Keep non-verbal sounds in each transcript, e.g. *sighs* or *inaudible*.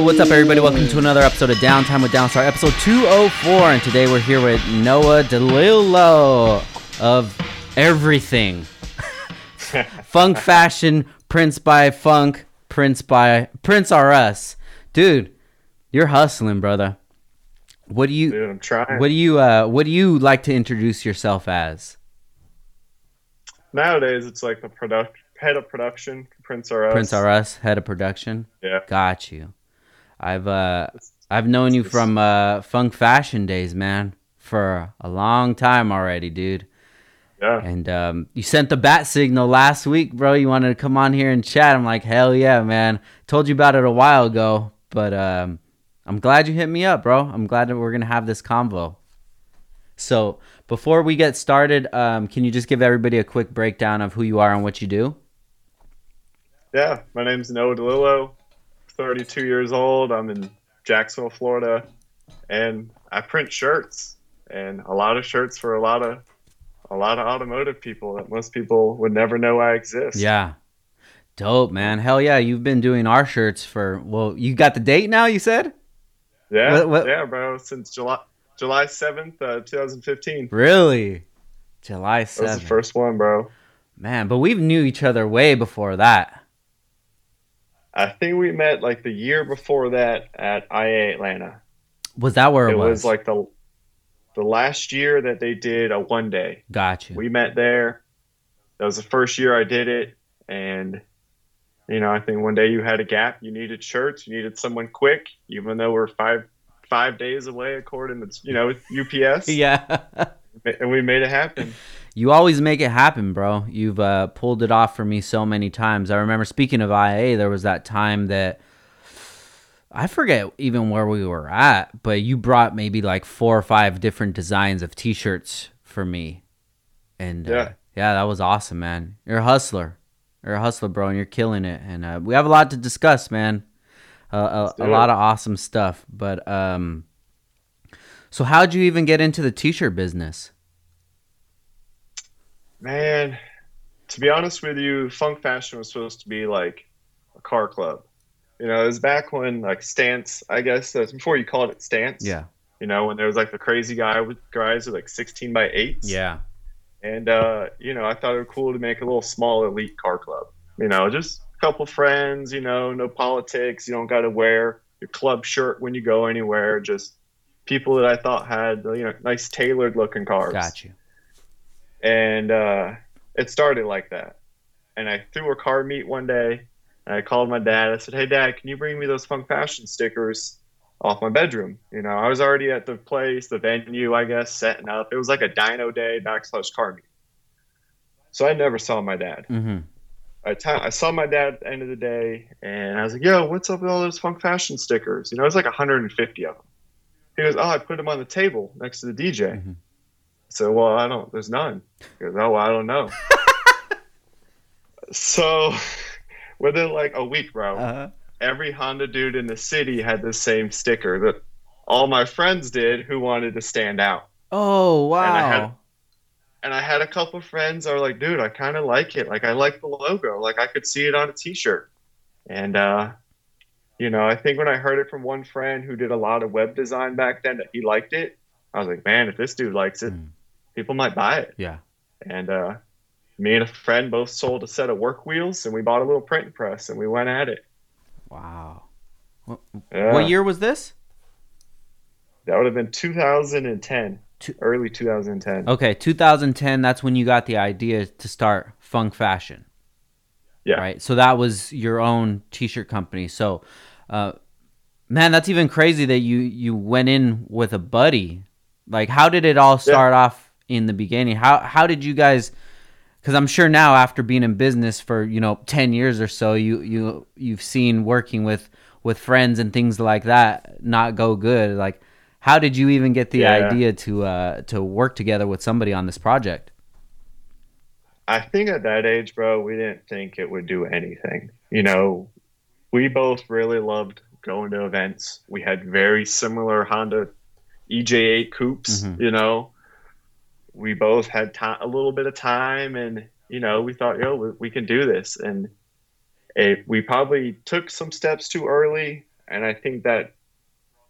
Yo, what's up, everybody? Welcome to another episode of Downtime with Downstar, episode 204. And today we're here with Noah DeLillo of everything *laughs* Funk Fashion, Prints by Funk, Prince by Prints R Us. Dude, you're hustling, brother. What do you Dude, I'm trying. what do you uh what do you like to introduce yourself as? Nowadays, it's like the product head of production, Prints R Us. Prints R Us, head of production. Yeah. Got you. I've uh I've known you from uh Funk Fashion days, man, for a long time already, dude. Yeah. And um, you sent the bat signal last week, bro. You wanted to come on here and chat. I'm like, hell yeah, man. Told you about it a while ago, but um, I'm glad you hit me up, bro. I'm glad that we're gonna have this convo. So before we get started, um, can you just give everybody a quick breakdown of who you are and what you do? Yeah. My name's Noah DeLillo, 32 years old. I'm in Jacksonville, Florida, and I print shirts and a lot of shirts for a lot of a lot of automotive people that most people would never know I exist. Yeah. Dope, man. Hell yeah. You've been doing our shirts for, well, you got the date now, you said? Yeah. What- what- Yeah, bro. Since July July 7th, uh, 2015. Really? July That was 7th. the first one, bro. Man, but we've knew each other way before that. I think we met like the year before that at IA Atlanta. Was that where it, it was? was like the the last year that they did a one day. Got you. We met there. That was the first year I did it, and you know I think one day you had a gap. You needed shirts. You needed someone quick, even though we're five five days away according to you know UPS. *laughs* yeah. and we made it happen. You always make it happen, bro. You've uh, pulled it off for me so many times. I remember speaking of IA, there was that time that I forget even where we were at, but you brought maybe like four or five different designs of t-shirts for me. And uh, Yeah. yeah, that was awesome, man. You're a hustler. You're a hustler, bro, and you're killing it. And uh, we have a lot to discuss, man. Uh, a, a lot of awesome stuff. But um, so how'd you even get into the t-shirt business? Man, to be honest with you, Funk Fashion was supposed to be like a car club. You know, it was back when like Stance, I guess that's before you called it Stance. Yeah. You know, when there was like the crazy guy with guys with like 16 by 8s. Yeah. And uh, you know, I thought it would cool to make a little small elite car club. You know, just a couple friends, you know, no politics, you don't gotta wear your club shirt when you go anywhere, just people that I thought had you know nice tailored looking cars Got you. And uh, it started like that. And I threw a car meet one day, and I called my dad. I said, "Hey, Dad, can you bring me those Funk Fashion stickers off my bedroom?" You know, I was already at the place, the venue, I guess, setting up. It was like a dyno day backslash car meet. So I never saw my dad. Mm-hmm. I saw my dad at the end of the day, and I was like, "Yo, what's up with all those Funk Fashion stickers?" You know, it was like 150 of them. He goes, "Oh, I put them on the table next to the DJ." Mhm. So, well, I don't. There's none. He goes, "Oh, well, I don't know." *laughs* so, *laughs* within like a week, bro, Uh-huh. every Honda dude in the city had the same sticker that all my friends did who wanted to stand out. Oh wow! And I had- And I had a couple friends that were like, dude, I kind of like it. Like, I like the logo. Like, I could see it on a t shirt. And, uh, you know, I think when I heard it from one friend who did a lot of web design back then that he liked it, I was like, man, if this dude likes it, Mm. People might buy it. yeah. And uh, me and a friend both sold a set of work wheels and we bought a little print press and we went at it. Wow. What, Yeah. what year was this? That would have been 2010, Two- early 2010. Okay, 2010. That's when you got the idea to start Funk Fashion. Yeah. Right. So that was your own T-shirt company. So, uh, man, that's even crazy that you you went in with a buddy. Like, how did it all start off in the beginning? How how did you guys? Because I'm sure now, after being in business for you know 10 years or so, you you you've seen working with with friends and things like that not go good. Like, how did you even get the Yeah. idea to uh to work together with somebody on this project? I think at that age, bro, we didn't think it would do anything. You know, we both really loved going to events. We had very similar Honda EJ8 coupes, Mhm. you know. We both had a little bit of time and, you know, we thought, yo, we, we can do this. And it, we probably took some steps too early and I think that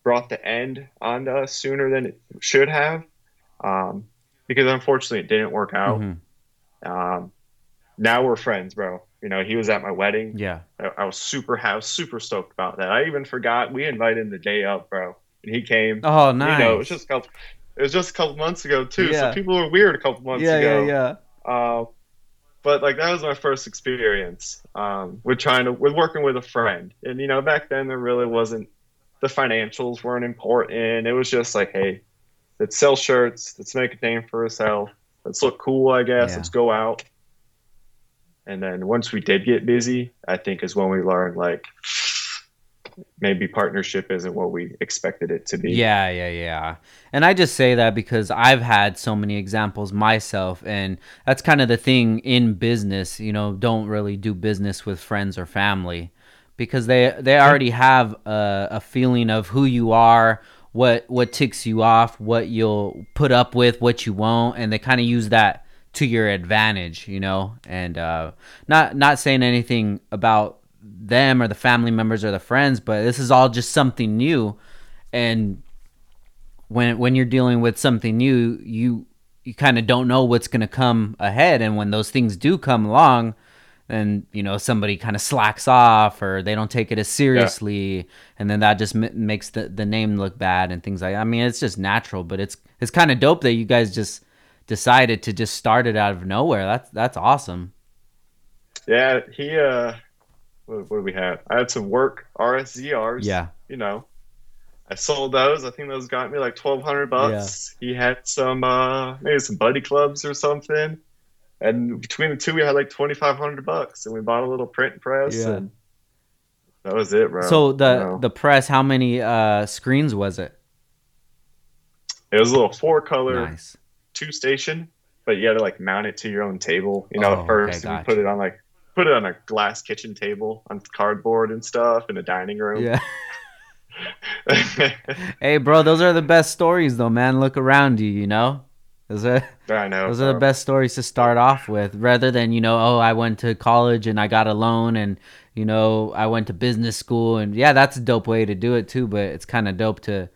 brought the end onto us sooner than it should have, um, because unfortunately it didn't work out. Mhm. Um, now we're friends, bro. You know, he was at my wedding. Yeah. I, I was super, I was super stoked about that. I even forgot we invited him the day up, bro, and he came. Oh, nice. You know, it was just a couple. It was just a couple months ago too, Yeah. so people were weird a couple months yeah, ago. yeah, yeah. Uh, but like that was my first experience um, with trying to with working with a friend, and you know back then there really wasn't the financials weren't important. It was just like, hey, let's sell shirts, let's make a name for ourselves, let's look cool, I guess, Yeah. let's go out. And then once we did get busy, I think is when we learned like maybe partnership isn't what we expected it to be. Yeah, yeah, yeah. And I just say that because I've had so many examples myself, and that's kind of the thing in business. You know, don't really do business with friends or family because they they already have a, a feeling of who you are, what what ticks you off, what you'll put up with, what you won't, and they kind of use that to your advantage. You know, and uh, not not saying anything about them or the family members or the friends, but this is all just something new, and when when you're dealing with something new, you you kind of don't know what's going to come ahead, and when those things do come along, then you know somebody kind of slacks off or they don't take it as seriously, and then that just m- makes the the name look bad and things like. I mean, it's just natural, but it's it's kind of dope that you guys just decided to just start it out of nowhere. That's that's awesome. Yeah, he uh what, what do we have? I had some work RSZRs. Yeah. You know. I sold those. I think those got me like twelve hundred bucks. He had some uh maybe some buddy clubs or something. And between the two we had like twenty five hundred bucks and we bought a little print press Yeah. and that was it, bro. So the You know? the press, how many uh screens was it? it was a little four color Nice. two station, but you had to like mount it to your own table. You know, Oh, at okay, first we gotcha. put it on like put it on a glass kitchen table on cardboard and stuff in a dining room. Yeah. *laughs* *laughs* Hey, bro, those are the best stories, though, man. Look around you, you know. Those are I know. those are the best stories to start off with, rather than you know, oh, I went to college and I got a loan, and you know, I went to business school, and yeah, that's a dope way to do it too. But it's kind of dope to.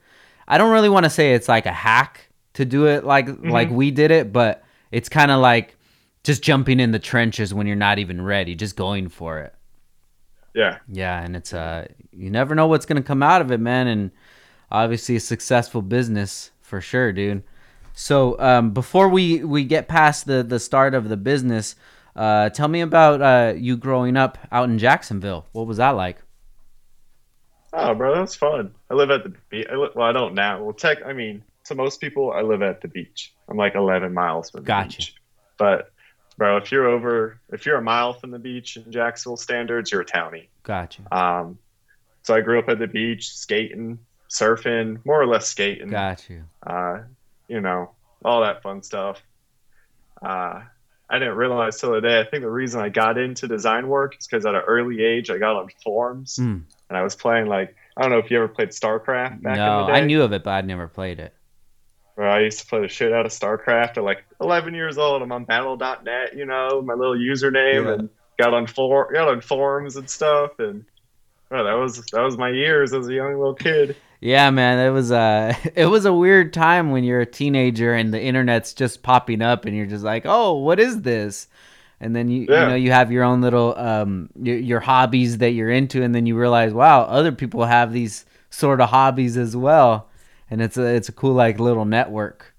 I don't really want to say it's like a hack to do it like mm-hmm. like we did it, but it's kind of like just jumping in the trenches when you're not even ready, just going for it. Yeah. Yeah, and it's uh you never know what's gonna come out of it, man, and obviously a successful business for sure, dude. So um, before we we get past the the start of the business, uh, tell me about uh, you growing up out in Jacksonville. What was that like? Oh, bro, that's fun. I live at the beach. I li- well, I don't now. Well, tech. I mean, to most people, I live at the beach. I'm like 11 miles from the beach. Gotcha. beach. But, bro, if you're over, if you're a mile from the beach in Jacksonville standards, you're a townie. Gotcha. Um, so I grew up at the beach, skating, surfing, more or less skating. Got you. uh, you know, all that fun stuff. Uh, I didn't realize till today. I think the reason I got into design work is because at an early age I got on forums Mm. and I was playing like I don't know if you ever played StarCraft back No, in the day. I knew of it, but I'd never played it. Where I used to play the shit out of StarCraft at like 11 years old. I'm on Battle.net, you know, my little username, Yeah. and got on for got on forums and stuff. And well, that was that was my years as a young little kid. Yeah, man, it was uh *laughs* it was a weird time when you're a teenager and the internet's just popping up and you're just like, "Oh, what is this?" And then you Yeah. you know, you have your own little um your, your hobbies that you're into and then you realize, "Wow, other people have these sort of hobbies as well." And it's a it's a cool like little network.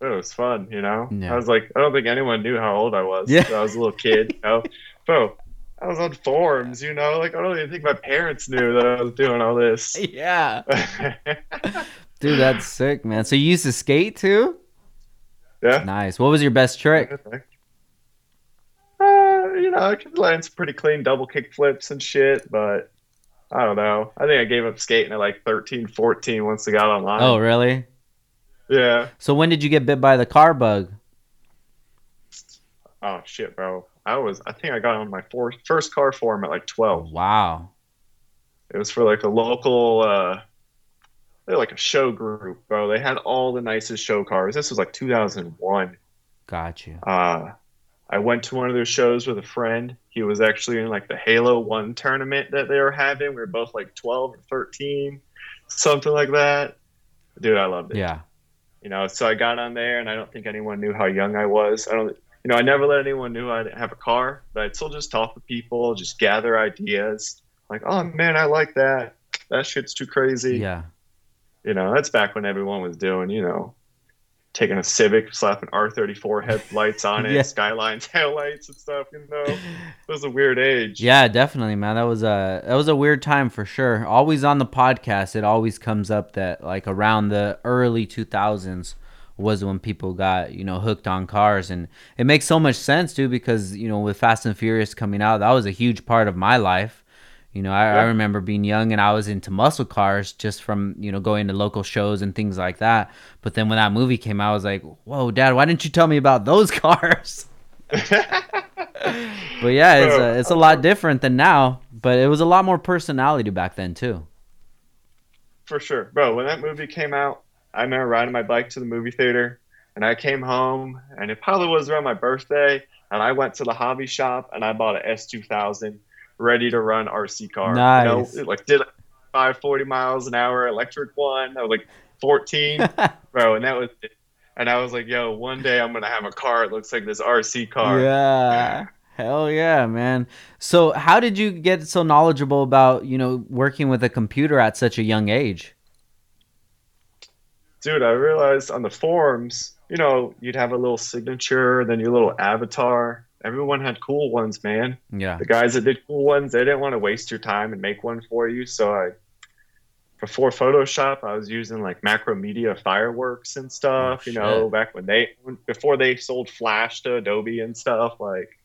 It was fun, you know. Yeah. I was like, I don't think anyone knew how old I was. Yeah. I was a little kid, you know. *laughs* Bro, I was on forums, you know. Like I don't even think my parents knew that I was doing all this. *laughs* Yeah. *laughs* Dude, that's sick, man. So you used to skate too? yeah. Nice. What was your best trick? Uh, you know, I could land some pretty clean double kick flips and shit, but I don't know. I think I gave up skating at like 13, 14 once I got online. Oh, really? yeah. So when did you get bit by the car bug? Oh shit, bro. I was. I think I got on my for, first car form at like 12. Wow. It was for like a local, uh, they're like a show group, bro. They had all the nicest show cars. This was like 2001. Got you. Uh, I went to one of their shows with a friend. He was actually in like the Halo 1 tournament that they were having. We were both like 12 or 13, something like that. Dude, I loved it. Yeah. You know, so I got on there and I don't think anyone knew how young I was. I don't you know, I never let anyone know I didn't have a car, but I'd still just talk to people, just gather ideas. Like, oh man, I like that. That shit's too crazy. Yeah. You know, that's back when everyone was doing, you know, taking a Civic, slapping R34 headlights on *laughs* it, Yeah. Skyline *laughs* taillights and stuff. You know, *laughs* it was a weird age. Yeah, definitely, man. That was a that was a weird time for sure. Always on the podcast, it always comes up that like around the early 2000s was when people got, you know, hooked on cars and it makes so much sense, too because, you know, with Fast and Furious coming out, that was a huge part of my life. You know, I, I remember being young and I was into muscle cars just from, you know, going to local shows and things like that. But then when that movie came out, I was like, whoa, dad, why didn't you tell me about those *laughs* cars? *laughs* But yeah, it's a, it's a lot different than now. But it was a lot more personality back then too. For sure. Bro, when that movie came out, I remember riding my bike to the movie theater and I came home and it probably was around my birthday and I went to the hobby shop and I bought an S2000 ready to run RC car. Nice. You know, like did 540 miles an hour electric one. I was like 14, *laughs* bro, and that was it. And I was like, yo, one day I'm going to have a car It looks like this RC car. Yeah. Hell yeah, man. So how did you get so knowledgeable about, you know, working with a computer at such a young age? dude, I realized on the forums, you know, you'd have a little signature, then your little avatar. Everyone had cool ones, man. Yeah. The guys that did cool ones, they didn't want to waste your time and make one for you. So I, before Photoshop, I was using like Macromedia fireworks and stuff. Oh, you know, back when they before they sold Flash to Adobe and stuff. Like,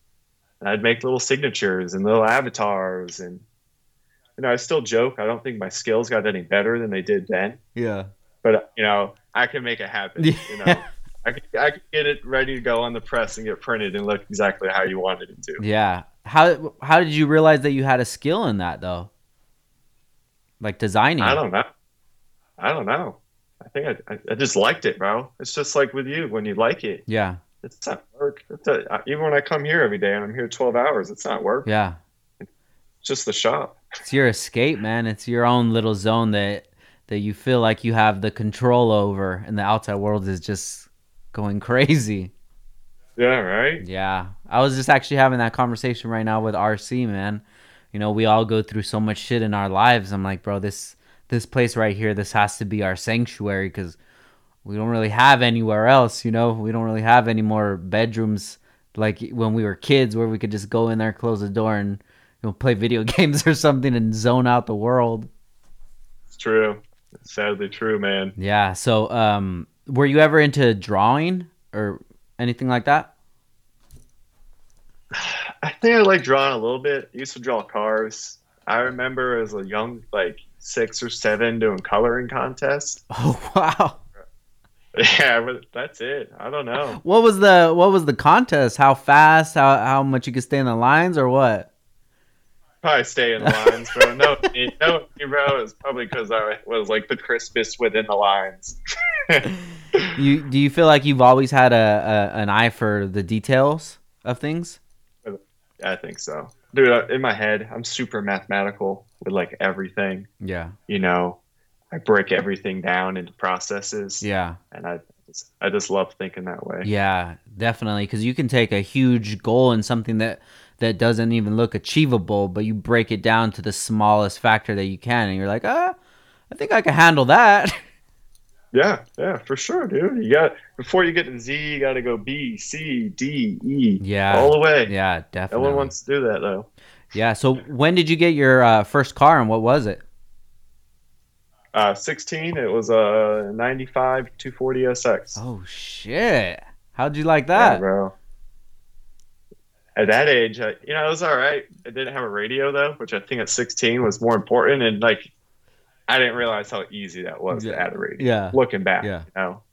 I'd make little signatures and little avatars, and you know, I still joke. I don't think my skills got any better than they did then Yeah. but you know, I can make it happen. *laughs* You know, Yeah. I could, I can get it ready to go on the press and get printed and look exactly how you wanted it to. Yeah. How how did you realize that you had a skill in that though? Like designing. I don't know. I don't know. I think I, I, I just liked it, bro. It's just like with you when you like it. Yeah. It's not work. It's a, even when I come here every day and I'm here 12 hours, it's not work. Yeah. It's just the shop. It's your escape, man. It's your own little zone that that you feel like you have the control over and the outside world is just going crazy. Yeah, right. Yeah. I was just actually having that conversation right now with RC, man. You know, we all go through so much shit in our lives. I'm like, bro, this this place right here, this has to be our sanctuary cuz we don't really have anywhere else, you know? We don't really have any more bedrooms like when we were kids where we could just go in there, close the door and you know, play *laughs* video games or something and zone out the world. It's true. It's sadly true, man. Yeah. So, um, were you ever into drawing or anything like that? I think I like drawing a little bit. I used to draw cars. I remember as a young, like six or seven, doing coloring contests. *laughs* Oh wow. Yeah, but that's it. I don't know. What was the what was the contest? How fast? How how much you could stay in the lines or what? Probably stay in lines, bro. No, *laughs* no, me, bro. It's probably because I was like the crispest within the lines. *laughs* You do you feel like you've always had a, a an eye for the details of things? I think so, dude. In my head, I'm super mathematical with like everything. Yeah. You know, I break everything down into processes, Yeah. and I just, I just love thinking that way. Yeah, definitely because you can take a huge goal and something that that doesn't even look achievable, but you break it down to the smallest factor that you can and you're like, "Ah, I think I can handle that." *laughs* Yeah, yeah, for sure, dude. You got before you get to Z, you got to go B, C, D, E, Yeah. all the way. yeah, definitely. No one wants to do that though. Yeah, so when did you get your uh, first car and what was it? Uh, 16, it was a 95 240 SX. Oh shit. How'd you like Yeah, that? bro. At that age, I, you know, it was all right. I didn't have a radio though, which I think at 16 was more important. And like, I didn't realize how easy that was Yeah. to add a radio. Yeah. Looking back, Yeah. you know,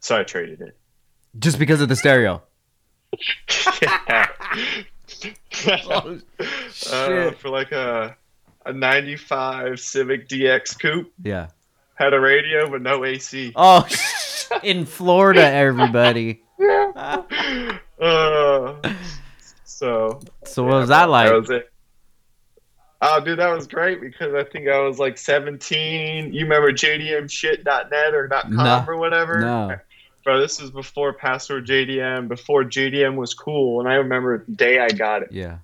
so I traded it. Just because of the stereo. *laughs* yeah. Oh, uh, for like a a 95 Civic DX coupe Yeah. had a radio but no AC. Oh, *laughs* in Florida, everybody. *laughs* Yeah. Uh, so So what was that like? That was. Oh, dude, that was great because I think I was like 17. You remember JDMshit.net or .com No, or whatever? no. Bro, this is before password JDM, before JDM was cool, and I remember the day I got it. Yeah.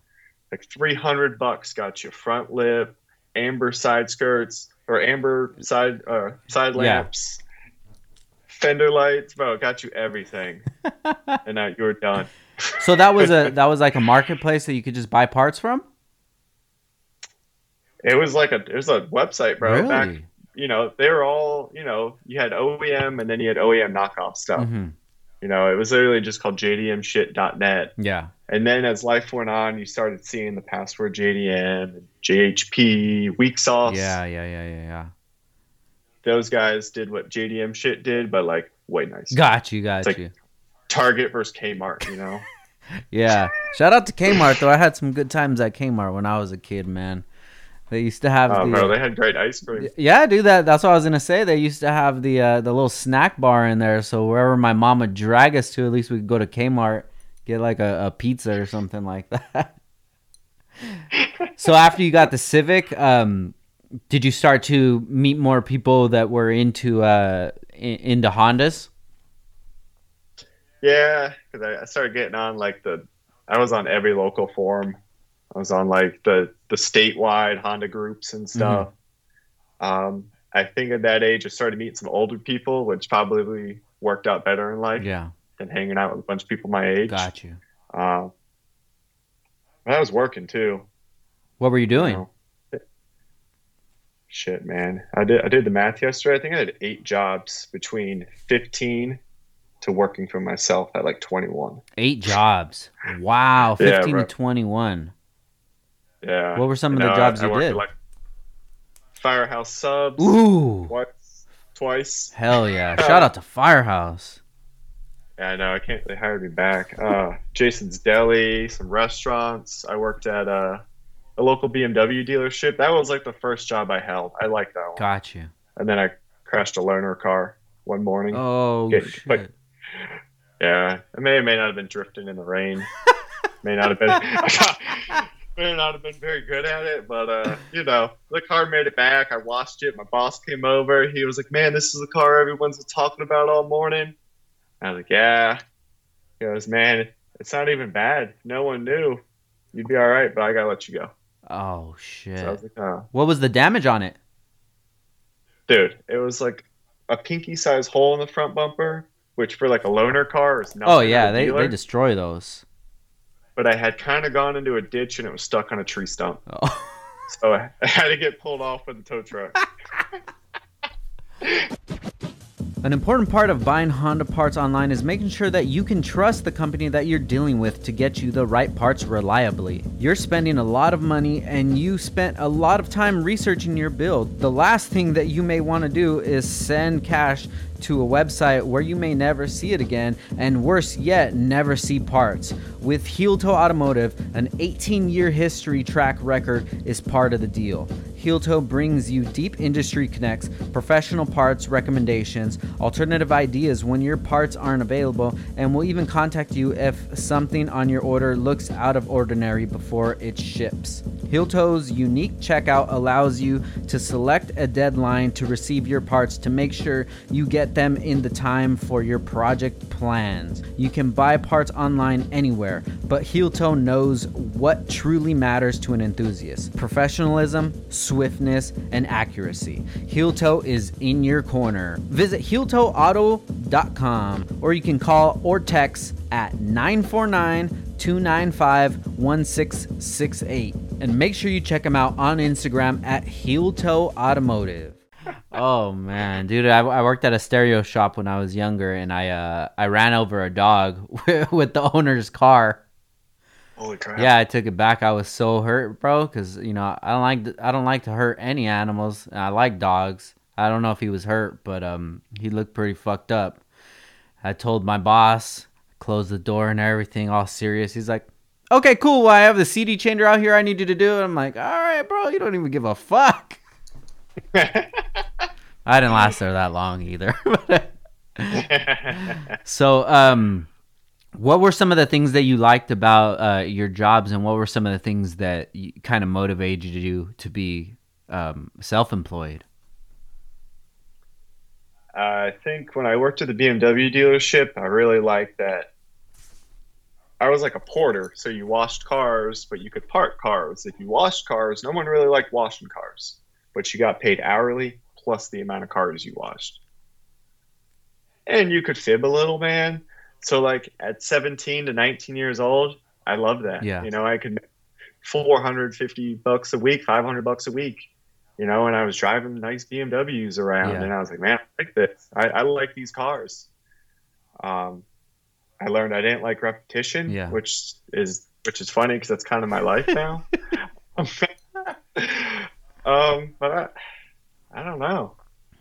Like 300 bucks got you front lip, amber side skirts or amber side uh, side Yeah. lamps, fender lights, bro. Got you everything, *laughs* and now you're done. So that was a that was like a marketplace that you could just buy parts from? It was like a it was a website, bro. really? Back, you know, they were all you know. You had OEM and then you had OEM knockoff stuff. Mhm. You know, it was literally just called JDMshit.net. Yeah. And then as life went on, you started seeing the password JDM, JHP, weak sauce. Yeah, yeah, yeah, yeah, yeah. Those guys did what JDM shit did, but like way nicer. Got you, got It's like- you. Target versus Kmart, you know? *laughs* Yeah. Shout out to Kmart though. I had some good times at Kmart when I was a kid, man. They used to have Oh, the bro, they had great ice cream. Yeah, dude, that that's what I was gonna say. They used to have the uh, the little snack bar in there, so wherever my mom would drag us to, at least we could go to Kmart, get like a, a pizza or something like *laughs* that. so after you got the Civic, um, did you start to meet more people that were into uh in, into Hondas? Yeah, because I, I started getting on like the, I was on every local forum. I was on like the the statewide Honda groups and stuff. Um, I think at that age, I started meeting some older people, which probably worked out better in life Yeah, than hanging out with a bunch of people my age. got you. But I was working too. What were you you doing? know. Shit, man. I did I did the math yesterday. I think I had eight jobs between 15 to working for myself at like 21. Eight jobs. Wow, fifteen bro. to twenty one. Yeah. What were some of the jobs I, I you worked did? like Firehouse subs Ooh, twice. Twice. hell yeah! *laughs* Shout out to Firehouse. Yeah, I know. I can't. They hired me back. Uh, Jason's Deli, some restaurants. I worked at uh, a local BMW dealership. That was like the first job I held. I liked that one. Got you. And then I crashed a learner car one morning. Oh Get- shit! like- Yeah, I may or may not have been drifting in the rain. *laughs* may not have been. *laughs* may not have been very good at it, but uh, you know, the car made it back. I washed it. My boss came over. He was like, "Man, this is the car everyone's been talking about all morning." I was like, "Yeah." He goes, "Man, it's not even bad. No one knew. You'd be all right, but I gotta let you go." oh shit! So I was like, "Oh, What was the damage on it? dude, it was like a pinky-sized hole in the front bumper." Which for like a loaner car is not. Oh yeah, they dealer. they destroy those. but I had kind of gone into a ditch and it was stuck on a tree stump. Oh. So I *laughs* I had to get pulled off with the tow truck. *laughs* An important part of buying Honda parts online is making sure that you can trust the company that you're dealing with to get you the right parts reliably. You're spending a lot of money and you spent a lot of time researching your build. The last thing that you may want to do is send cash to a website where you may never see it again, and worse yet, never see parts. With Heel Toe Automotive, an 18 year history track record is part of the deal. Heel Toe brings you deep industry connects, professional parts recommendations, alternative ideas when your parts aren't available, and will even contact you if something on your order looks out of ordinary before it ships. Heel Toe's unique checkout allows you to select a deadline to receive your parts to make sure you get them in the time for your project plans. You can buy parts online anywhere, but Heel Toe knows what truly matters to an enthusiast professionalism, swiftness, and accuracy. Heel Toe is in your corner. Visit HeelToeAuto.com or you can call or text at 949 295 1668 and make sure you check them out on Instagram at Heel Toe Automotive. Oh man, dude! I, I worked at a stereo shop when I was younger, and I uh, I ran over a dog *laughs* with the owner's car. Holy crap! Yeah, I took it back. I was so hurt, bro, because you know I don't like I don't like to hurt any animals. I like dogs. I don't know if he was hurt, but um, he looked pretty fucked up. I told my boss, closed the door and everything, all serious. He's like, "Okay, cool. Well, I have the CD changer out here. I need you to do it." I'm like, "All right, bro. You don't even give a fuck." *laughs* I didn't last there that long either. *laughs* *laughs* so, um, What were some of the things that you liked about uh, your jobs, and what were some of the things that kind of motivated you to be um, self-employed? I think when I worked at the BMW dealership, I really liked that I was like a porter, so you washed cars, but you could park cars. If you washed cars, no one really liked washing cars, but you got paid hourly plus the amount of cars you washed. And you could fib a little, man. So like at 17 to 19 years old, I love that. Yeah. You know, I could make 450 bucks a week, 500 bucks a week. You know, and I was driving nice BMWs around, Yeah. and I was like, man, I like this. I, I like these cars. Um, I learned I didn't like repetition, Yeah. which is which is funny because that's kind of my life now. *laughs* *laughs* um, but I, I don't know.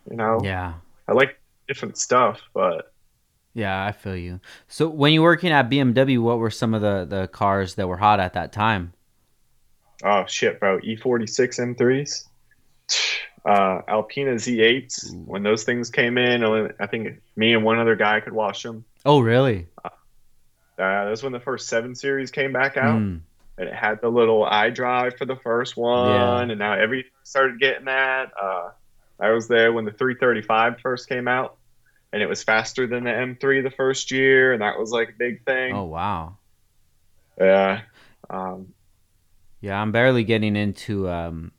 You know, Yeah. I like different stuff, but Yeah, I feel you. So when you were working at BMW, what were some of the, the cars that were hot at that time? oh shit, bro, E46 M3s, *sighs* uh, Alpina Z8s. Ooh. When those things came in, I think me and one other guy could wash them. Oh, really? Uh, that was when the first seven series came back out. Mm, and it had the little iDrive for the first one, Yeah. and now every started getting that. Uh, I was there when the 335 first came out, and it was faster than the M3 the first year, and that was like a big thing. Oh, wow. Yeah. Um, Yeah, I'm barely getting into um,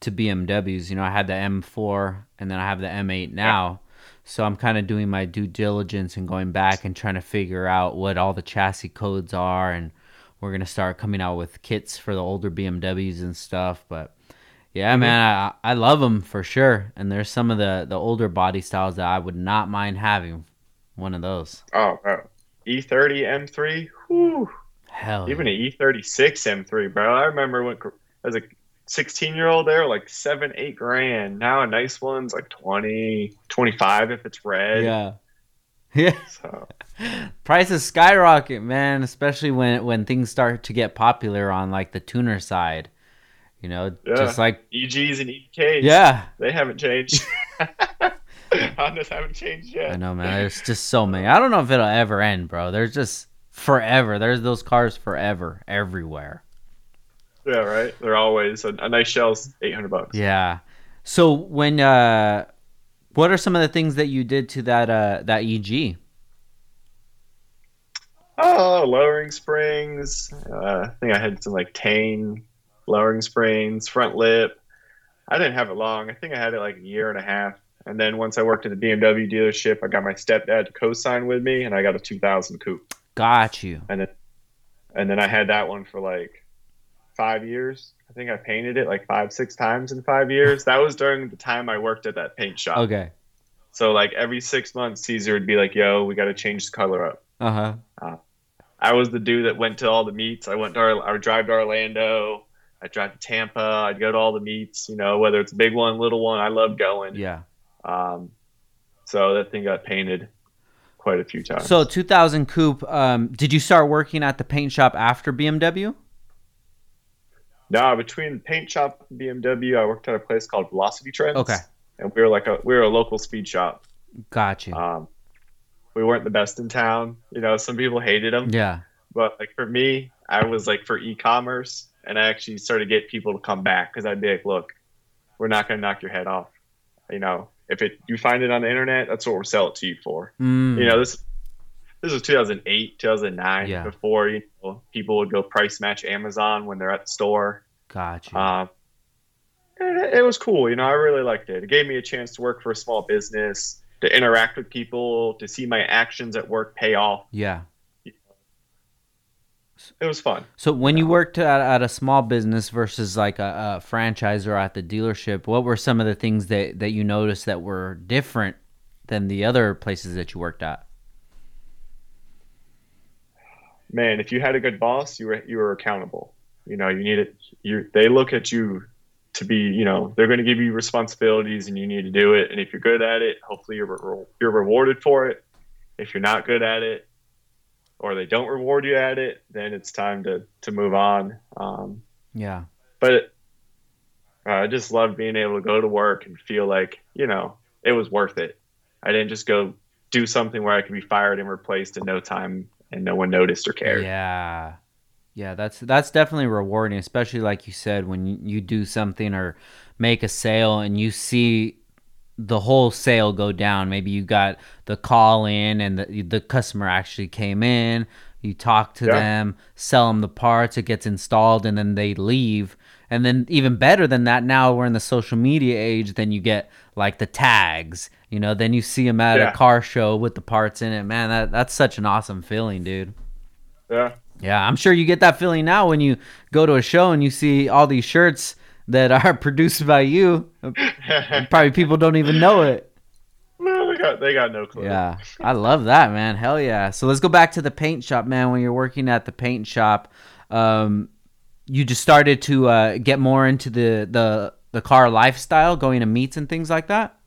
to BMWs. You know, I had the M4 and then I have the M8 now. So I'm kind of doing my due diligence and going back and trying to figure out what all the chassis codes are and we're going to start coming out with kits for the older BMWs and stuff, but yeah, Mhm. man, I I love them for sure. And there's some of the the older body styles that I would not mind having one of those. oh, bro. E30 M3, whew. Hell. even an E36 M3, bro. I remember when as a 16 year old, they were like seven, eight grand. Now a nice one's like 20, 25 if it's red. Yeah. *laughs* Yeah. So *laughs* Prices skyrocket, man, especially when when things start to get popular on like the tuner side. You know, Yeah. just like EGs and EKs. yeah, They haven't changed. *laughs* *laughs* Hondas haven't changed yet. I know, man. There's just so many. I don't know if it'll ever end, bro. There's just forever. There's those cars forever, everywhere. Yeah, right. They're always a, a nice shell's eight hundred bucks. Yeah. So when uh, what are some of the things that you did to that uh that EG? Oh, lowering springs. Uh, I think I had some like Tein lowering springs, front lip. I didn't have it long. I think I had it like a year and a half. And then once I worked at the BMW dealership, I got my stepdad to co-sign with me, and I got a 2000 coupe. Got you. And then, and then I had that one for like five years. I think I painted it like five, six times in five years. That was during the time I worked at that paint shop. Okay. So like every six months, Caesar would be like, "Yo, we got to change the color up." Uh huh. I was the dude that went to all the meets. I went to Or- I would drive to Orlando. I'd drive to Tampa. I'd go to all the meets. You know, whether it's a big one, little one. I love going. Yeah. Um, so that thing got painted quite a few times. So 2000 coupe. Um, did you start working at the paint shop after BMW? no, between the paint shop and BMW, I worked at a place called Velocity Trends. Okay. And we were like a we were a local speed shop. Gotcha. Um, we weren't the best in town. You know, some people hated them. yeah. But like for me, I was like for e-commerce, and I actually started to get people to come back because I'd be like, "Look, we're not going to knock your head off. You know, if it you find it on the internet, that's what we'll sell it to you for. Mm, You know, this this was 2008, 2009, Yeah. before you know people would go price match Amazon when they're at the store. Got you. Um, it, it was cool. You know, I really liked it. It gave me a chance to work for a small business, to interact with people, to see my actions at work pay off. yeah. It was fun. So when you worked at, at a small business versus like a, a franchise or at the dealership, what were some of the things that, that you noticed that were different than the other places that you worked at? man, if you had a good boss, you were you were accountable. You know, you need it. You they look at you to be. You know, they're going to give you responsibilities, and you need to do it. And if you're good at it, hopefully you're re- you're rewarded for it. If you're not good at it, or they don't reward you at it, then it's time to to move on. Um, Yeah. but uh, I just love being able to go to work and feel like you know it was worth it. I didn't just go do something where I could be fired and replaced in no time. and no one noticed or cared. Yeah. Yeah, that's that's definitely rewarding, especially like you said when you, you do something or make a sale and you see the whole sale go down. Maybe you got the call in and the the customer actually came in. You talk to Yeah. them, sell them the parts, it gets installed, and then they leave. And then even better than that, now we're in the social media age. Then you get like the tags, you know. Then you see them at Yeah. a car show with the parts in it. Man, that that's such an awesome feeling, dude. Yeah. Yeah, I'm sure you get that feeling now when you go to a show and you see all these shirts that are *laughs* produced by you. Probably people don't even know it. no, they got they got no clue. Yeah, I love that, man. Hell yeah. So let's go back to the paint shop, man. When you're working at the paint shop, um, you just started to uh, get more into the, the the car lifestyle, going to meets and things like that.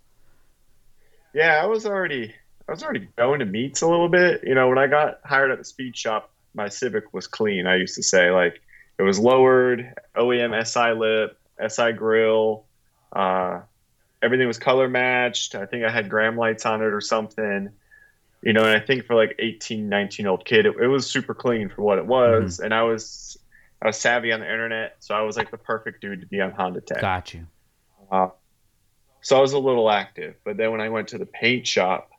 Yeah, I was already I was already going to meets a little bit. You know, when I got hired at the speed shop, my Civic was clean. I used to say like it was lowered, OEM SI lip, SI grill, uh, everything was color matched. I think I had gram lights on it or something. You know, and I think for like 18, 19 year old kid, it, it was super clean for what it was. And I was I was savvy on the internet, so I was like the perfect dude to be on Honda Tech. Got you. Uh, so I was a little active, but then when I went to the paint shop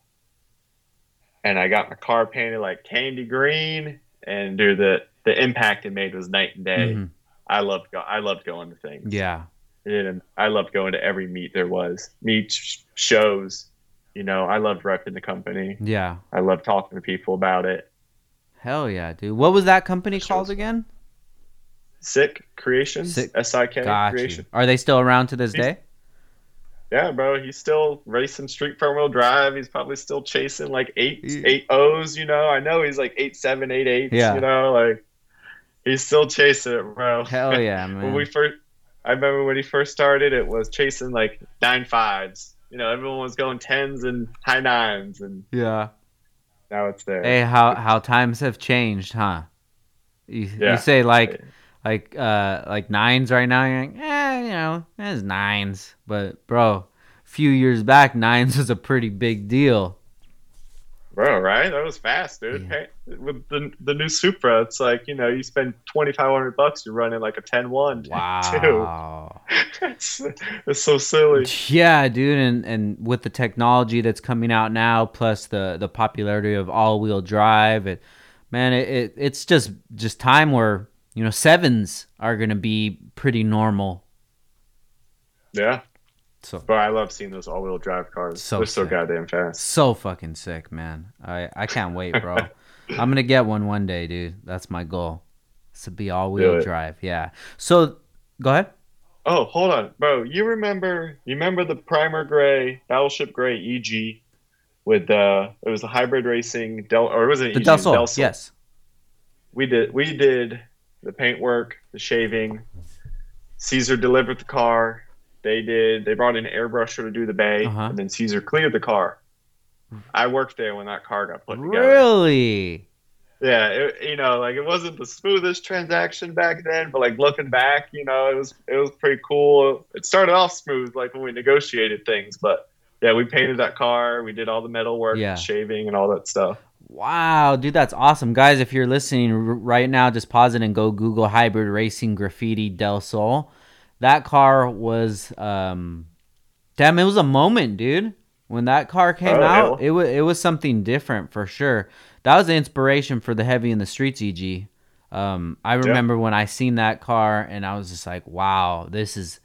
and I got my car painted like candy green, and dude, the the impact it made was night and day. Mhm. I loved go- I loved going to things. Yeah. and I loved going to every meet there was, meet sh- shows. You know, I loved repping the company. Yeah. I loved talking to people about it. Hell yeah, dude. What was that company called again? SIK Creations, SIK. S I K Creation. Are they still around to this He's- day? Yeah, bro, he's still racing street front wheel drive. He's probably still chasing like eight eight O's. You know, I know he's like eight seven eight eights. Yeah. You know, like he's still chasing it, bro. Hell yeah, *laughs* when man. we first, I remember when he first started, it was chasing like nine fives. You know, everyone was going tens and high nines, and Yeah. now it's there. Hey, how how times have changed, huh? You, Yeah. you say like like uh like nines right now. You're like, eh, you know, it's nines. But bro, a few years back, nines *laughs* was a pretty big deal. Bro, right? That was fast, dude. Yeah. Hey, with the the new Supra, it's like you know, you spend twenty five hundred bucks, you're running like a 10-1. Wow. *laughs* it's, it's so silly. Yeah, dude, and and with the technology that's coming out now, plus the the popularity of all wheel drive, it man, it, it it's just just time where you know sevens are gonna be pretty normal. Yeah, So but I love seeing those all wheel drive cars. So They're so goddamn fast. so fucking sick, man. I I can't wait, bro. *laughs* I'm gonna get one one day, dude. That's my goal. It's to be all-wheel drive. Yeah. So go ahead. Oh, hold on, bro. You remember? You remember the Primer Gray Battleship Gray EG with uh, it was a hybrid racing Del or it wasn't The EG, Del Sol. Del Sol. Yes. we did we did the paintwork, the shaving. Caesar delivered the car. They did. They brought in an airbrusher to do the bay, Uh-huh. and then Caesar cleared the car. I worked there when that car got put together. Really? Yeah, it, you know, like it wasn't the smoothest transaction back then, but like looking back, you know, it was it was pretty cool. It started off smooth, like when we negotiated things, but yeah, we painted that car. We did all the metal work, Yeah. shaving, and all that stuff. Wow, dude, that's awesome. Guys, if you're listening right now, just pause it and go Google hybrid racing graffiti Del Sol. That car was um damn, it was a moment, dude. When that car came Oh, out, it was it was something different for sure. That was the inspiration for the Heavy in the Streets EG. Um I remember when I seen that car and I was just like, "Wow, this is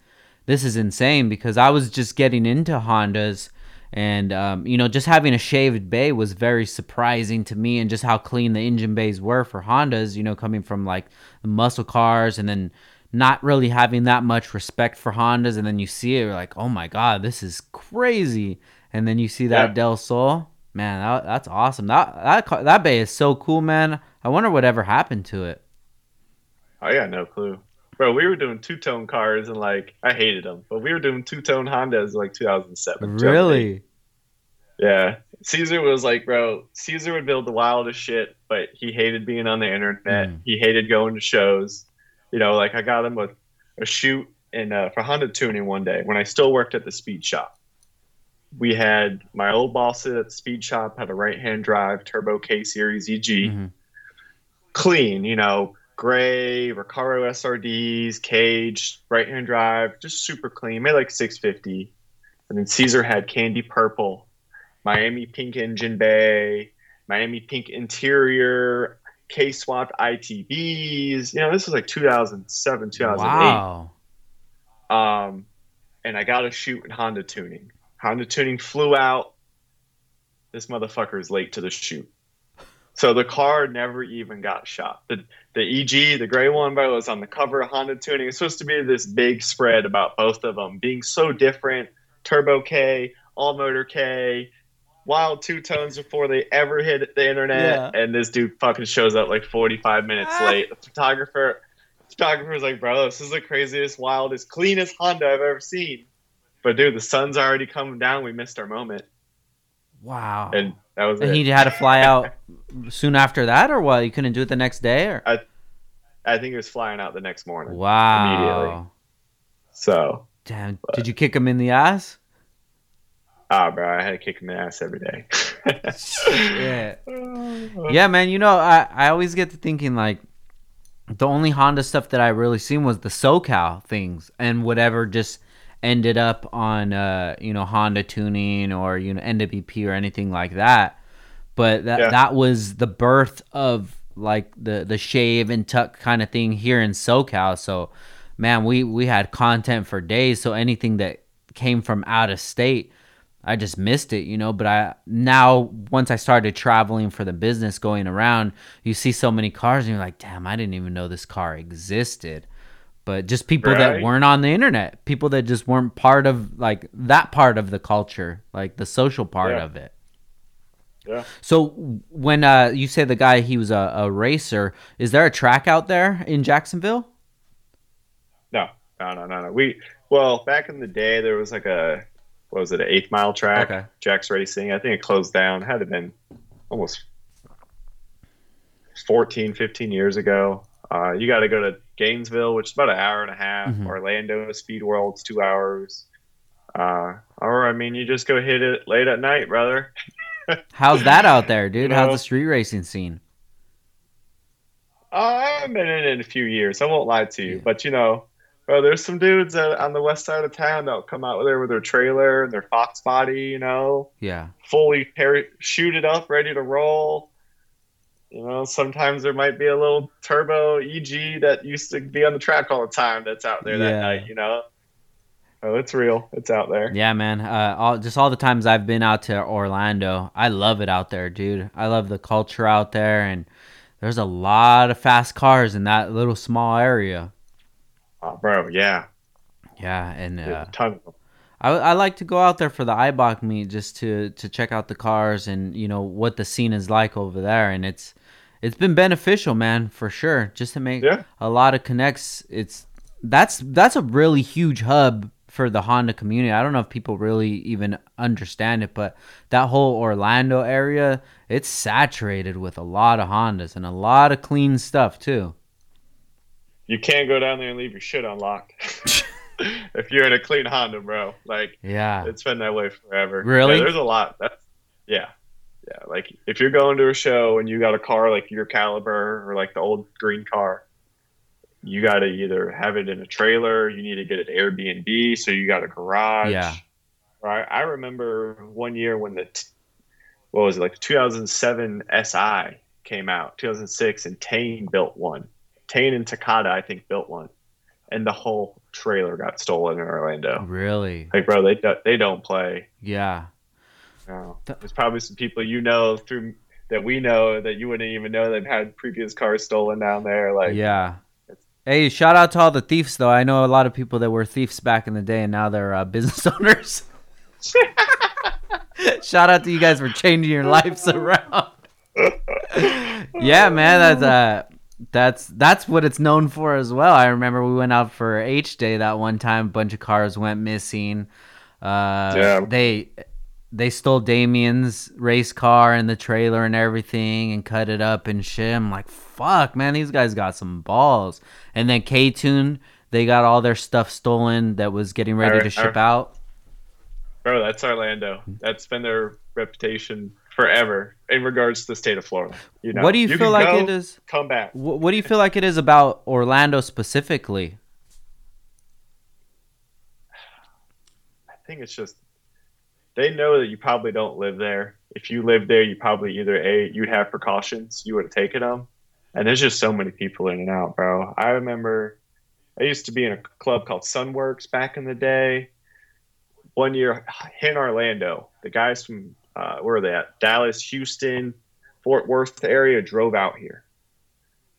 this is insane because I was just getting into Hondas and um, you know just having a shaved bay was very surprising to me and just how clean the engine bays were for Hondas you know coming from like the muscle cars and then not really having that much respect for Hondas and then you see it you're like oh my god this is crazy and then you see that Yeah. Del Sol man that, that's awesome that that car, that bay is so cool man I wonder whatever happened to it I got no clue, bro. We were doing two tone cars, and like I hated them, but we were doing two tone Hondas like 2007. really Yeah. Caesar was like, bro, Caesar would build the wildest shit, but he hated being on the internet. Mm. He hated going to shows. You know, like I got him a, a shoot in uh, for Honda tuning one day when I still worked at the speed shop. We had my old boss at the speed shop had a right hand drive turbo K series EG. Mhm. clean, you know, gray, Recaro SRDs, cage, right hand drive, just super clean. Made like 650. And then Caesar had candy purple, Miami pink engine bay, Miami pink interior, K swapped ITBs. You know, this was like 2007, 2008. Wow. Um, and I got to shoot in Honda tuning. Honda tuning flew out. This motherfucker is late to the shoot. So the car never even got shot. The the EG, the gray one, but it was on the cover of Honda tuning. It's supposed to be this big spread about both of them being so different. Turbo K, all motor K, wild two tones before they ever hit the internet. Yeah. And this dude fucking shows up like 45 minutes Ah. late. The photographer photographer's like, bro, this is the craziest, wildest, cleanest Honda I've ever seen. But dude, the sun's already coming down. We missed our moment, Wow. and that was And it. he had to fly out *laughs* soon after that, or what? You couldn't do it the next day, or I think he was flying out the next morning. wow. Immediately. So, Damn. Did you kick him in the ass? Ah, bro, I had to kick him in the ass every day. Yeah. *laughs* Yeah, man. You know, I I always get to thinking like the only Honda stuff that I really seen was the SoCal things and whatever just ended up on uh you know Honda tuning or you know NWP or anything like that. But that Yeah. that was the birth of like the the shave and tuck kind of thing here in SoCal. So man, we we had content for days. So anything that came from out of state, I just missed it, you know. But I now once I started traveling for the business, going around, you see so many cars, and you're like, damn, I didn't even know this car existed. But just people that weren't on the internet, people that just weren't part of like that part of the culture, like the social part Yeah. of it. Yeah. So when uh, you say the guy he was a, a racer, is there a track out there in Jacksonville? No, no, no, no, no. We well, back in the day, there was like a what was it, an eighth mile track, Okay. Jack's Racing. I think it closed down. Had it been almost 14, 15 years ago. Uh, you got to go to Gainesville, which is about an hour and a half. Mhm. Orlando Speed World's two hours. Uh, or I mean, you just go hit it late at night, brother. *laughs* How's that out there, dude? You How's the street racing scene? Uh, I haven't been in it in a few years. I won't lie to you, Yeah. but you know, bro, there's some dudes that, on the west side of town that'll come out there with their trailer and their Fox body, you know, Yeah. fully par- shoot it up, ready to roll. You know, sometimes there might be a little turbo EG that used to be on the track all the time that's out there that night. You know, oh, it's real. It's out there. Yeah, man. Uh, all, just all the times I've been out to Orlando, I love it out there, dude. I love the culture out there, and there's a lot of fast cars in that little small area. Oh, bro, yeah, Yeah, and uh, a ton of them. I, I like to go out there for the IBOC meet just to to check out the cars and you know what the scene is like over there, and it's it's been beneficial, man, for sure. Just to make Yeah. a lot of connects. It's that's that's a really huge hub for the Honda community. I don't know if people really even understand it, but that whole Orlando area, it's saturated with a lot of Hondas and a lot of clean stuff too. You can't go down there and leave your shit unlocked. *laughs* *laughs* if you're in a clean Honda, bro, like Yeah. it's been that way forever. Really? Yeah, there's a lot. That's yeah, yeah. Like if you're going to a show and you got a car like your caliber or like the old green car, you got to either have it in a trailer. You need to get an Airbnb, so you got a garage. Yeah. Right. I remember one year when the t- what was it like the 2007 SI came out, 2006, and Tein built one. Tein and Takata, I think, built one, and the whole trailer got stolen in Orlando. Really? Like, bro, they do, they don't play. Yeah. No. There's probably some people you know through that we know that you wouldn't even know they've had previous cars stolen down there. Like, yeah. Hey, shout out to all the thieves, though. I know a lot of people that were thieves back in the day, and now they're uh, business *laughs* owners. *laughs* shout out to you guys for changing your lives *laughs* around. yeah, man, that's uh, that's that's what it's known for as well. I remember we went out for H Day that one time. A bunch of cars went missing. Uh, Yeah. They they stole Damien's race car and the trailer and everything and cut it up and shit. I'm like, fuck, man, these guys got some balls. And then K Tune, they got all their stuff stolen that was getting ready Alright, to ship alright. out. bro, that's Orlando. That's been their reputation forever in regards to the state of Florida. You know, what do you, can feel like go, it is? Come back. What, what do you feel like it is about Orlando specifically? I think it's just they know that you probably don't live there. If you lived there, you probably either a you'd have precautions, you would have taken them, and there's just so many people in and out, bro. I remember I used to be in a club called Sunworks back in the day. One year in Orlando, the guys from uh, where are they at? Dallas, Houston, Fort Worth area drove out here.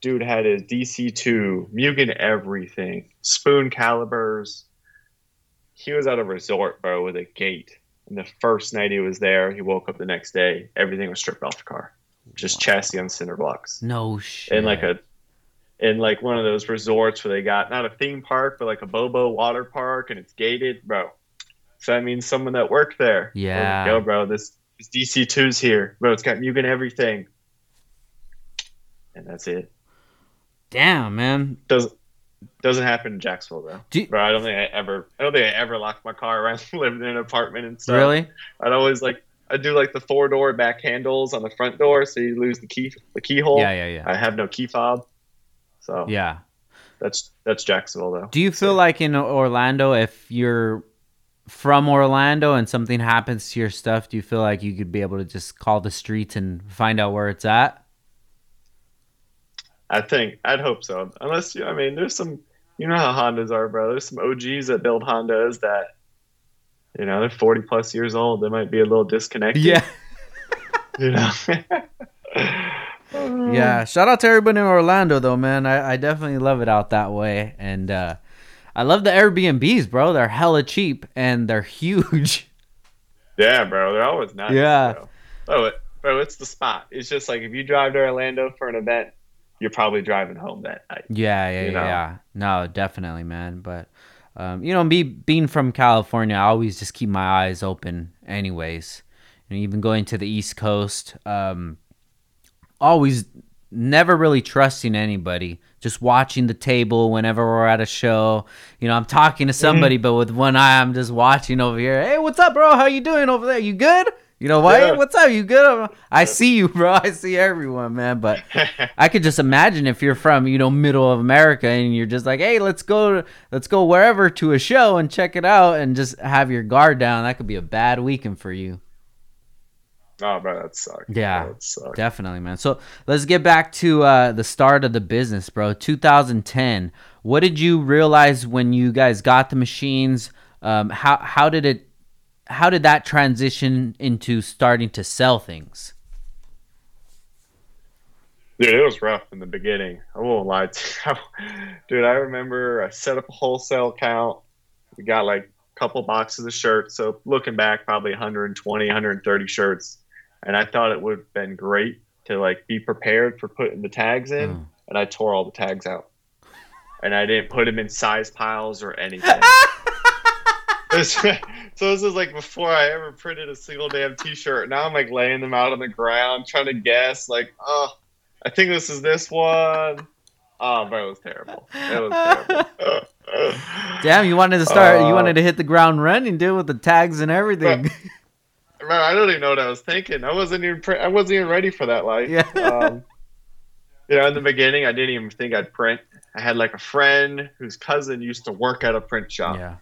Dude had his DC2, Mugen everything, spoon calipers. He was at a resort, bro, with a gate. And the first night he was there, he woke up the next day, everything was stripped off the car. Just wow. chassis on cinder blocks. No shit. In like a in like one of those resorts where they got not a theme park, but like a Bobo water park and it's gated, bro. So that means someone that worked there. Yeah. Go, bro. This this DC2's here. Bro, it's got Mugen everything. And that's it. Damn, man. Doesn't doesn't happen in Jacksonville though. You, bro, I don't think I ever I don't think I ever locked my car around *laughs* living in an apartment and stuff. Really? I'd always like I do like the four door back handles on the front door so you lose the key the keyhole. Yeah, yeah, yeah. I have no key fob. So Yeah. That's that's Jacksonville though. Do you feel so. like in Orlando if you're from Orlando and something happens to your stuff, do you feel like you could be able to just call the streets and find out where it's at? I think I'd hope so. Unless you, I mean, there's some, you know how Hondas are, bro. There's some OGs that build Hondas that, you know, they're 40 plus years old. They might be a little disconnected. Yeah. *laughs* you know. yeah. Shout out to everybody in Orlando, though, man. I, I definitely love it out that way, and uh, I love the Airbnbs, bro. They're hella cheap and they're huge. *laughs* Yeah, bro. They're always nice. Yeah. Bro. Oh, it, bro, it's the spot. It's just like if you drive to Orlando for an event, you're probably driving home that night. Yeah, yeah, know? yeah. No, definitely, man. But um, you know, me being from California, I always just keep my eyes open, anyways. And even going to the East Coast, um, always never really trusting anybody. Just watching the table whenever we're at a show. You know, I'm talking to somebody, mm-hmm. but with one eye, I'm just watching over here. Hey, what's up, bro? How you doing over there? You good? You know what? Yeah. What's up? You good? I see you, bro. I see everyone, man. But *laughs* I could just imagine if you're from, you know, middle of America and you're just like, hey, let's go, let's go wherever to a show and check it out and just have your guard down. That could be a bad weekend for you. Oh, bro, that sucks. Yeah, that sucks. definitely, man. So let's get back to uh, the start of the business, bro. 2010. What did you realize when you guys got the machines? Um, how how did it how did that transition into starting to sell things? Dude, it was rough in the beginning. I won't lie to you. *laughs* Dude, I remember I set up a wholesale account. We got like a couple boxes of shirts. So looking back, probably 120, 130 shirts. And I thought it would have been great to like be prepared for putting the tags in. Mm. And I tore all the tags out. And I didn't put them in size piles or anything. *laughs* *laughs* so this is like before I ever printed a single damn T-shirt. Now I'm like laying them out on the ground, trying to guess. Like, oh, I think this is this one. Oh, but it was terrible. It was terrible. *laughs* Damn, you wanted to start. Uh, you wanted to hit the ground running, dude, with the tags and everything. Man, I don't even know what I was thinking. I wasn't even. I wasn't even ready for that life. Yeah. Um, you know, in the beginning, I didn't even think I'd print. I had like a friend whose cousin used to work at a print shop. Yeah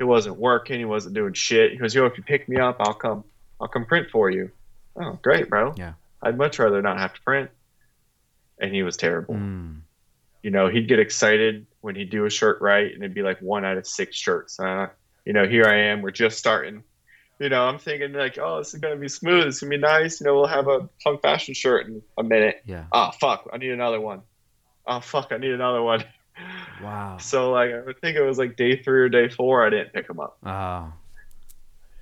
he wasn't working. He wasn't doing shit. He goes, "Yo, if you pick me up, I'll come. I'll come print for you." Oh, great, bro. Yeah. I'd much rather not have to print. And he was terrible. Mm. You know, he'd get excited when he'd do a shirt right, and it'd be like one out of six shirts. Uh, you know, here I am. We're just starting. You know, I'm thinking like, oh, this is gonna be smooth. It's gonna be nice. You know, we'll have a punk fashion shirt in a minute. Yeah. Oh fuck, I need another one. Oh fuck, I need another one. *laughs* Wow. So like I think it was like day three or day four. I didn't pick them up. Oh.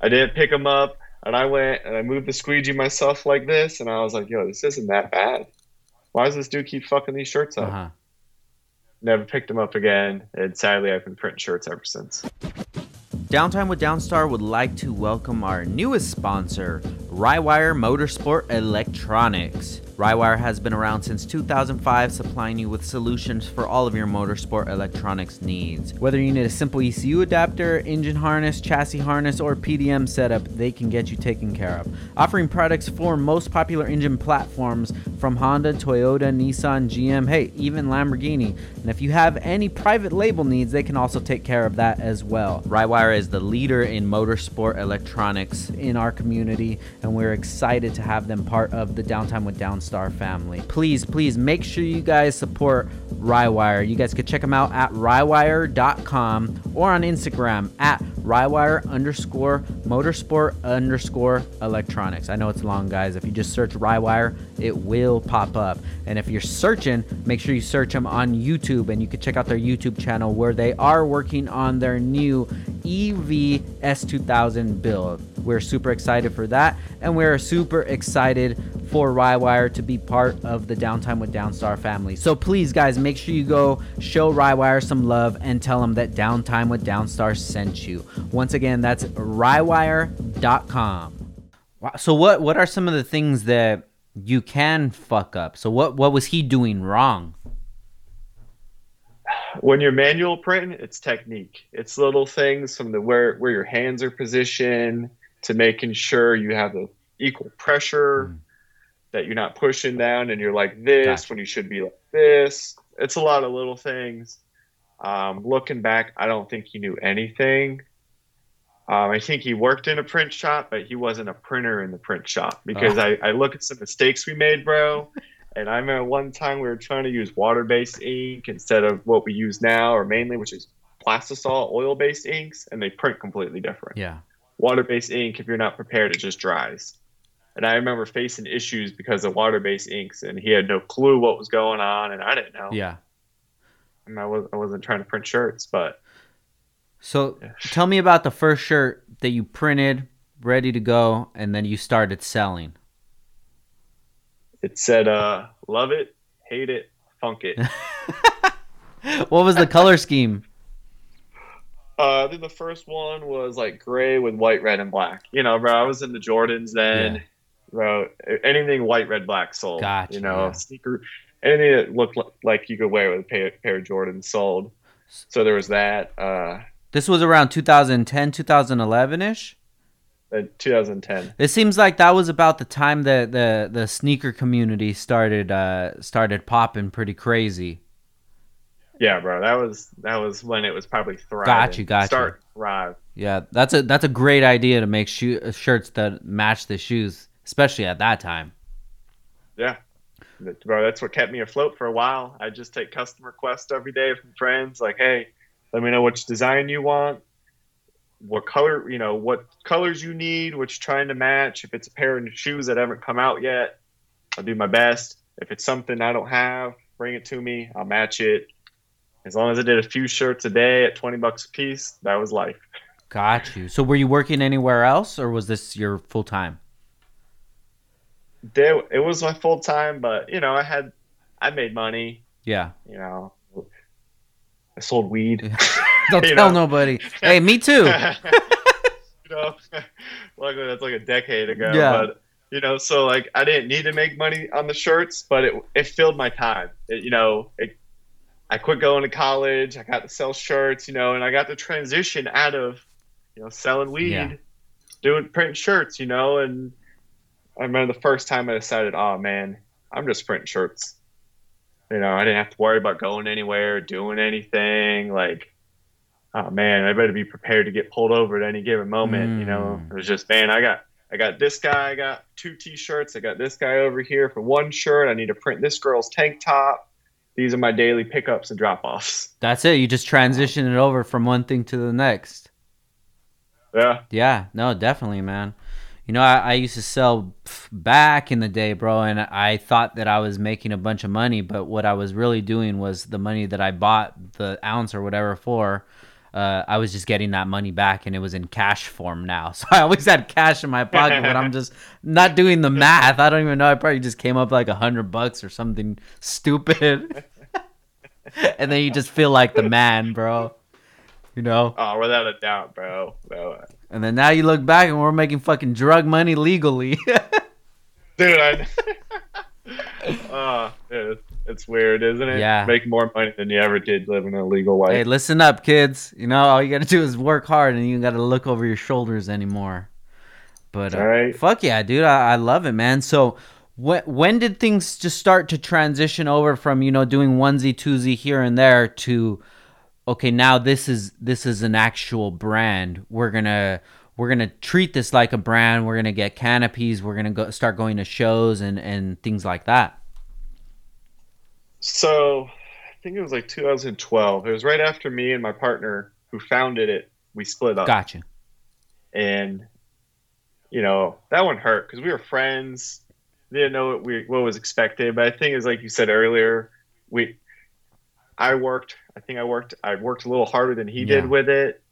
I didn't pick them up, and I went and I moved the squeegee myself like this, and I was like, "Yo, this isn't that bad. Why does this dude keep fucking these shirts up?" Uh-huh. Never picked them up again, and sadly, I've been printing shirts ever since. Downtime with Downstar would like to welcome our newest sponsor, Rywire Motorsport Electronics. Rywire has been around since 2005, supplying you with solutions for all of your motorsport electronics needs. Whether you need a simple ECU adapter, engine harness, chassis harness, or PDM setup, they can get you taken care of. Offering products for most popular engine platforms from Honda, Toyota, Nissan, GM, hey, even Lamborghini. And if you have any private label needs, they can also take care of that as well. Rywire is the leader in motorsport electronics in our community, and we're excited to have them part of the Downtime with Downstar family. Please, please make sure you guys support Rywire. You guys can check them out at rywire.com or on Instagram at rywire underscore motorsport underscore electronics. I know it's long, guys. If you just search Rywire, it will pop up. And if you're searching, make sure you search them on YouTube and you can check out their YouTube channel where they are working on their new EV S2000 build. We're super excited for that, and we're super excited for Rywire to be part of the Downtime with Downstar family. So please, guys, make sure you go show Rywire some love and tell them that Downtime with Downstar sent you. Once again, that's rywire.com. Wow. So what what are some of the things that you can fuck up? So what what was he doing wrong? when you're manual printing, it's technique. It's little things from the where where your hands are positioned to making sure you have the equal pressure, mm. that you're not pushing down and you're like this gotcha. when you should be like this. It's a lot of little things. Um, looking back, I don't think he knew anything. Um, I think he worked in a print shop, but he wasn't a printer in the print shop because oh. I, I look at some mistakes we made, bro. And I remember one time we were trying to use water-based ink instead of what we use now, or mainly, which is plastisol oil-based inks, and they print completely different. Yeah. Water-based ink, if you're not prepared, it just dries. And I remember facing issues because of water-based inks, and he had no clue what was going on, and I didn't know. Yeah. And I was I wasn't trying to print shirts, but. So, yeah. tell me about the first shirt that you printed, ready to go, and then you started selling it said uh love it hate it funk it *laughs* what was the color scheme uh i think the first one was like gray with white red and black you know bro i was in the jordans then yeah. bro anything white red black sold gotcha, you know yeah. sneaker anything that looked like you could wear with a pair, pair of jordans sold so there was that uh this was around 2010 2011ish 2010. It seems like that was about the time that the the sneaker community started uh started popping pretty crazy. Yeah, bro, that was that was when it was probably thriving. Got you, got Start you. thrive. Yeah, that's a that's a great idea to make shoe, uh, shirts that match the shoes, especially at that time. Yeah, bro, that's what kept me afloat for a while. I just take custom requests every day from friends, like, hey, let me know which design you want what color you know what colors you need what you're trying to match if it's a pair of shoes that haven't come out yet i'll do my best if it's something i don't have bring it to me i'll match it as long as i did a few shirts a day at 20 bucks a piece that was life got you so were you working anywhere else or was this your full time it was my full time but you know i had i made money yeah you know i sold weed *laughs* Don't tell know? nobody. Hey, me too. *laughs* you know, *laughs* luckily that's like a decade ago. Yeah. But you know, so like I didn't need to make money on the shirts, but it it filled my time. It, you know, it, I quit going to college. I got to sell shirts. You know, and I got to transition out of you know selling weed, yeah. doing print shirts. You know, and I remember the first time I decided, oh man, I'm just printing shirts. You know, I didn't have to worry about going anywhere, doing anything. Like oh man, I better be prepared to get pulled over at any given moment. Mm. You know, mm. it was just man, I got I got this guy, I got two t-shirts, I got this guy over here for one shirt. I need to print this girl's tank top. These are my daily pickups and drop-offs. That's it. You just transition it over from one thing to the next. Yeah. Yeah. No, definitely, man. You know, I, I used to sell back in the day, bro, and I thought that I was making a bunch of money, but what I was really doing was the money that I bought the ounce or whatever for uh, I was just getting that money back and it was in cash form now. *laughs* So I always had cash in my pocket, but I'm just not doing the math. I don't even know. I probably just came up like a hundred bucks or something stupid. *laughs* and then you just feel like the man, bro. You know? Oh, without a doubt, bro. bro. And then now you look back and we're making fucking drug money legally. *laughs* Dude, I uh, it's, it's weird, isn't it? Yeah. Make more money than you ever did living a legal life. Hey, listen up, kids. You know, all you got to do is work hard, and you got to look over your shoulders anymore. But uh, All right. fuck yeah, dude, I, I love it, man. So. When, when did things just start to transition over from you know doing onesie twosie here and there to okay now this is this is an actual brand we're gonna we're gonna treat this like a brand we're gonna get canopies we're gonna go start going to shows and and things like that So I think it was like 2012. It was right after me and my partner who founded it, we split up. gotcha And, you know, that one hurt because we were friends. Didn't know what we what was expected. But I think it's like you said earlier, we I worked I think I worked I worked a little harder than he Yeah. did with it.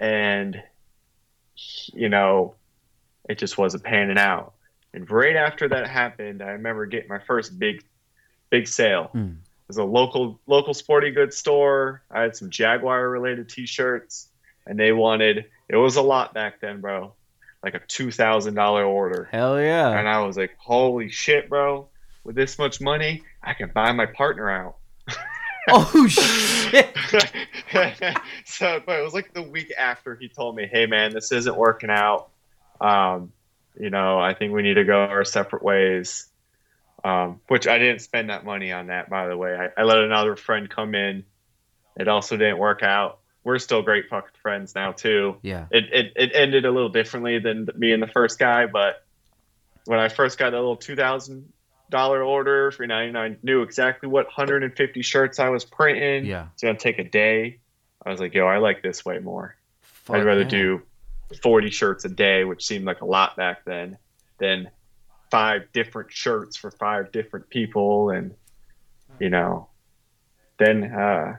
And you know, it just wasn't panning out. And right after that happened, I remember getting my first big big sale. Mm. It was a local local sporting goods store. I had some Jaguar related T-shirts, and they wanted it was a lot back then, bro. Like a two thousand dollar order, hell yeah and I was like, "Holy shit, bro! With this much money, I can buy my partner out." *laughs* oh shit *laughs* so, but it was like the week after he told me, "Hey, man, this isn't working out. Um, you know, I think we need to go our separate ways." Um, which I didn't spend that money on that, by the way. I, I let another friend come in. It also didn't work out. We're still great fucking friends now too. yeah It it, it ended a little differently than me and the first guy, but when I first got that little two thousand dollar order for ninety nine, knew exactly what hundred and fifty shirts I was printing. yeah It's gonna take a day. I was like, yo, I like this way more. Fuck I'd rather yeah. do 40 shirts a day, which seemed like a lot back then, than five different shirts for five different people. And, you know, then uh, I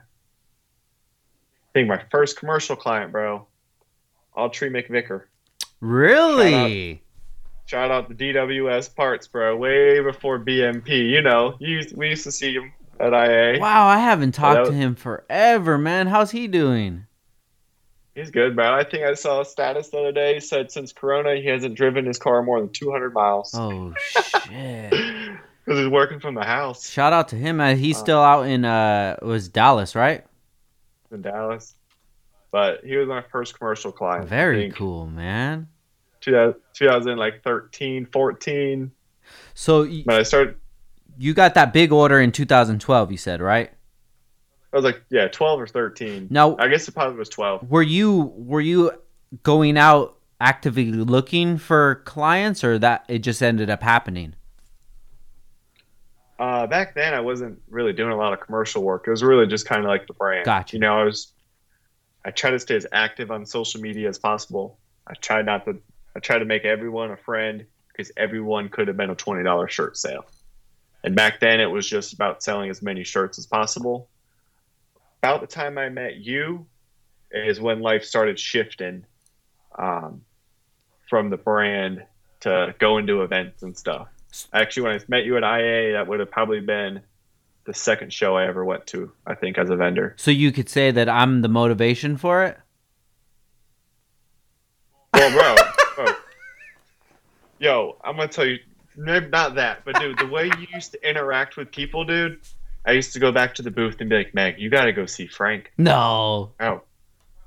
think my first commercial client, bro, Autry McVicker. really Shout out to DWS Parts, bro. Way before BMP. You know, you we used to see him at IA. wow i haven't talked that to him forever man how's he doing He's good, bro. I think I saw a status the other day. He said since Corona, he hasn't driven his car more than 200 miles. oh *laughs* shit Because he's working from the house shout out to him man. he's Uh, still out in uh was dallas right in Dallas. But he was my first commercial client. Very cool man 2000, 2013, 14. so y- When I started, you got that big order in 2012 you said right I was like, yeah, 12 or 13. now I guess it probably was 12. were you were you going out actively looking for clients or that it just ended up happening Uh, back then, I wasn't really doing a lot of commercial work. It was really just kind of like the brand. Gotcha. You know, I was, I try to stay as active on social media as possible. I try not to, I try to make everyone a friend because everyone could have been a twenty dollar shirt sale. And back then, it was just about selling as many shirts as possible. About the time I met you, is when life started shifting, um, from the brand to going to events and stuff. Actually, when I met you at IA, that would have probably been the second show I ever went to. I think as a vendor. so you could say that i'm the motivation for it Well, bro, bro. yo, I'm gonna tell you, not that, but dude, the way you used to interact with people, dude. I used to go back to the booth and be like, Meg, you gotta go see Frank. no Oh,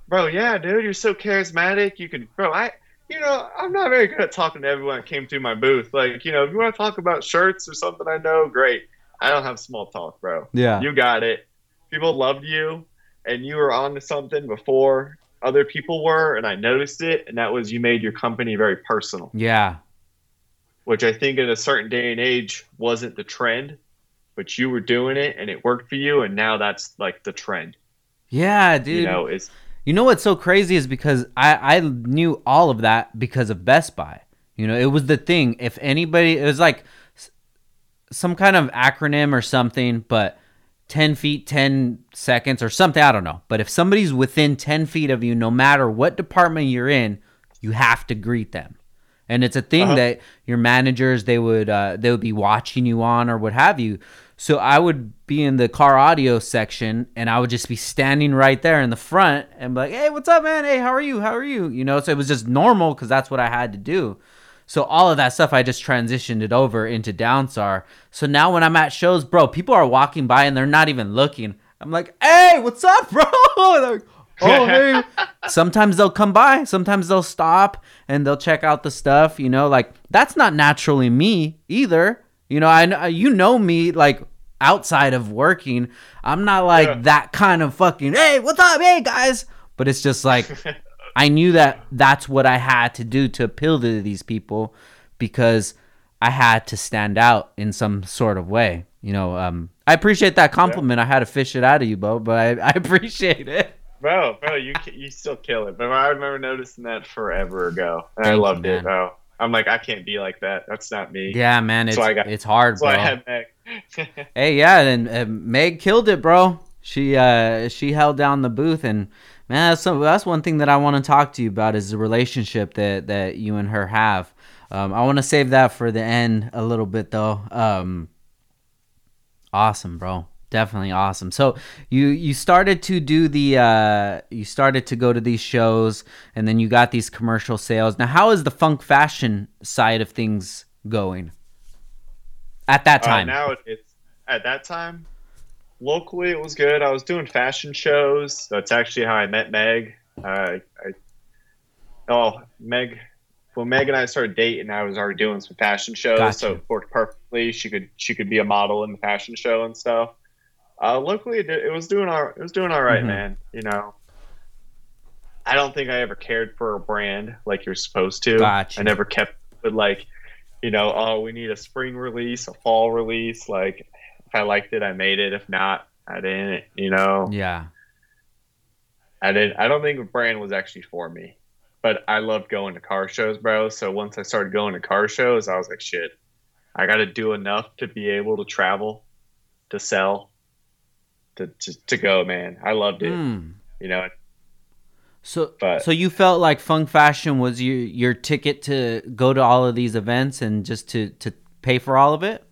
bro, yeah, dude, you're so charismatic. You can, bro, I, you know, I'm not very good at talking to everyone that came through my booth. Like, you know, if you want to talk about shirts or something I know, great. I don't have small talk, bro. yeah You got it. People loved you, and you were on to something before other people were, and I noticed it, and that was you made your company very personal, yeah which I think in a certain day and age wasn't the trend, but you were doing it and it worked for you, and now that's like the trend. yeah dude You know, it's You know what's so crazy is because I I knew all of that because of Best Buy. You know, it was the thing. If anybody, it was like some kind of acronym or something, but 10 feet, 10 seconds or something. I don't know. But if somebody's within 10 feet of you, no matter what department you're in, you have to greet them. And it's a thing Uh-huh. that your managers they would uh, they would be watching you on or what have you. So I would be in the car audio section and I would just be standing right there in the front and be like, "Hey, what's up, man? Hey, how are you? How are you?" You know, so it was just normal because that's what I had to do. So all of that stuff, I just transitioned it over into Downstar. So now when I'm at shows, bro, people are walking by and they're not even looking. I'm like, hey, what's up, *laughs* bro? Like, oh, *laughs* hey. Sometimes they'll come by. Sometimes they'll stop and they'll check out the stuff. You know, like that's not naturally me either. You know, I you know me like outside of working. I'm not like yeah. that kind of fucking. Hey, what's up, hey guys? But it's just like *laughs* I knew that that's what I had to do to appeal to these people because I had to stand out in some sort of way. You know, um, I appreciate that compliment. Yeah. I had to fish it out of you, Bo, but I, I *laughs* appreciate it. Bro, bro, you you still kill it. But I remember noticing that forever ago, and Thank I loved you, it, bro. I'm like, I can't be like that. That's not me. Yeah, man, it's got, it's hard, bro. I had Meg. *laughs* hey, yeah, and uh, Meg killed it, bro. She uh she held down the booth, and man, that's some, that's one thing that I want to talk to you about is the relationship that that you and her have. Um, I want to save that for the end a little bit, though. Um, awesome, bro definitely awesome. So you you started to do the uh, you started to go to these shows, and then you got these commercial sales. Now, how is the funk fashion side of things going at that uh, time? Uh, now it's at that time. Locally, it was good. I was doing fashion shows. That's actually how I met Meg. Uh, I, oh, Meg. When Meg and I started dating, I was already doing some fashion shows, gotcha. so it worked perfectly. She could she could be a model in the fashion show and stuff. Uh, locally, it, it, was doing all it was doing all right, mm-hmm. man. You know, I don't think I ever cared for a brand like you're supposed to. Gotcha. I never kept with like, you know, oh, we need a spring release, a fall release. Like, if I liked it, I made it. If not, I didn't. You know. Yeah. I didn't. I don't think a brand was actually for me, but I loved going to car shows, bro. So once I started going to car shows, I was like, shit, I got to do enough to be able to travel, to sell, to, to, to go, man. I loved it. Mm. You know. So, but, so you felt like Funk Fashion was your your ticket to go to all of these events and just to to pay for all of it.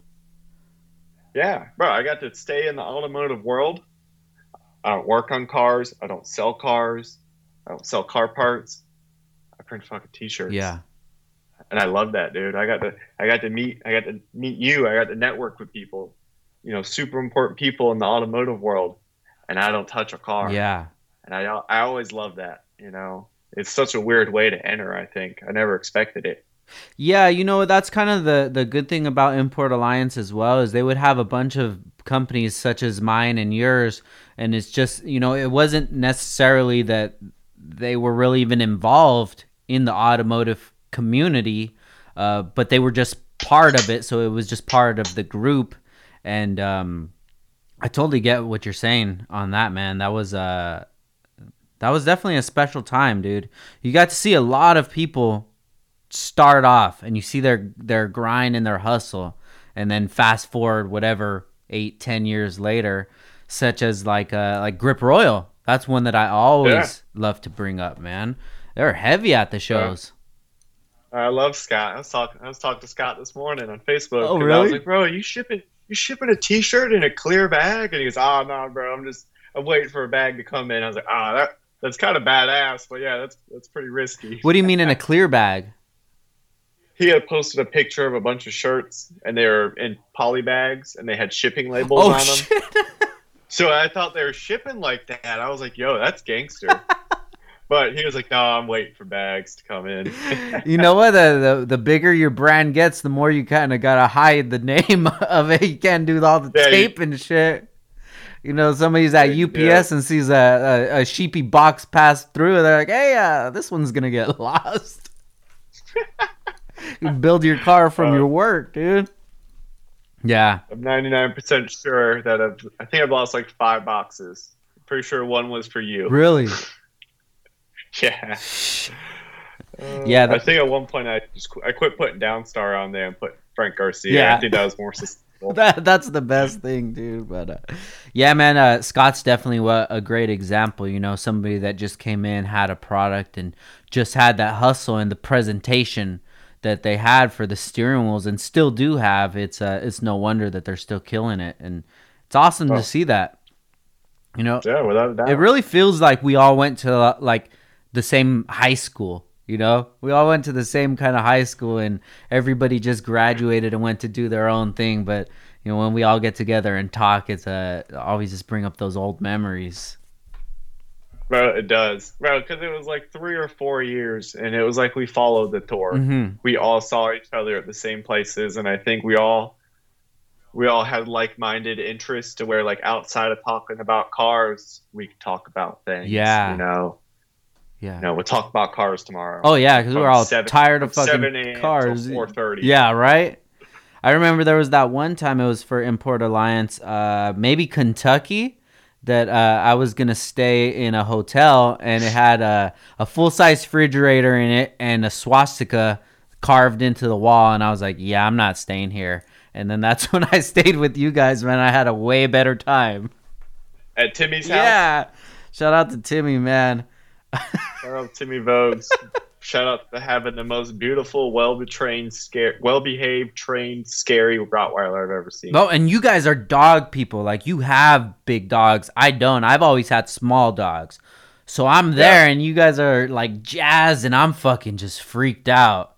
Yeah, bro. I got to stay in the automotive world. I don't work on cars. I don't sell cars. I don't sell car parts. I print fucking t-shirts. Yeah. And I love that, dude. I got to I got to meet I got to meet you. I got to network with people you know super important people in the automotive world, and I don't touch a car. Yeah, and I I always love that. You know, it's such a weird way to enter. I think I never expected it. Yeah, you know that's kind of the the good thing about Import Alliance as well is they would have a bunch of companies such as mine and yours, and it's just you know it wasn't necessarily that they were really even involved in the automotive community, uh, but they were just part of it. So it was just part of the group, and um, I totally get what you're saying on that, man. That was uh, that was definitely a special time, dude. You got to see a lot of people start off, and you see their their grind and their hustle, and then fast forward whatever eight, ten years later, such as like uh, like Grip Royal. That's one that I always yeah. love to bring up, man. They're heavy at the shows. I love Scott. I was talking. I was talking to Scott this morning on Facebook. Oh, really? I was like, bro, are you shipping? You shipping a T-shirt in a clear bag? And he goes, oh no, bro, I'm just I'm waiting for a bag to come in. I was like, ah, oh, that that's kind of badass, but yeah, that's that's pretty risky. What do you mean in a clear bag? He had posted a picture of a bunch of shirts, and they were in poly bags, and they had shipping labels oh, on them. *laughs* so I thought they were shipping like that. I was like, yo, that's gangster. *laughs* But he was like, "No, I'm waiting for bags to come in." *laughs* you know what? The, the, the bigger your brand gets, the more you kind of gotta hide the *laughs* name of it. You can't do all the yeah, tape you, and shit. You know, somebody's at UPS yeah. and sees a, a, a, sheepy box pass through, and they're like, "Hey, uh, this one's gonna get *laughs* lost." you build your car from uh, your work, dude. Yeah, I'm 99% sure that I've, I think I've lost like five boxes. I'm pretty sure one was for you. Really? *laughs* Yeah. Uh, yeah, I think at one point I just I quit putting Downstar on there and put Frank Garcia. Yeah, I think that was more sustainable. *laughs* that, that's the best thing, dude. But uh, yeah, man, uh, Scott's definitely a great example. You know, somebody that just came in, had a product, and just had that hustle and the presentation that they had for the steering wheels, and still do have. It's uh, it's no wonder that they're still killing it, and it's awesome oh. to see that. You know, yeah, without a doubt. It really feels like we all went to like the same high school. You know, we all went to the same kind of high school, and everybody just graduated and went to do their own thing. But you know, when we all get together and talk, it's uh, always just bring up those old memories. Bro, it does, bro, because it was like three or four years, and it was like we followed the tour. Mhm. We all saw each other at the same places, and I think we all we all had like-minded interests to where, like, outside of talking about cars, we could talk about things. Yeah. you know, Yeah. know, we'll talk about cars tomorrow. Oh yeah, because we're all seven- tired of fucking 7 cars. 4:30. Yeah, right. I remember there was that one time it was for Import Alliance, uh, maybe Kentucky, that uh, I was gonna stay in a hotel and it had a, a full size refrigerator in it and a swastika carved into the wall, and I was like, yeah, I'm not staying here. And then that's *laughs* when I stayed with you guys, man. I had a way better time. At Timmy's house. Yeah. Shout out to Timmy, man. *laughs* Shout out Timmy Vogues. Shout out to having the most beautiful, well-trained, scare, well-behaved, trained, scary Rottweiler I've ever seen. No, and you guys are dog people. Like you have big dogs. I don't. I've always had small dogs. So I'm there and you guys are like jazzed and I'm fucking just freaked out.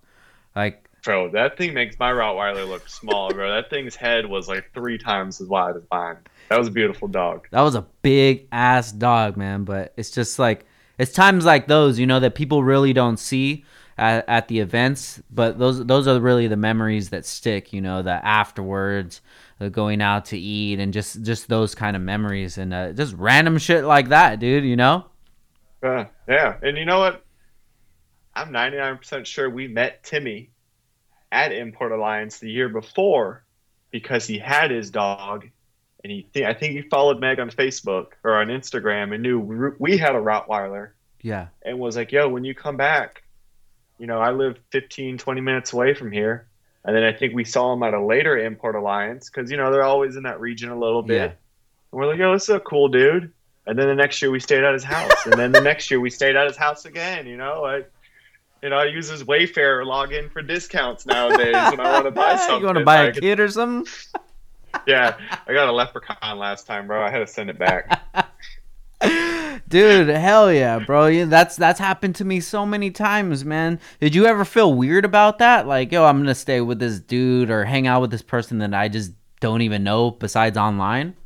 Like Bro, that thing makes my Rottweiler look small, bro. That thing's head was like three times as wide as mine. That was a beautiful dog. that was a big ass dog, man, but it's just like it's times like those, you know, that people really don't see at, at the events, but those those are really the memories that stick, you know, the afterwards, the going out to eat and just just those kind of memories and uh, just random shit like that, dude, you know? Uh, yeah, and you know what? I'm 99% sure we met Timmy at Import Alliance the year before because he had his dog, and he th- I think he followed Meg on Facebook or on Instagram and knew we- had a Rottweiler Yeah. and was like, "Yo, when you come back, you know, I live 15, 20 minutes away from here." And then I think we saw him at a later Import Alliance because you know they're always in that region a little bit. Yeah. And we're like, "Yo, this is a cool dude." And then the next year we stayed at his house, and then the next year we stayed at his house again. You know, like. You know, I use his Wayfair login for discounts nowadays when I want to buy *laughs* something. you want to buy a like, kid or something? *laughs* *laughs* Yeah, I got a leprechaun last time, bro. I had to send it back. *laughs* Dude, hell yeah, bro. Yeah, that's that's happened to me so many times, man. Did you ever feel weird about that? Like, yo, I'm gonna stay with this dude or hang out with this person that I just don't even know besides online?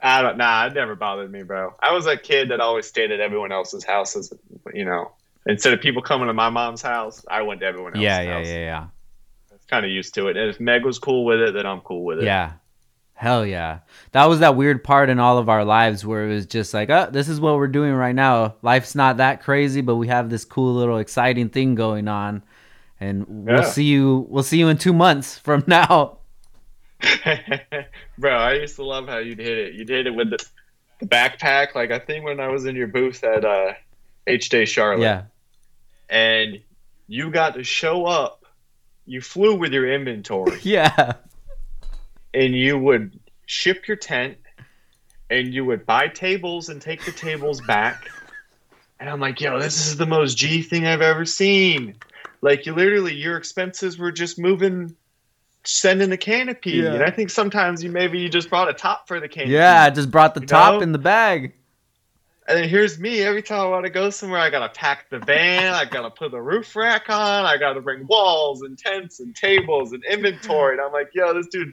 I don't. Nah, it never bothered me, bro. I was a kid that always stayed at everyone else's houses. You know, instead of people coming to my mom's house, I went to everyone else's Yeah, yeah, house. yeah, yeah. Was kind of used to it. And if Meg was cool with it, then I'm cool with it. Yeah. Hell yeah. That was that weird part in all of our lives where it was just like, oh, this is what we're doing right now. Life's not that crazy, but we have this cool little exciting thing going on. And we'll Yeah. see you we'll see you in two months from *laughs* now. *laughs* bro, I used to love how you'd hit it. You'd hit it with the, the backpack. Like I think when I was in your booth at uh, H Day Charlotte. Yeah. and you got to show up. You flew with your inventory, *laughs* Yeah. and you would ship your tent, and you would buy tables and take the tables back. And I'm like, yo, this is the most G thing I've ever seen. Like, you literally, your expenses were just moving, sending the canopy. Yeah. And I think sometimes you maybe you just brought a top for the canopy. Yeah, I just brought the top know? in the bag. And then here's me every time I want to go somewhere. I gotta pack the van. I gotta put the roof rack on. I gotta bring walls and tents and tables and inventory. And I'm like, yo, this dude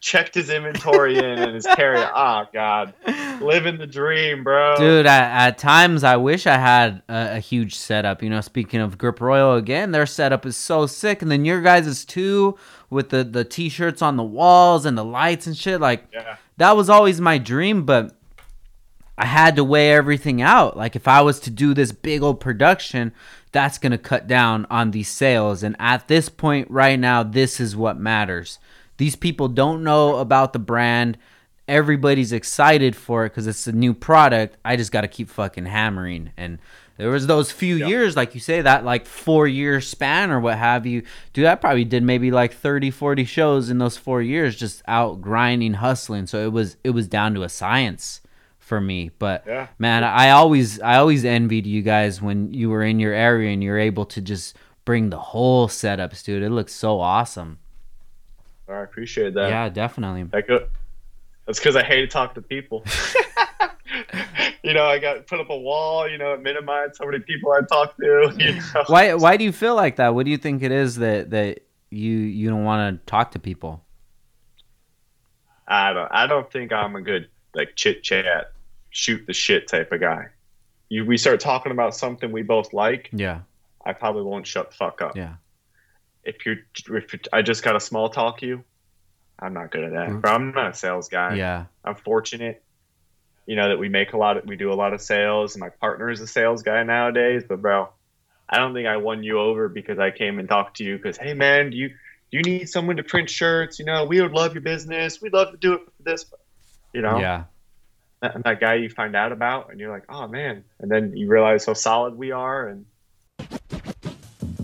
checked his inventory in and his carry. Oh ah, god, living the dream, bro. Dude, at, at times I wish I had a, a huge setup. You know, speaking of Grip Royal again, their setup is so sick, and then your guys is too with the the t-shirts on the walls and the lights and shit. Like Yeah, that was always my dream, but I had to weigh everything out. Like if I was to do this big old production, that's gonna cut down on these sales. And at this point right now, this is what matters. These people don't know about the brand. Everybody's excited for it because it's a new product. I just got to keep fucking hammering. And there was those few Yeah. years, like you say, that like four year span or what have you. Dude, I probably did maybe like 30, 40 shows in those four years, just out grinding, hustling. So it was it was down to a science for me. But Yeah. man, I always I always envied you guys when you were in your area and you're able to just bring the whole setups, dude. It looks so awesome. I appreciate that. yeah, definitely. That go- That's because I hate to talk to people. *laughs* you know, I got put up a wall. You know, it minimized how many people I talked to. *laughs* You know? Why why do you feel like that? What do you think it is that that you you don't want to talk to people? I don't. I don't think I'm a good like chit chat, shoot the shit type of guy. You we start talking about something we both like. Yeah. I probably won't shut the fuck up. Yeah. If you're, if you're, I just got to small talk you, I'm not good at that. Mm. Bro, I'm not a sales guy. Yeah. I'm fortunate, you know, that we make a lot of, we do a lot of sales. And my partner is a sales guy nowadays. But bro, I don't think I won you over because I came and talked to you because, hey man, do you do you need someone to print shirts? You know, we would love your business. We'd love to do it for this. You know, Yeah. that, that guy you find out about, and you're like, oh man, and then you realize how solid we are, and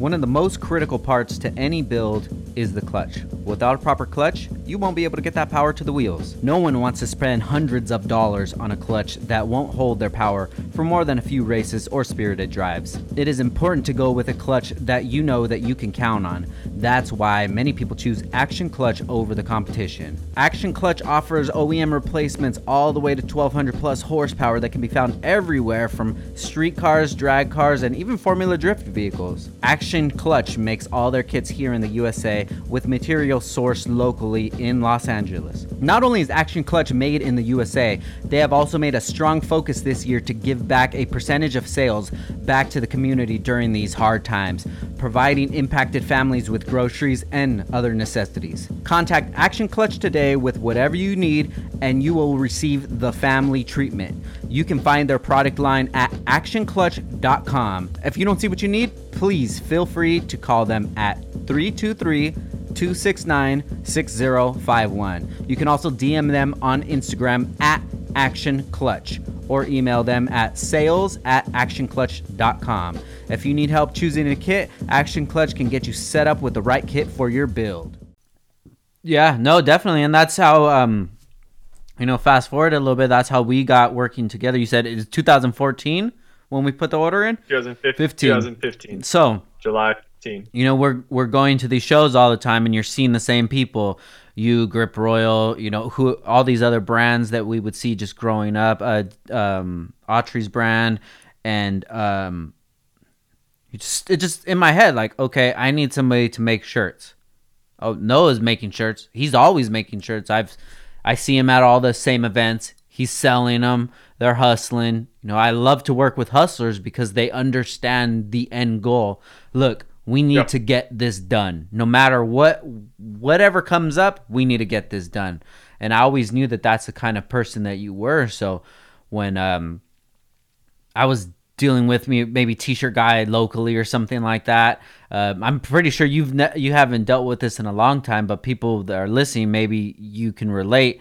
One of the most critical parts to any build is the clutch. Without a proper clutch, you won't be able to get that power to the wheels. No one wants to spend hundreds of dollars on a clutch that won't hold their power for more than a few races or spirited drives. It is important to go with a clutch that you know that you can count on. That's why many people choose Action Clutch over the competition. Action Clutch offers OEM replacements all the way to 1200 plus horsepower that can be found everywhere from street cars, drag cars, and even Formula Drift vehicles. Action Clutch makes all their kits here in the USA with material sourced locally in Los Angeles. Not only is Action Clutch made in the USA, they have also made a strong focus this year to give back a percentage of sales back to the community during these hard times, providing impacted families with groceries and other necessities. Contact Action Clutch today with whatever you need and you will receive the family treatment. You can find their product line at actionclutch.com. If you don't see what you need, please feel free to call them at 323 269 6051. You can also DM them on Instagram at Action Clutch or email them at sales at actionclutch.com. If you need help choosing a kit, Action Clutch can get you set up with the right kit for your build. Yeah, no, definitely. And that's how, um, you know, fast forward a little bit, that's how we got working together. You said it's 2014 when we put the order in? 2015, 15. 2015, So, July 15. you know we're we're going to these shows all the time and you're seeing the same people. You grip royal you know who all these other brands that we would see just growing up uh um autry's brand and um just it just in my head like okay i need somebody to make shirts. Oh noah's making shirts. He's always making shirts. I've i see him at all the same events he's selling them they're hustling you know i love to work with hustlers because they understand the end goal look we need Yeah. to get this done no matter what whatever comes up we need to get this done and i always knew that that's the kind of person that you were so when um I was dealing with me maybe t-shirt guy locally or something like that. Um, I'm pretty sure you've ne- you haven't dealt with this in a long time, but people that are listening, maybe you can relate.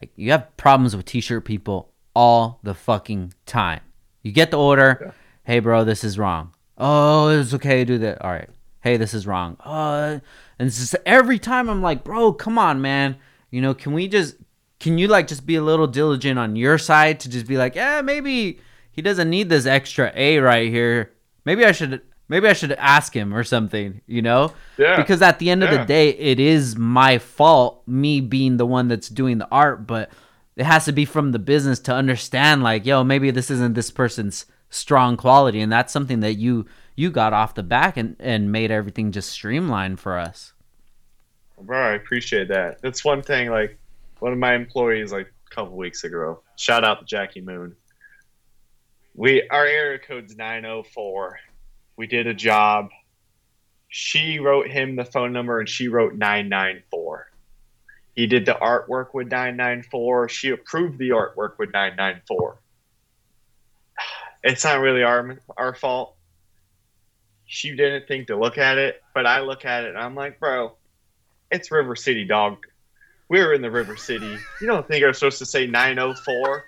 Like you have problems with t-shirt people all the fucking time. You get the order, hey bro, this is wrong. Oh, it's okay to do that. All right. Hey, this is wrong. Uh, and it's just every time I'm like, bro, come on, man. You know, can we just can you like just be a little diligent on your side to just be like, yeah, maybe he doesn't need this extra A right here. Maybe I should maybe I should ask him or something, you know? Yeah. Because at the end of the day, it is my fault, me being the one that's doing the art, but it has to be from the business to understand like, yo, maybe this isn't this person's strong quality and that's something that you you got off the back and and made everything just streamlined for us. Bro, I appreciate that. That's one thing. Like one of my employees, like a couple weeks ago, shout out to Jackie Moon. We our area code's nine oh four. We did a job. She wrote him the phone number, and she wrote nine nine four. He did the artwork with nine nine four. She approved the artwork with nine nine four. *sighs* It's not really our our fault. She didn't think to look at it, but I look at it and I'm like, bro, it's River City, dog. We're in the River City. You don't think I'm supposed to say 904?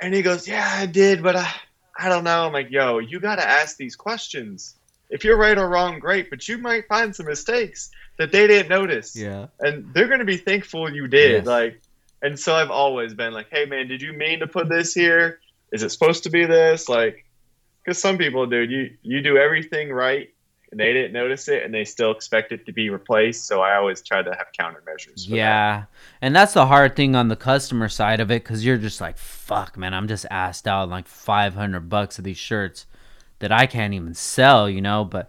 And he goes, Yeah, I did, but I, I don't know. I'm like, Yo, you got to ask these questions. If you're right or wrong, great, but you might find some mistakes that they didn't notice. Yeah. And they're going to be thankful you did. Yes. Like, and so I've always been like, Hey, man, did you mean to put this here? Is it supposed to be this? Like, because some people, dude, you, you do everything right and they didn't notice it and they still expect it to be replaced. So I always try to have countermeasures. for that. Yeah. And that's the hard thing on the customer side of it because you're just like, fuck, man, I'm just asked out like 500 bucks of these shirts that I can't even sell, you know? But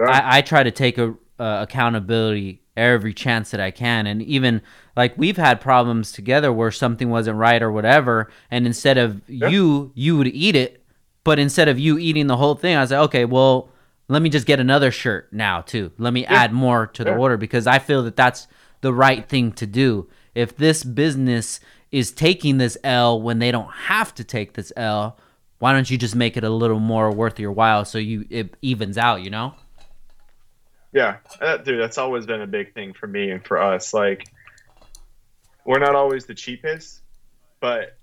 Yeah. I, I try to take a, uh, accountability every chance that I can. And even like we've had problems together where something wasn't right or whatever. And instead of you, you would eat it. But instead of you eating the whole thing, I was like, okay, well, let me just get another shirt now too. Let me add more to the Yeah. order because I feel that that's the right thing to do. If this business is taking this L when they don't have to take this L, why don't you just make it a little more worth your while so you it evens out, you know? Yeah, uh, dude, that's always been a big thing for me and for us. Like, we're not always the cheapest, but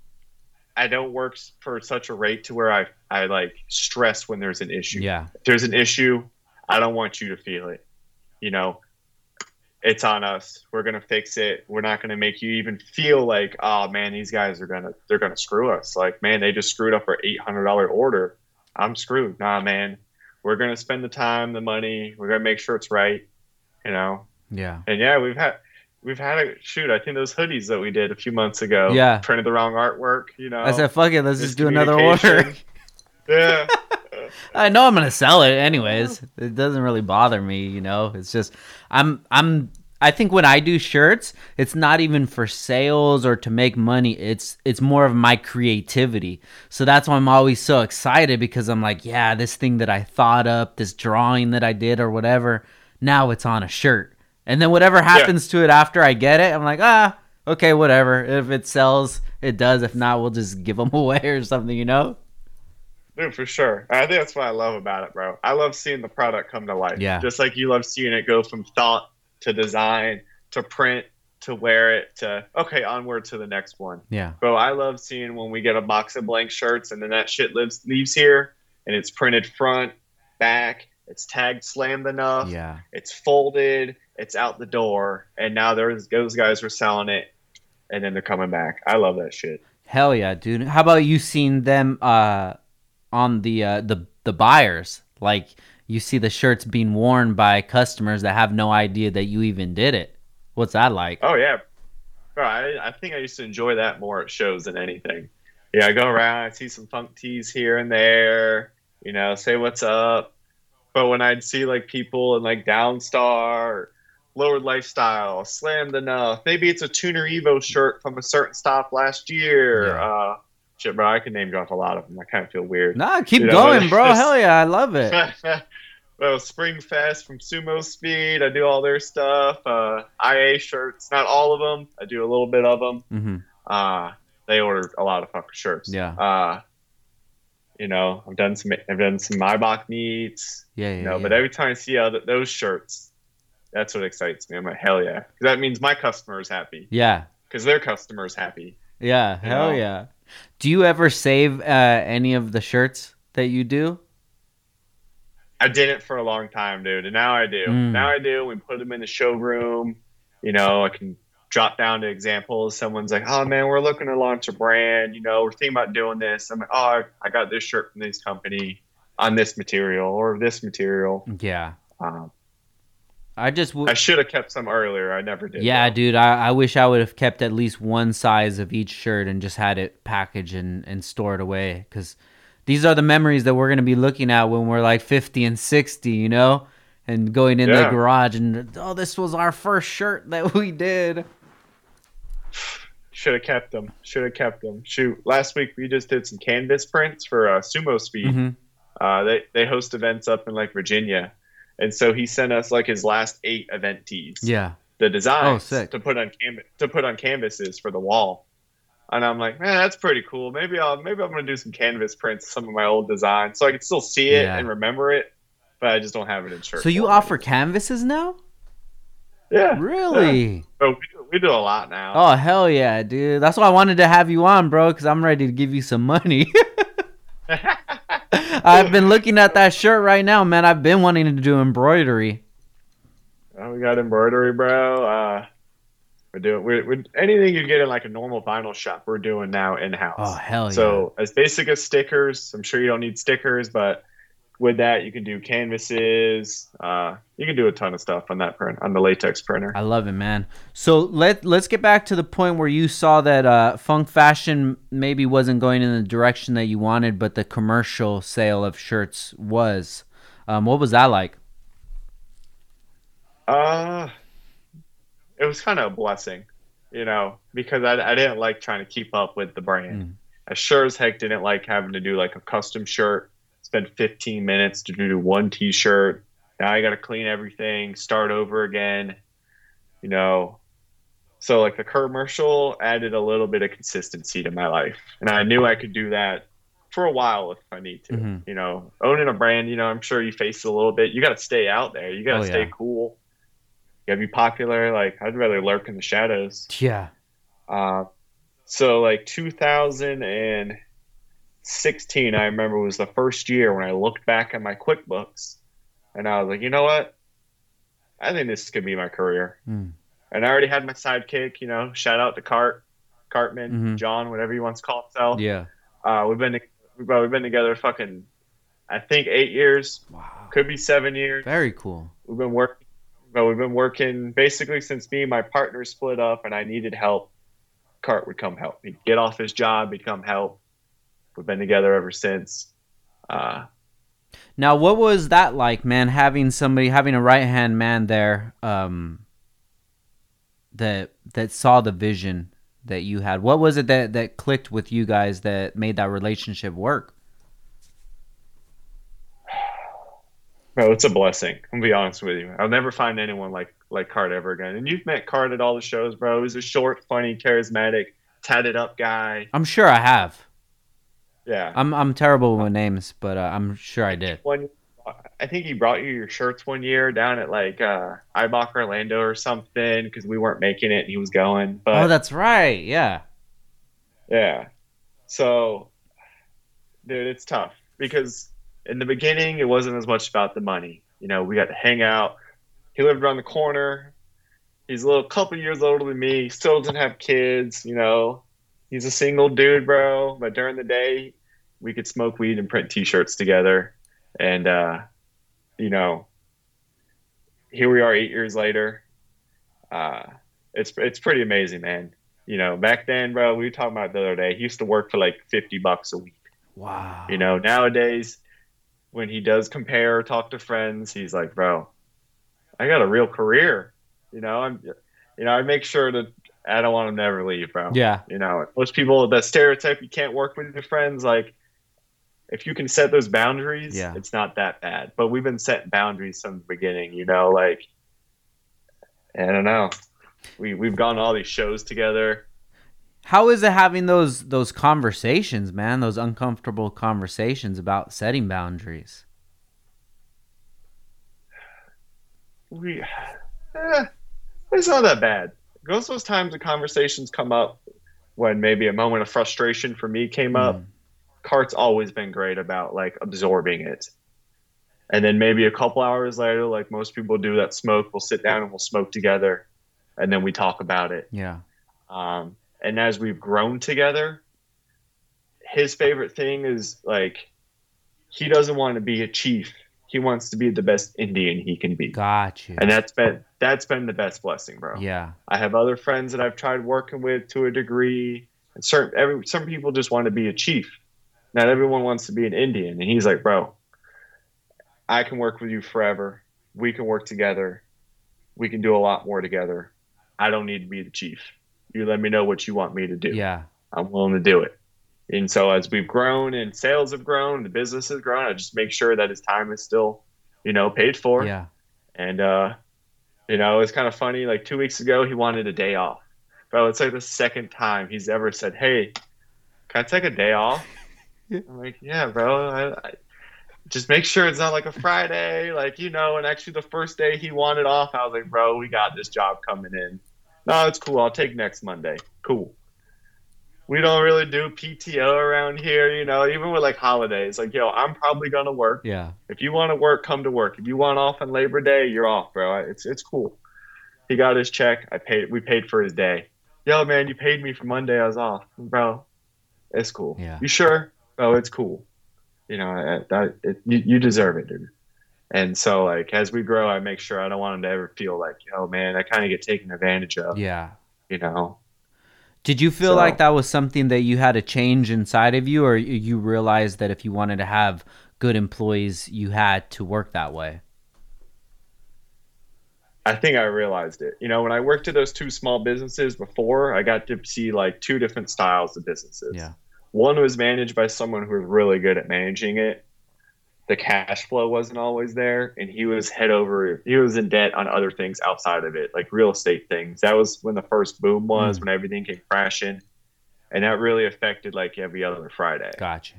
I don't work for such a rate to where I I like stress when there's an issue. Yeah. If there's an issue, I don't want you to feel it. You know, it's on us. We're gonna fix it. We're not gonna make you even feel like, oh man, these guys are gonna they're gonna screw us. Like, man, they just screwed up our eight hundred dollar order. I'm screwed. Nah, man. We're gonna spend the time, the money. We're gonna make sure it's right. You know, Yeah. and yeah, we've had we've had a shoot. I think those hoodies that we did a few months ago. Yeah. printed the wrong artwork. You know, I said, fuck it, let's just do another order. *laughs* yeah. I know I'm gonna sell it anyways. It doesn't really bother me, you know. It's just I'm I'm I think when I do shirts, it's not even for sales or to make money. It's it's more of my creativity. So that's why I'm always so excited because I'm like, yeah, this thing that I thought up, this drawing that I did or whatever, now it's on a shirt. And then whatever happens to it after I get it, I'm like, ah, okay, whatever. If it sells, it does. If not, we'll just give them *laughs* away or something, you know? Dude, for sure. I think that's what I love about it, bro. I love seeing the product come to life. Yeah. Just like you love seeing it go from thought to design to print to wear it to okay, onward to the next one. Yeah. Bro, I love seeing when we get a box of blank shirts and then that shit lives leaves here and it's printed front, back, it's tagged slammed enough, Yeah. it's folded, it's out the door, and now there's those guys were selling it and then they're coming back. I love that shit. Hell yeah, dude. How about you seen them uh on the uh the the buyers? Like you see the shirts being worn by customers that have no idea that you even did it. What's that like? Oh yeah, bro. I, I think I used to enjoy that more at shows than anything. Yeah, I go around, I see some funk tees here and there, you know, say what's up. But when I'd see like people in like Downstar, or Lowered Lifestyle, Slammed Enough, maybe it's a Tuner Evo shirt from a certain stop last year. Yeah. Uh, shit, bro, I can name drop a lot of them. I kind of feel weird. Nah, keep You know, going, bro. *laughs* Hell yeah, I love it. *laughs* well, Spring Fest from Sumo Speed. I do all their stuff. Uh, IA shirts, not all of them. I do a little bit of them. hmm Uh, they ordered a lot of fucking shirts. Yeah. Uh, you know, I've done some. I've done some Maybach meets. Yeah, yeah. You know, yeah. but every time I see other, those shirts, that's what excites me. I'm like, hell yeah, 'Cause that means my customer is happy yeah. because their customer is happy. Yeah, hell know? yeah. Do you ever save uh any of the shirts that you do? I didn't for a long time, dude, and now I do. Mm. Now I do. We put them in the showroom. You know, I can drop down to examples. Someone's like, "Oh man, we're looking to launch a brand. You know, we're thinking about doing this." I'm like, "Oh, I, got this shirt from this company on this material or this material." Yeah. Um, I just w- I should have kept some earlier. I never did. Yeah, though. dude, I, I wish I would have kept at least one size of each shirt and just had it packaged and, and stored away. Because these are the memories that we're going to be looking at when we're like 50 and 60, you know? And going in the garage and, oh, this was our first shirt *laughs* that we did. Should have kept them. Should have kept them. Shoot, last week we just did some canvas prints for uh, Sumo Speed. hmm Uh, they they host events up in like Virginia, and so he sent us like his last eight event tees. Yeah. the designs Oh, to put on canvas to put on canvases for the wall. And I'm like, man, that's pretty cool. Maybe I'll maybe I'm gonna do some canvas prints some of my old designs so I can still see it Yeah. and remember it, but I just don't have it in shirt. So you offer canvases now? Yeah. Really? Oh, we do, we do a lot now. Oh, hell yeah, dude. That's why I wanted to have you on, bro, because I'm ready to give you some money. *laughs* I've been looking at that shirt right now, man. I've been wanting to do embroidery. Oh, we got embroidery, bro. Uh, we're doing we're, we're anything you get in like a normal vinyl shop. We're doing now in house. Oh, hell yeah. So as basic as stickers, I'm sure you don't need stickers, but with that, you can do canvases. Uh, you can do a ton of stuff on that print on the latex printer. I love it, man. So let let's get back to the point where you saw that uh, funk fashion maybe wasn't going in the direction that you wanted, but the commercial sale of shirts was. Um, what was that like? Uh, it was kind of a blessing, you know, because I, I didn't like trying to keep up with the brand. Mm. I sure as heck didn't like having to do like a custom shirt, spend 15 minutes to do one t-shirt. Now I got to clean everything, start over again, you know. So like the commercial added a little bit of consistency to my life, and I knew I could do that for a while if I need to. Mhm. You know, owning a brand, you know, I'm sure you face it a little bit. You got to stay out there. You got to Oh, stay yeah. cool. You got to be popular. Like I'd rather lurk in the shadows. Yeah. Uh, so like 2016, I remember was the first year when I looked back at my QuickBooks, and I was like, you know what? I think this could be my career. Mm. And I already had my sidekick. You know, shout out to Cart, Cartman, Mhm. John, whatever he wants to call himself. Yeah. Uh, we've been we've we've been together fucking, I think eight years, Wow. could be seven years. Very cool. We've been working, but we've been working basically since me and my partner split up, and I needed help. Cart would come help. He'd get off his job, he'd come help. We've been together ever since. Uh, Now, what was that like, man? Having somebody, having a right hand man there, um, that that saw the vision that you had. What was it that that clicked with you guys that made that relationship work? *sighs* bro, it's a blessing. I'm gonna be honest with you. I'll never find anyone like like Card ever again. And you've met Card at all the shows, bro. He's a short, funny, charismatic, tatted up guy. I'm sure I have. Yeah. I'm I'm terrible with names, but uh, I'm sure I did. one I think he brought you your shirts one year down at like uh Orlando or something because we weren't making it and he was going. But oh, that's right. Yeah. yeah. So dude, it's tough because in the beginning it wasn't as much about the money. You know, we got to hang out. He lived around the corner. He's a little couple years older than me. Still doesn't have kids, you know. He's a single dude, bro. But during the day, we could smoke weed and print t-shirts together. And uh, you know, here we are 8 years later. Uh, it's it's pretty amazing, man. You know, back then, bro, we were talking about the other day. He used to work for like 50 bucks a week. Wow. You know, nowadays, when he does compare talk to friends, he's like, bro, I got a real career. You know, I'm, you know, I make sure that I don't want him to ever leave, bro. Yeah. You know, most people that stereotype you can't work with your friends, like, if you can set those boundaries, Yeah. it's not that bad. But we've been setting boundaries from the beginning, you know, like, I don't know. We, we've gone to all these shows together. How is it having those those conversations, man? Those uncomfortable conversations about setting boundaries. we eh, it's not that bad. Most of those times the conversations come up when maybe a moment of frustration for me came up. Mm. Cart's always been great about like absorbing it. And then maybe a couple hours later, like most people do that smoke, we'll sit down and we'll smoke together and then we talk about it. Yeah. Um, and as we've grown together, his favorite thing is like he doesn't want to be a chief. He wants to be the best Indian he can be Got you. and that's been that's been the best blessing, bro. Yeah. I have other friends that I've tried working with to a degree, and certain every some people just want to be a chief. Not everyone wants to be an Indian, and he's like, bro, I can work with you forever. We can work together. We can do a lot more together. I don't need to be the chief. You let me know what you want me to do. Yeah. I'm willing to do it. And so as we've grown and sales have grown, the business has grown, I just make sure that his time is still, you know, paid for. Yeah. And uh, you know, it's kind of funny. Like two weeks ago, he wanted a day off. Bro, it's like the second time he's ever said, "Hey, can I take a day off?" *laughs* I'm like, "Yeah, bro. I, I, just make sure it's not like a Friday, like you know." And actually, the first day he wanted off, I was like, "Bro, we got this job coming in. No, it's cool. I'll take next Monday. Cool." We don't really do PTO around here, you know. Even with like holidays, like yo, I'm probably gonna work. Yeah. If you want to work, come to work. If you want off on Labor Day, you're off, bro. It's it's cool. He got his check. I paid. We paid for his day. Yo, man, you paid me for Monday. I was off, bro. It's cool. Yeah. You sure? Oh, it's cool. you know, that it, you, you deserve it, dude. And so, like, as we grow, I make sure I don't want them to ever feel like, oh man, I kind of get taken advantage of. Yeah. You know. Did you feel So- like that was something that you had to change inside of you, or you realized that if you wanted to have good employees, you had to work that way? I think I realized it. You know, when I worked at those two small businesses before, I got to see like two different styles of businesses. Yeah. One was managed by someone who was really good at managing it. The cash flow wasn't always there, and he was head over. He was in debt on other things outside of it, like real estate things. That was when the first boom was, Mm. when everything came crashing, and that really affected like every other Friday. Gotcha.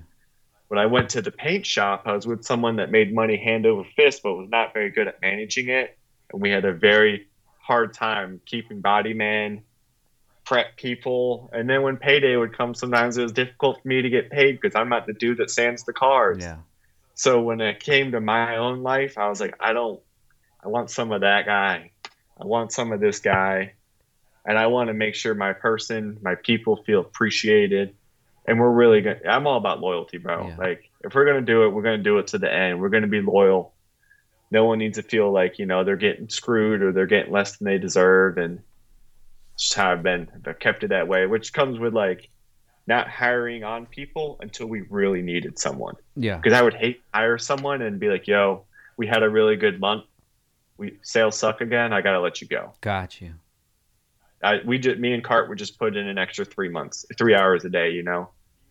When I went to the paint shop, I was with someone that made money hand over fist, but was not very good at managing it, and we had a very hard time keeping body man prep people. And then when payday would come, sometimes it was difficult for me to get paid because I'm not the dude that sands the cars. Yeah. So when it came to my own life, I was like, I don't, I want some of that guy. I want some of this guy. And I want to make sure my person, my people feel appreciated. And we're really good. I'm all about loyalty, bro. Yeah. Like, if we're going to do it, we're going to do it to the end. We're going to be loyal. No one needs to feel like, you know, they're getting screwed or they're getting less than they deserve. And just how I've been, I've kept it that way, which comes with like not hiring on people until we really needed someone Yeah. because I would hate hire someone and be like, "Yo, we had a really good month. We sales suck again. I gotta let you go." Got you. I we just me and Cart would just put in an extra three months, three hours a day. You know,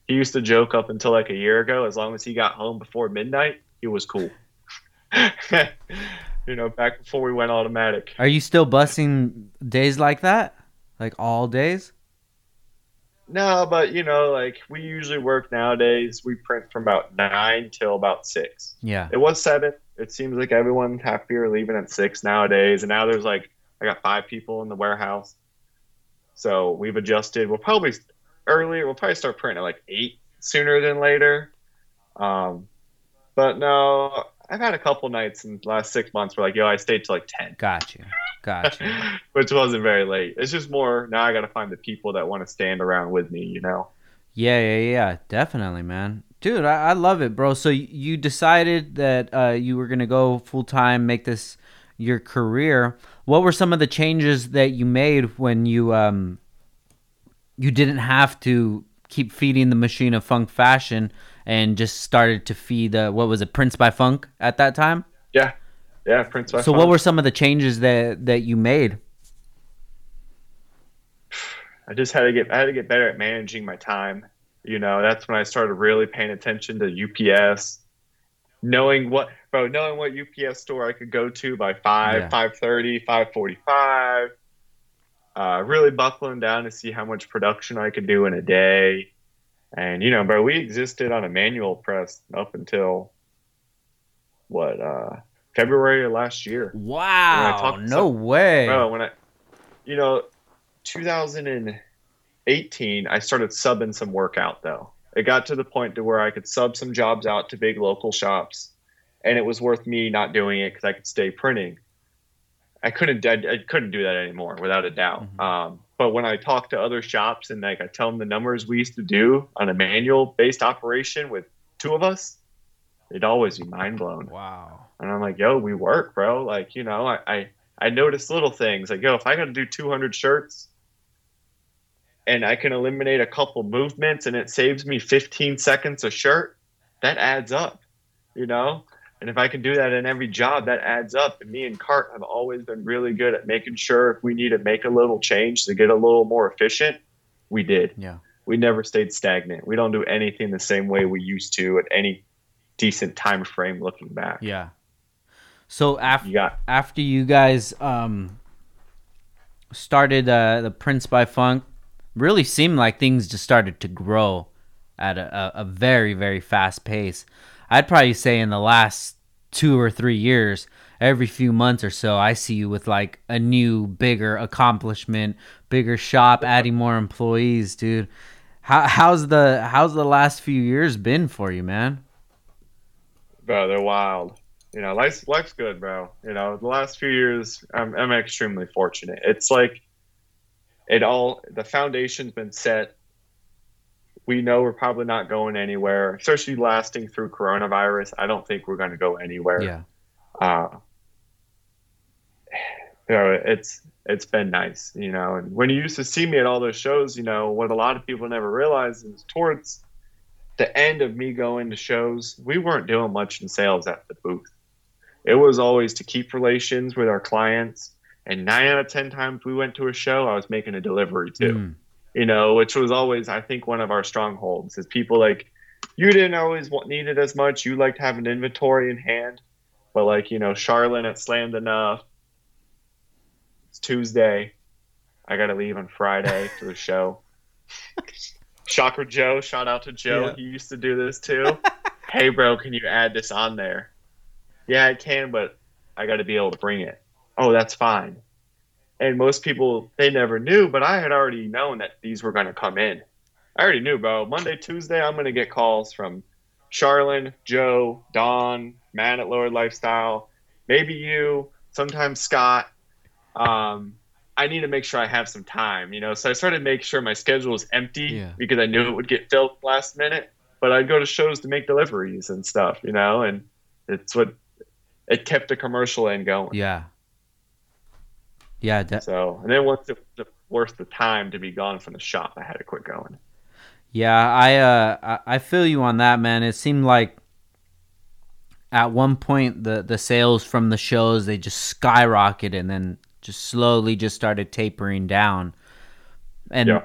he used to joke up until like a year ago. As long as he got home before midnight, he was cool. *laughs* you know, back before we went automatic. Are you still busting days like that? Like all days? No, but you know, like we usually work nowadays. We print from about nine till about six. Yeah. It was seven. It seems like everyone happier leaving at six nowadays. And now there's like I got five people in the warehouse. So we've adjusted. We'll probably earlier. We'll probably start printing at like eight sooner than later. Um, but no, I've had a couple nights in the last six months where like, yo, I stayed till like ten, Got you. Got you. which wasn't very late. It's just more now. I got to find the people that want to stand around with me. You know. Yeah, yeah, yeah. Definitely, man. Dude, I, I love it, bro. So you decided that uh, you were gonna go full time, make this your career. What were some of the changes that you made when you um you didn't have to keep feeding the machine of funk fashion and just started to feed uh, what was it, Prints by Funk at that time? Yeah. Yeah. Prints. by So Funk. what were some of the changes that that you made? I just had to get I had to get better at managing my time. You know, that's when I started really paying attention to UPS, knowing what bro, knowing what UPS store I could go to by five, Yeah. five thirty, five forty five. Uh, really buckling down to see how much production I could do in a day. And you know, bro, we existed on a manual press up until what, uh February of last year. Wow, no some- way. Bro, when I, you know, 2018, I started subbing some work out though. It got to the point to where I could sub some jobs out to big local shops, and it was worth me not doing it because I could stay printing. I couldn't, I, I couldn't do that anymore without a doubt. Mhm. Um, but when I talk to other shops and like I tell them the numbers we used to do on a manual based operation with two of us, it'd always be mind blown. Wow. And I'm like, yo, we work, bro. Like, you know, I, I, I notice little things like, yo, if I got to do 200 shirts and I can eliminate a couple movements and it saves me 15 seconds a shirt, that adds up, you know? And if I can do that in every job, that adds up. And me and Cart have always been really good at making sure if we need to make a little change to get a little more efficient, we did. Yeah. We never stayed stagnant. We don't do anything the same way we used to at any decent time frame looking back. Yeah. So after You after you guys um started uh, the Prints by Funk, really seemed like things just started to grow at a, a, a very very fast pace. I'd probably say in the last two or three years, every few months or so, I see you with like a new, bigger accomplishment, bigger shop, adding more employees, dude. How, how's the how's the last few years been for you, man? bro, they're wild. You know, life's life's good, bro. You know, the last few years, I'm I'm extremely fortunate. It's like it all the foundation's been set we know we're probably not going anywhere, especially lasting through coronavirus. I don't think we're going to go anywhere. Yeah. Uh, you know, it's it's been nice, you know. And when you used to see me at all those shows, you know, what a lot of people never realize is towards the end of me going to shows, we weren't doing much in sales at the booth. It was always to keep relations with our clients. And nine out of ten times we went to a show, I was making a delivery too. Mm you know, which was always, I think, one of our strongholds is people like, you didn't always want, need it as much. You liked having inventory in hand. But like, you know, Charlotte at Slammed Enough, it's Tuesday. I got to leave on Friday for the show. *laughs* Shocker Joe, shout out to Joe. Yeah. He used to do this too. *laughs* hey, bro, can you add this on there? Yeah, I can, but I got to be able to bring it. Oh, that's fine and most people they never knew but i had already known that these were going to come in. I already knew bro. Monday tuesday i'm going to get calls from charlene joe don man at Lowered Lifestyle maybe you sometimes scott. Um, i need to make sure i have some time you know? So i started making sure my schedule was empty yeah. because i knew it would get filled last minute but i'd go to shows to make deliveries and stuff you know? And it's what it kept the commercial end going. Yeah yeah. De- so, and then once it was worth the time to be gone from the shop, I had to quit going. Yeah, I uh, I feel you on that, man. It seemed like at one point the the sales from the shows they just skyrocketed and then just slowly just started tapering down. And yeah.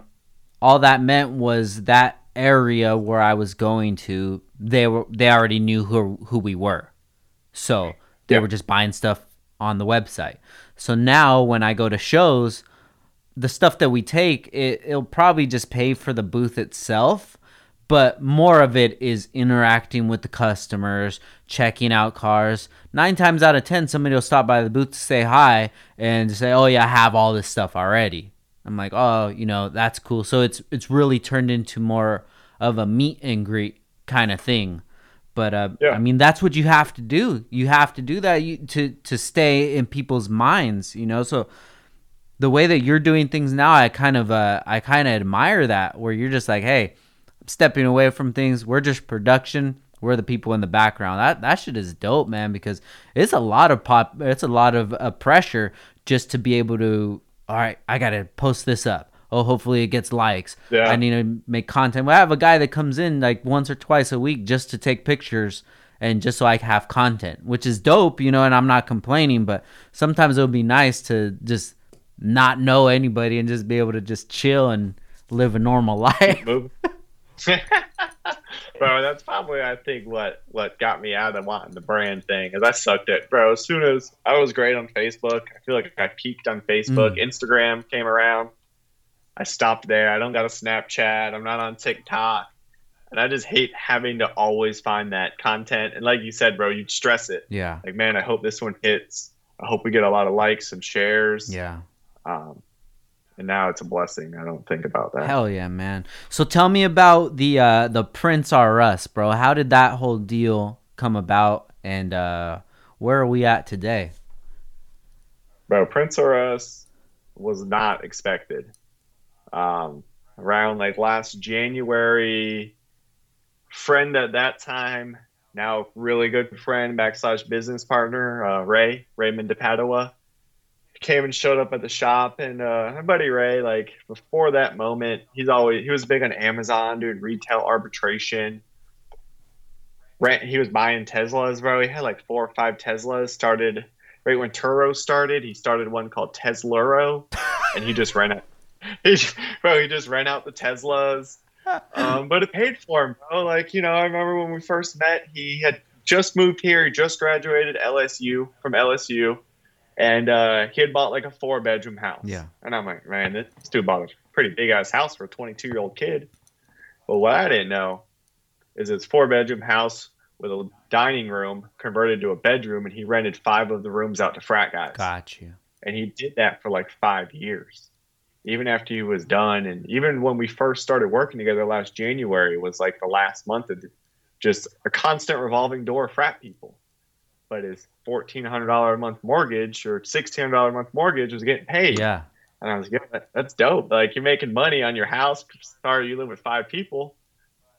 all that meant was that area where I was going to, they were they already knew who who we were. So they yeah. were just buying stuff on the website. So now when I go to shows, the stuff that we take, it, it'll probably just pay for the booth itself, but more of it is interacting with the customers, checking out cars. Nine times out of ten, somebody will stop by the booth to say hi and say, "Oh yeah, I have all this stuff already." I'm like, "Oh, you know, that's cool." So it's it's really turned into more of a meet and greet kind of thing but uh, yeah. I mean, that's what you have to do. You have to do that you, to to stay in people's minds. You know, so the way that you're doing things now, I kind of uh, I kind of admire that. Where you're just like, hey, I'm stepping away from things. We're just production. We're the people in the background. That that shit is dope, man. Because it's a lot of pop. It's a lot of uh, pressure just to be able to. All right, I gotta post this up oh, hopefully it gets likes. Yeah. I need to make content. Well, I have a guy that comes in like once or twice a week just to take pictures and just so I can have content, which is dope, you know, and I'm not complaining, but sometimes it would be nice to just not know anybody and just be able to just chill and live a normal *laughs* life. bro, that's probably I think what what got me out of wanting the brand thing is I sucked at bro. As soon as I was great on Facebook, I feel like I peaked on Facebook. Mm. Instagram came around. I stopped there. I don't got a Snapchat. I'm not on TikTok. And I just hate having to always find that content. And like you said, bro, you stress it. Yeah. Like, man, I hope this one hits. I hope we get a lot of likes and shares. Yeah. Um, and now it's a blessing. I don't think about that. Hell yeah, man. So tell me about the uh, the Prints R Us, bro. How did that whole deal come about, and uh, where are we at today? Bro, Prints R Us was not expected um, around like last January. Friend at that time, now really good friend, backslash business partner, uh, Ray Raymond DePadua, came and showed up at the shop. And uh, my buddy Ray, like before that moment, he's always he was big on Amazon doing retail arbitration. Rent, He was buying Teslas, bro. He had like four or five Teslas. Started right when Turo started. He started one called Tesluro, and he just ran it *laughs* he, bro, he just ran out the Teslas. Um, but it paid for him, bro. Like, you know, I remember when we first met, he had just moved here. He just graduated LSU from LSU. And uh, he had bought like a four bedroom house. Yeah. And I'm like, man, this dude bought a pretty big ass house for a 22 year old kid. But what I didn't know is it's four bedroom house with a dining room converted to a bedroom, and he rented five of the rooms out to frat guys. Got you. And he did that for like five years even after he was done and even when we first started working together last january was like the last month of just a constant revolving door of frat people. But his $1400 a month mortgage or $1600 a month mortgage was getting paid. Yeah. And i was like yeah, that's dope. Like you're making money on your house. Sorry you live with five people.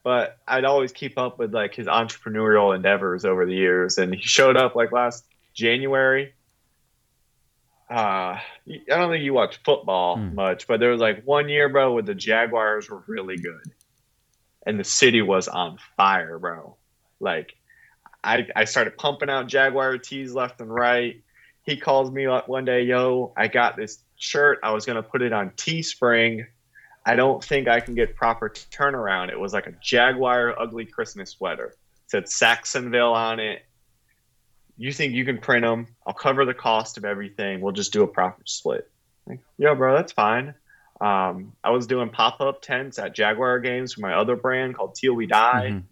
But I'd always keep up with like his entrepreneurial endeavors over the years. And he showed up like last January. Uh, I don't think you watch football Hmm. much, but there was like one year, bro, where the Jaguars were really good, and the city was on fire, bro. Like, I I started pumping out Jaguar tees left and right. He calls me up one day, yo, I got this shirt. I was gonna put it on Teespring. I don't think I can get proper turnaround. It was like a Jaguar ugly Christmas sweater. It said Sacksonville on it. You think you can print them? I'll cover the cost of everything. We'll just do a proper split. Like, Yo, bro, that's fine. Um, I was doing pop up tents at Jaguar games for my other brand called Teal We Die. Mhm.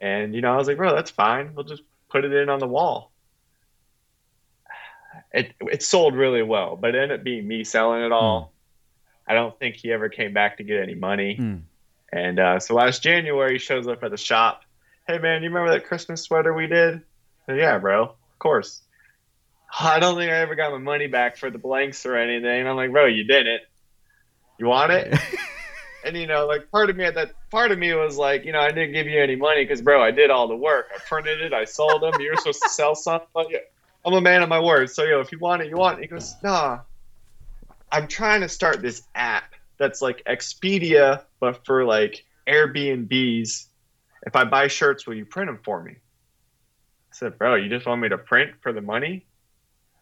And you know, I was like, bro, that's fine. We'll just put it in on the wall. It it sold really well, but it ended up being me selling it all. I don't think he ever came back to get any money. Hmm. And uh, so last January, he shows up at the shop. Hey man, you remember that Christmas sweater we did? Yeah, bro, of course. I don't think I ever got my money back for the blanks or anything. I'm like, bro, you didn't. You want it? *laughs* And you know, like part of me at that part of me was like, you know, I didn't give you any money because, bro, I did all the work. I printed it, I sold them. You were supposed to sell something. Oh, I'm a man of my word. So yo, if you want it, you want it. He goes, nah. I'm trying to start this app that's like Expedia, but for like Airbnbs. If I buy shirts, will you print them for me? I said, bro, you just want me to print for the money?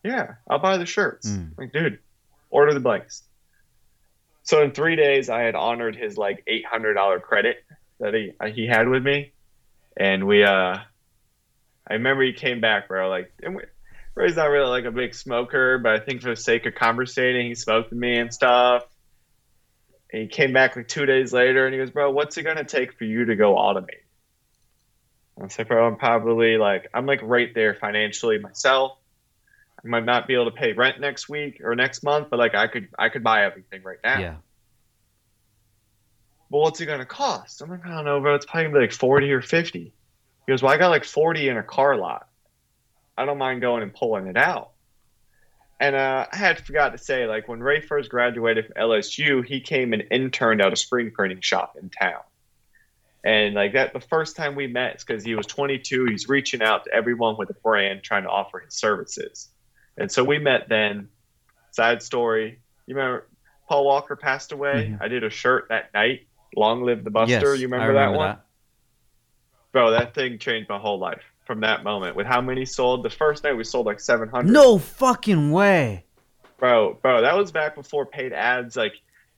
Yeah, I'll buy the shirts. Mm. Like, dude, order the blanks. So in three days, I had honored his like eight hundred dollar credit that he he had with me, and we uh, I remember he came back, bro. Like, and we, Ray's not really like a big smoker, but I think for the sake of conversating, he smoked with me and stuff. And he came back like two days later, and he goes, "Bro, what's it gonna take for you to go automate?" I said, "Bro, I'm probably like I'm like right there financially myself." I might not be able to pay rent next week or next month, but like I could I could buy everything right now. Yeah. Well, what's it gonna cost? I'm like, I don't know, bro. It's probably gonna be like forty or fifty. He goes, Well, I got like forty in a car lot. I don't mind going and pulling it out. And uh, I had forgot to say, like when Ray first graduated from LSU, he came and interned at a screen printing shop in town. And like that, the first time we met is because he was 22. He's reaching out to everyone with a brand, trying to offer his services. And so we met then. Side story. You remember Paul Walker passed away? Mhm. I did a shirt that night. Long live the Buster. yes, you I remember, that one? Bro, that thing changed my whole life from that moment. With how many sold? The first night we sold like 700. No fucking way. Bro, bro, that was back before paid ads. Like,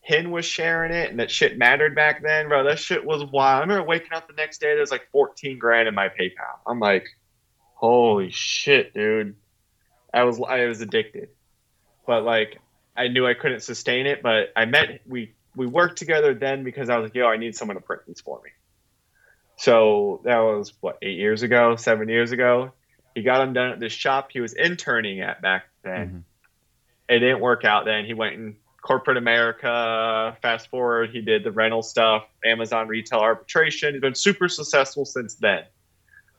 Hin was sharing it, and that shit mattered back then, bro. That shit was wild. I remember waking up the next day, there's like 14 grand in my PayPal. I'm like, holy shit, dude. I was I was addicted, but like I knew I couldn't sustain it. But I met we we worked together then because I was like, yo, I need someone to print these for me. So that was what eight years ago, seven years ago. He got them done at this shop he was interning at back then. Mhm. It didn't work out then. He went in corporate America. Fast forward, he did the rental stuff, Amazon retail arbitration. He's been super successful since then.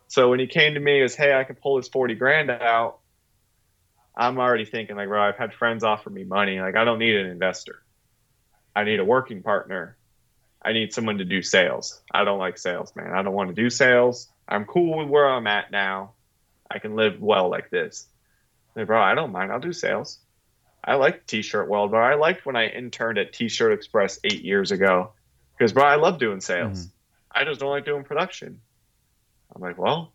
So when he came to me, he goes, "Hey, I can pull this forty grand out." I'm already thinking like, bro, I've had friends offer me money. Like, I don't need an investor. I need a working partner. I need someone to do sales. I don't like sales, man. I don't want to do sales. I'm cool with where I'm at now. I can live well like this. Like, bro, I don't mind. I'll do sales. I like T-shirt world, but I liked when I interned at T-shirt Express eight years ago because, bro, I love doing sales. I just don't like doing production. I'm like, well,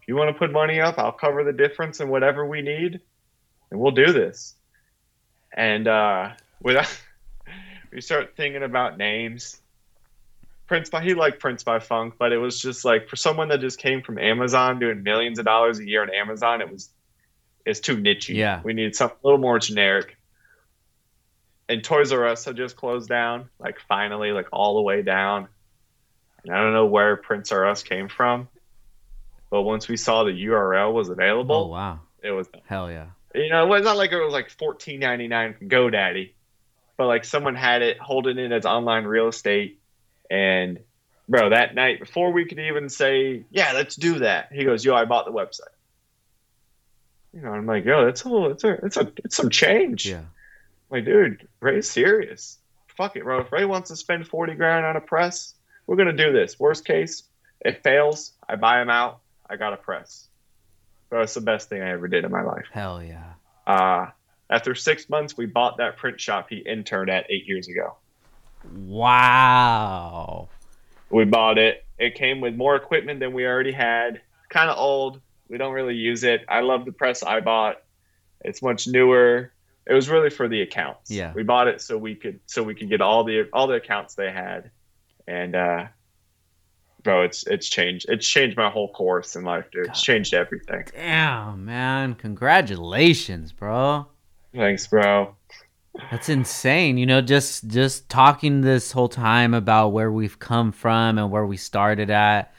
if you want to put money up, I'll cover the difference in whatever we need, and we'll do this. And uh, without, *laughs* we start thinking about names. Prints by he liked Prints by Funk, but it was just like for someone that just came from Amazon doing millions of dollars a year on Amazon, it was it's too niche. Yeah. We need something a little more generic. And Toys R Us had just closed down, like finally, like all the way down. And I don't know where Prints R Us came from, but once we saw the URL was available, Oh wow. it was Hell yeah. you know, it's not like it was like fourteen ninety nine from GoDaddy, but like someone had it holding it as online real estate, and bro, that night before we could even say, yeah, let's do that, he goes, yo, I bought the website. You know, I'm like, yo, that's a little, it's a, it's a, it's some change. Yeah. Like, dude, Ray's serious. Fuck it, bro. If Ray wants to spend forty grand on a press, we're gonna do this. Worst case, it fails. I buy him out. I got a press. Bro, it's the best thing I ever did in my life. Hell yeah. Uh, after six months, we bought that print shop he interned at eight years ago. Wow. We bought it. It came with more equipment than we already had. Kind of old. We don't really use it. I love the press I bought. It's much newer. It was really for the accounts. Yeah. We bought it so we could so we could get all the all the accounts they had, and uh, bro, it's it's changed. It's changed my whole course in life, dude. It's changed everything. Damn, man. Congratulations, bro. Thanks, bro. That's insane. You know, just just talking this whole time about where we've come from and where we started at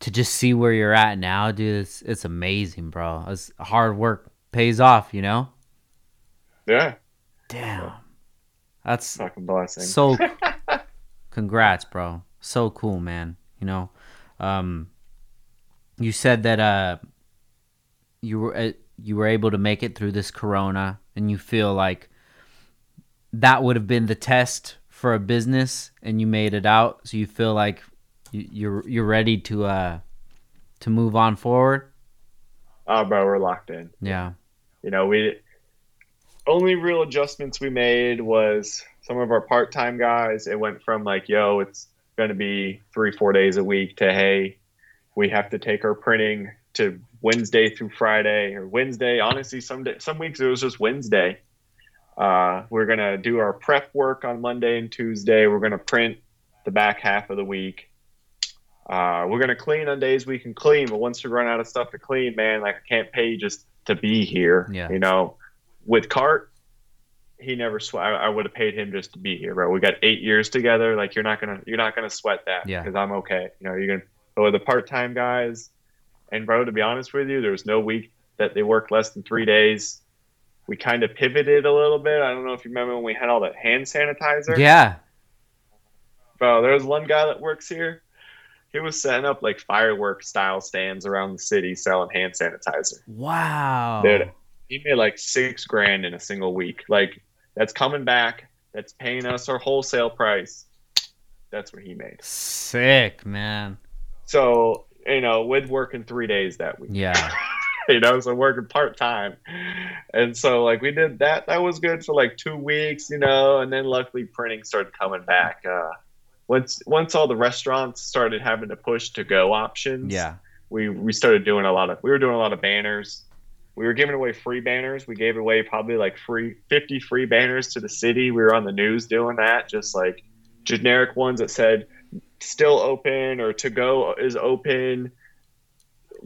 to just see where you're at now, dude, it's it's amazing, bro. It's hard work pays off, you know? Yeah, Damn. That's fucking blessing. so *laughs* congrats, bro. So cool, man. You know, um you said that uh you were uh, you were able to make it through this corona and you feel like that would have been the test for a business and you made it out so you feel like you, you're you're ready to uh to move on forward? Oh, bro, we're locked in. yeah. You know we only real adjustments we made was some of our part-time guys. It went from like yo it's going to be three four days a week to hey we have to take our printing to wednesday through friday or wednesday. Honestly some day, some weeks it was just wednesday. Uh, we're going to do our prep work on monday and tuesday. We're going to print the back half of the week uh, we're gonna clean on days we can clean, but once we run out of stuff to clean, man, like I can't pay just to be here. Yeah. You know, with Cart, he never sweat. I, I would have paid him just to be here, bro. We got eight years together. Like you're not gonna you're not gonna sweat that. Yeah. Because I'm okay. You know, you're gonna. But with the part time guys, and bro, to be honest with you, there was no week that they worked less than three days. We kind of pivoted a little bit. I don't know if you remember when we had all that hand sanitizer. yeah Bro, there was one guy that works here. He was setting up like firework style stands around the city selling hand sanitizer. wow Dude, he made like six grand in a single week. Like that's coming back. That's paying us our wholesale price. That's what he made. sick man So you know, with working three days that week. yeah *laughs* you know, so working part time. And so like we did that. That was good for like two weeks, you know, and then luckily printing started coming back. Uh once once all the restaurants started having to push to go options, yeah we we started doing a lot of we were doing a lot of banners. We were giving away free banners. We gave away probably like free 50 free banners to the city. We were on the news doing that, just like generic ones that said still open or to go is open.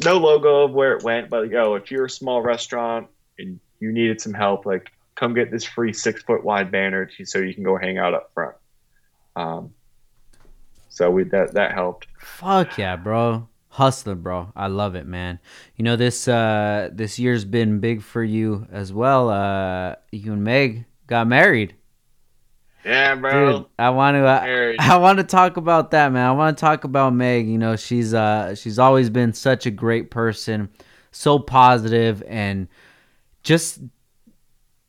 No logo of where it went, but yo, if you're a small restaurant and you needed some help, like come get this free six foot wide banner to, so you can go hang out up front. Um, so we that that helped. Fuck yeah, bro. Hustling, bro. I love it, man. You know this uh this year's been big for you as well. Uh you and Meg got married. Yeah, bro. Dude, I want to uh, *laughs* I want to talk about that, man. I want to talk about Meg. You know, she's uh she's always been such a great person, so positive and just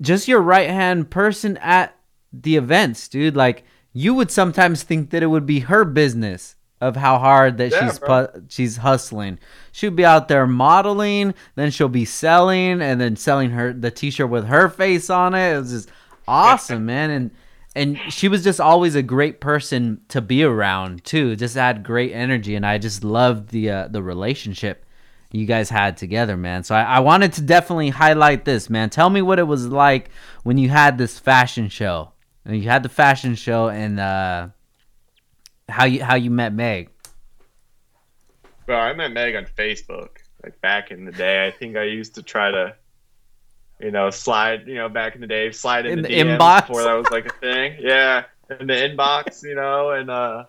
just your right-hand person at the events, dude. Like you would sometimes think that it would be her business of how hard that Yeah, she's pu- she's hustling. She'll be out there modeling, then she'll be selling and then selling her the t-shirt with her face on it. It was just awesome, *laughs* man. And and she was just always a great person to be around too. Just had great energy, and I just loved the uh, the relationship you guys had together, man. So I, I wanted to definitely highlight this, man. Tell me what it was like when you had this fashion show. And you had the fashion show, and uh, how you how you met Meg. Bro, I met Meg on Facebook, like back in the day. I think I used to try to, you know, slide, you know, back in the day, slide in, In the, the inbox? before that was like a thing. Yeah, in the inbox, you know, and uh,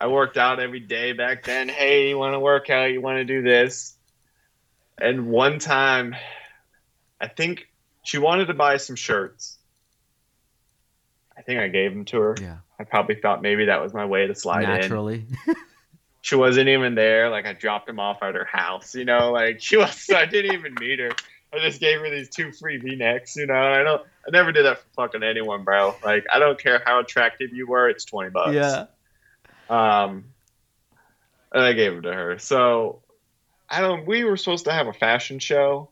I worked out every day back then. Hey, you want to work out? You want to do this? And one time, I think she wanted to buy some shirts. I think I gave them to her. Yeah, I probably thought maybe that was my way to slide in naturally. *laughs* she wasn't even there. Like I dropped him off at her house, you know, like she was I didn't even meet her. I just gave her these two free V necks, you know. I don't I never did that for fucking anyone, bro. Like I don't care how attractive you were, it's twenty bucks. yeah, Um, and I gave it to her. So I don't. We were supposed to have a fashion show,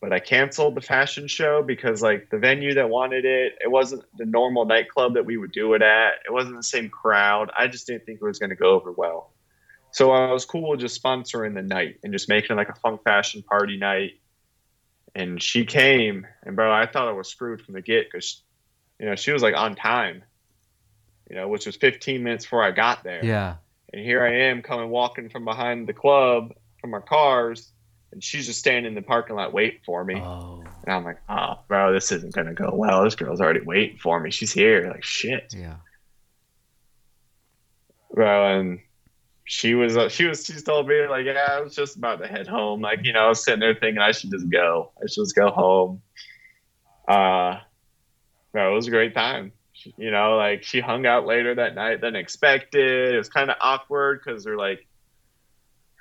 but I canceled the fashion show because like the venue that wanted it, it wasn't the normal nightclub that we would do it at. It wasn't the same crowd. I just didn't think it was going to go over well. So I was cool with just sponsoring the night and just making it like a funk fashion party night. And she came, and bro, I thought I was screwed from the get because, you know, she was like on time, you know, which was 15 minutes before I got there. Yeah. And here I am coming walking from behind the club from our cars, and she's just standing in the parking lot waiting for me. Oh. And I'm like, oh, bro, this isn't gonna go well. This girl's already waiting for me. She's here. Like shit, Yeah. bro. And she was, uh, she was, she told me like, yeah, I was just about to head home. Like, you know, I was sitting there thinking I should just go. I should just go home. Uh, bro, it was a great time. She- You know, like she hung out later that night than expected. It was kind of awkward because they're like,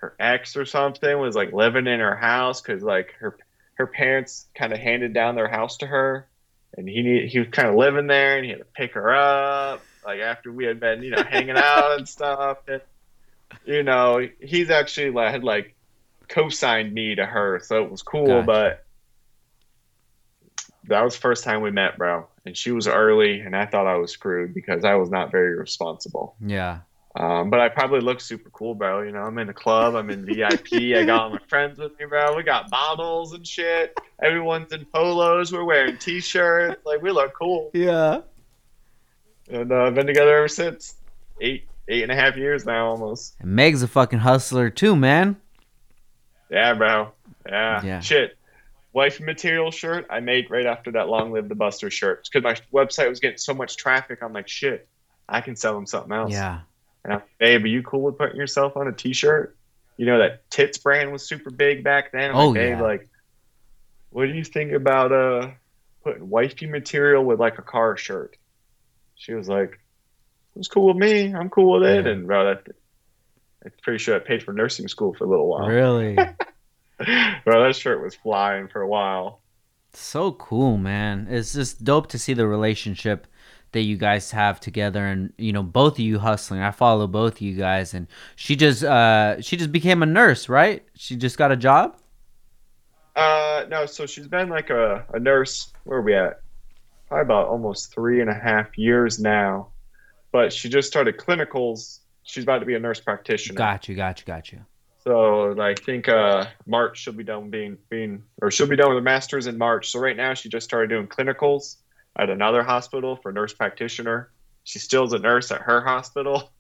her ex or something was like living in her house because like her her parents kind of handed down their house to her, and he need, he was kind of living there, and he had to pick her up like after we had been you know hanging out and *laughs* stuff. And you know he's actually like, had like co-signed me to her, so it was cool. Gotcha. But that was the first time we met, bro, and she was early, and I thought I was screwed because I was not very responsible. Yeah. Um, but I probably look super cool, bro. You know, I'm in the club, I'm in VIP, I got all my friends with me, bro. We got bottles and shit. Everyone's in polos, we're wearing t-shirts, like we look cool. Yeah. And uh, I've been together ever since. Eight, eight and a half years now, almost. And Meg's a fucking hustler too, man. Yeah, bro. Yeah. Yeah. Shit. Wife material shirt I made right after that Long Live the Buster shirt because my website was getting so much traffic. I'm like, shit, I can sell them something else. Yeah. And I'm, babe, are you cool with putting yourself on a T-shirt? You know that Tits brand was super big back then. I'm Oh, like, babe, yeah. like, what do you think about uh putting wifey material with like a car shirt? She was like, it was cool with me. I'm cool with it. Yeah. And bro, that I'm pretty sure I paid for nursing school for a little while. Really. *laughs* bro, that shirt was flying for a while. so cool, man. It's just dope to see the relationship that you guys have together and you know both of you hustling. I follow both of you guys and she just uh she just became a nurse, right? She just got a job? Uh, no, so she's been like a, a nurse. Where are we at? Probably about almost three and a half years now. But she just started clinicals. She's about to be a nurse practitioner. Got you, got you, got you. So I think uh, March she'll be done being being or she'll be done with her masters in March. So right now she just started doing clinicals at another hospital for nurse practitioner. She still is a nurse at her hospital.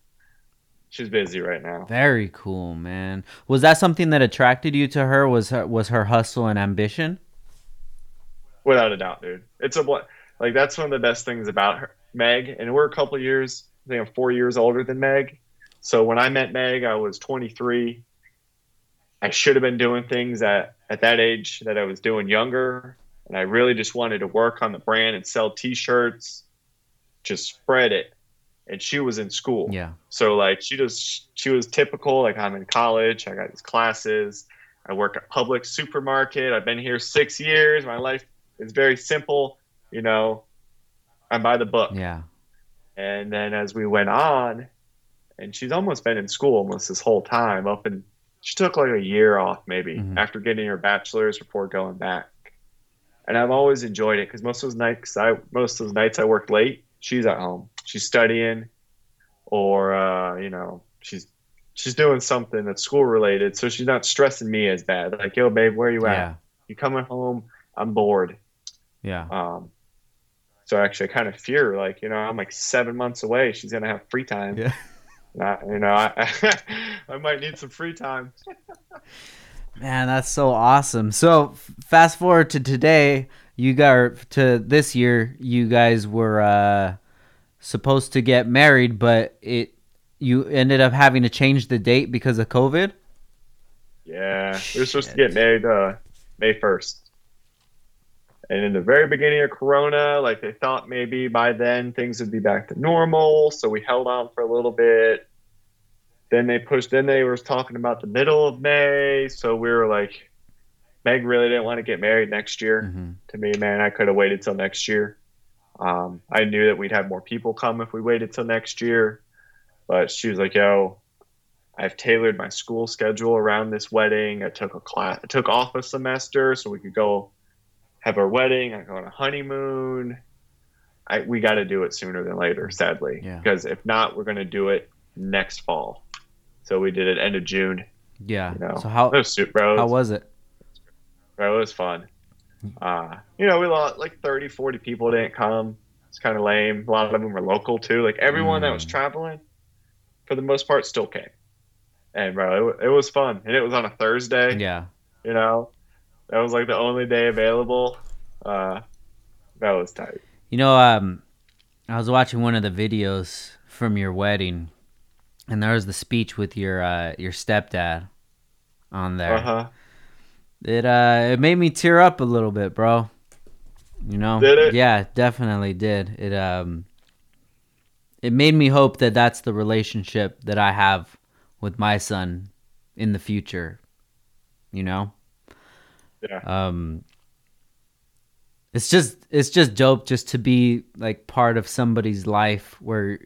She's busy right now. Very cool, man. Was that something that attracted you to her? Was her was her hustle and ambition? Without a doubt, dude. It's a like that's one of the best things about her, Meg. And we're a couple years, I think I'm four years older than Meg. So when I met Meg, I was 23. I should have been doing things at at that age that I was doing younger, and I really just wanted to work on the brand and sell T-shirts, just spread it. And she was in school. Yeah. So like she just she was typical. Like I'm in college. I got these classes. I work at public supermarket. I've been here six years. My life is very simple. You know, I'm by the book. Yeah. And then as we went on, and she's almost been in school almost this whole time. Up and she took like a year off maybe Mhm. after getting her bachelor's before going back. And I've always enjoyed it because most of those nights I most of those nights I work late. She's at home. She's studying, or uh, you know, she's she's doing something that's school related, so she's not stressing me as bad. Like, yo, babe, where you at? Yeah. You coming home? I'm bored. Yeah. Um, so actually, I kind of fear, like, you know, I'm like seven months away. She's gonna have free time. Yeah. You know, I, *laughs* I might need some free time. *laughs* Man, that's so awesome. So, fast forward to today, you got to this year, you guys were uh supposed to get married, but it you ended up having to change the date because of COVID? Yeah, we were supposed to get married uh, May first, and in the very beginning of Corona, like they thought maybe by then things would be back to normal, so we held on for a little bit. Then they pushed. Then they were talking about the middle of May, so we were like, Meg really didn't want to get married next year. Mhm. To me, man, I could have waited till next year. Um, I knew that we'd have more people come if we waited till next year. But she was like, "Yo, I've tailored my school schedule around this wedding. I took a class, I took off a semester so we could go have our wedding. I go on a honeymoon. I we got to do it sooner than later, sadly, Yeah. because if not, we're gonna do it next fall. So we did it end of June. Yeah. You know, So how it was super, how was, it? bro, it was fun. Uh, you know, we lost like 30, 40 people didn't come. It's kind of lame. A lot of them were local too. Like everyone that was Mm. traveling, for the most part, still came. And bro, it, it was fun, and it was on a Thursday. Yeah. You know, that was like the only day available. Uh, that was tight. You know, um, I was watching one of the videos from your wedding, and there was the speech with your uh, your stepdad on there. Uh huh. It uh, it made me tear up a little bit, bro. You know? Did it? Yeah, definitely did. It um, it made me hope that that's the relationship that I have with my son in the future. You know? Yeah. um it's just it's just dope just to be like part of somebody's life where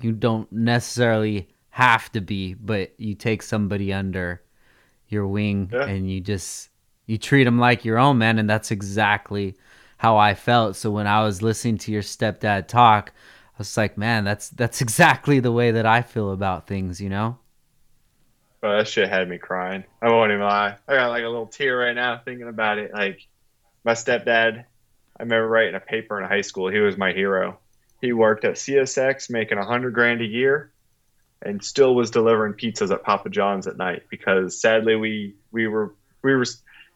you don't necessarily have to be but you take somebody under your wing Yeah. and you just you treat them like your own man and that's exactly how I felt so when I was listening to your stepdad talk I was like man that's that's *laughs* exactly the way that I feel about things you know But that shit had me crying. I won't even lie. I got like a little tear right now thinking about it. Like my stepdad, I remember writing a paper in high school. He was my hero. He worked at CSX making a hundred grand a year and still was delivering pizzas at Papa John's at night because sadly we we were we were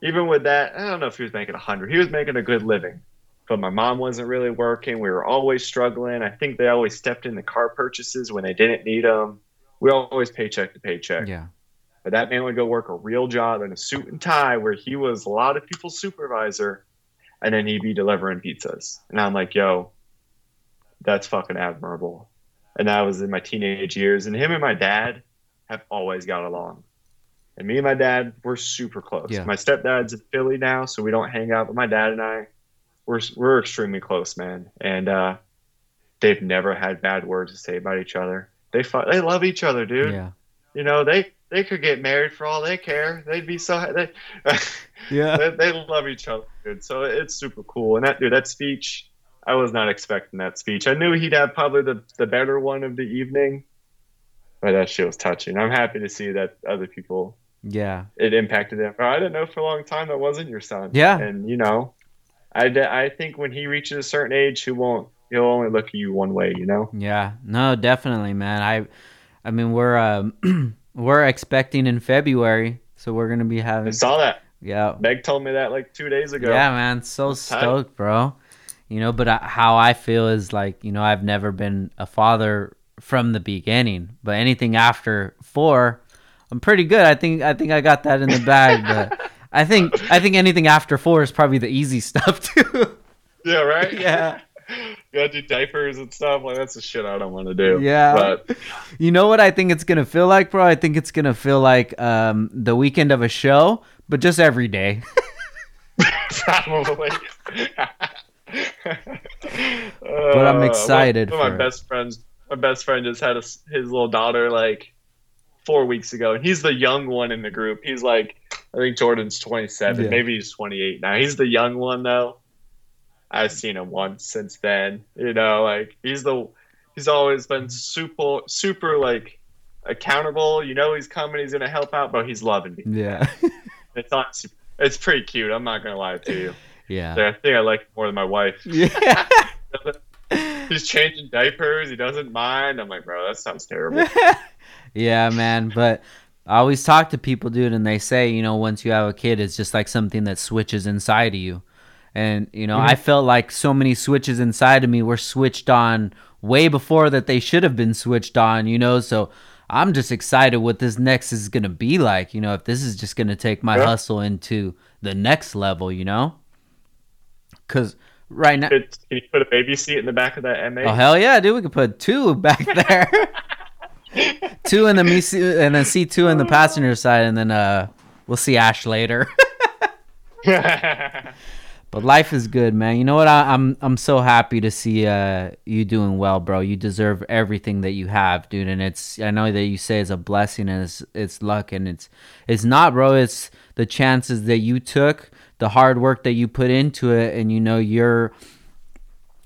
even with that, I don't know if he was making a hundred. He was making a good living. But my mom wasn't really working. We were always struggling. I think they always stepped in the car purchases when they didn't need them. We always paycheck to paycheck. yeah But that man would go work a real job in a suit and tie where he was a lot of people's supervisor and then he'd be delivering pizzas. And I'm like, yo, that's fucking admirable. And that was in my teenage years. And him and my dad have always got along. And me and my dad, we're super close. Yeah. My stepdad's in Philly now, so we don't hang out. But my dad and I, we're we're extremely close, man. And uh, they've never had bad words to say about each other. They fu- they love each other, dude yeah you know they they could get married for all they care they'd be so they, *laughs* yeah they, they love each other dude so it's super cool and that dude that speech i was not expecting that speech i knew he'd have probably the, the better one of the evening but that shit was touching i'm happy to see that other people yeah it impacted them i didn't know for a long time that wasn't your son Yeah. and you know I, I think when he reaches a certain age he won't he'll only look at you one way you know Yeah, no, definitely, man. I, I mean, we're um, *clears throat* we're expecting in February, so we're gonna be i having. saw that Yeah, meg told me that like two days ago yeah, man. So stoked, bro. You know, but I, how I feel is like, you know, I've never been a father from the beginning, but anything after four, I'm pretty good. I think I think I got that in the bag, but. I think I think anything after four is probably the easy *laughs* stuff too. Yeah, right. *laughs* Yeah. *laughs* you gotta do diapers and stuff. Like that's the shit I don't want to do. Yeah. but You know what I think it's gonna feel like, bro? I think it's gonna feel like um, the weekend of a show, but just every day. probably. *laughs* But I'm Uh, excited of for my best friends, my best friend just had a his little daughter like four weeks ago, and he's the young one in the group. He's like, I think Jordan's 27, Yeah. maybe he's 28 now. He's the young one though. I've seen him once since then. You know, like he's the he's always been super super like accountable. You know, he's coming, he's gonna help out, but he's loving me. yeah. *laughs* It's not. It's pretty cute. I'm not gonna lie to you. Yeah. I think I like it more than my wife. *laughs* Yeah. *laughs* He's changing diapers. He doesn't mind. I'm like, bro, that sounds terrible. *laughs* yeah, man. But I always talk to people, dude, and they say, you know, once you have a kid, it's just like something that switches inside of you. And, you know, mm-hmm. I felt like so many switches inside of me were switched on way before that they should have been switched on, you know? So I'm just excited what this next is going to be like, you know, if this is just going to take my Yeah. hustle into the next level, you know? Because right now. Can you put a baby seat in the back of that M8? Oh hell yeah, dude! We could put two back *laughs* there, two in the me and then see two in the passenger side, and then uh, we'll see Ash later. But *laughs* *laughs* But life is good, man. You know what? I, I'm I'm so happy to see uh, you doing well, bro. You deserve everything that you have, dude. And it's I know that you say it's a blessing and it's it's luck, and it's it's not, bro. It's the chances that you took, the hard work that you put into it, and you know your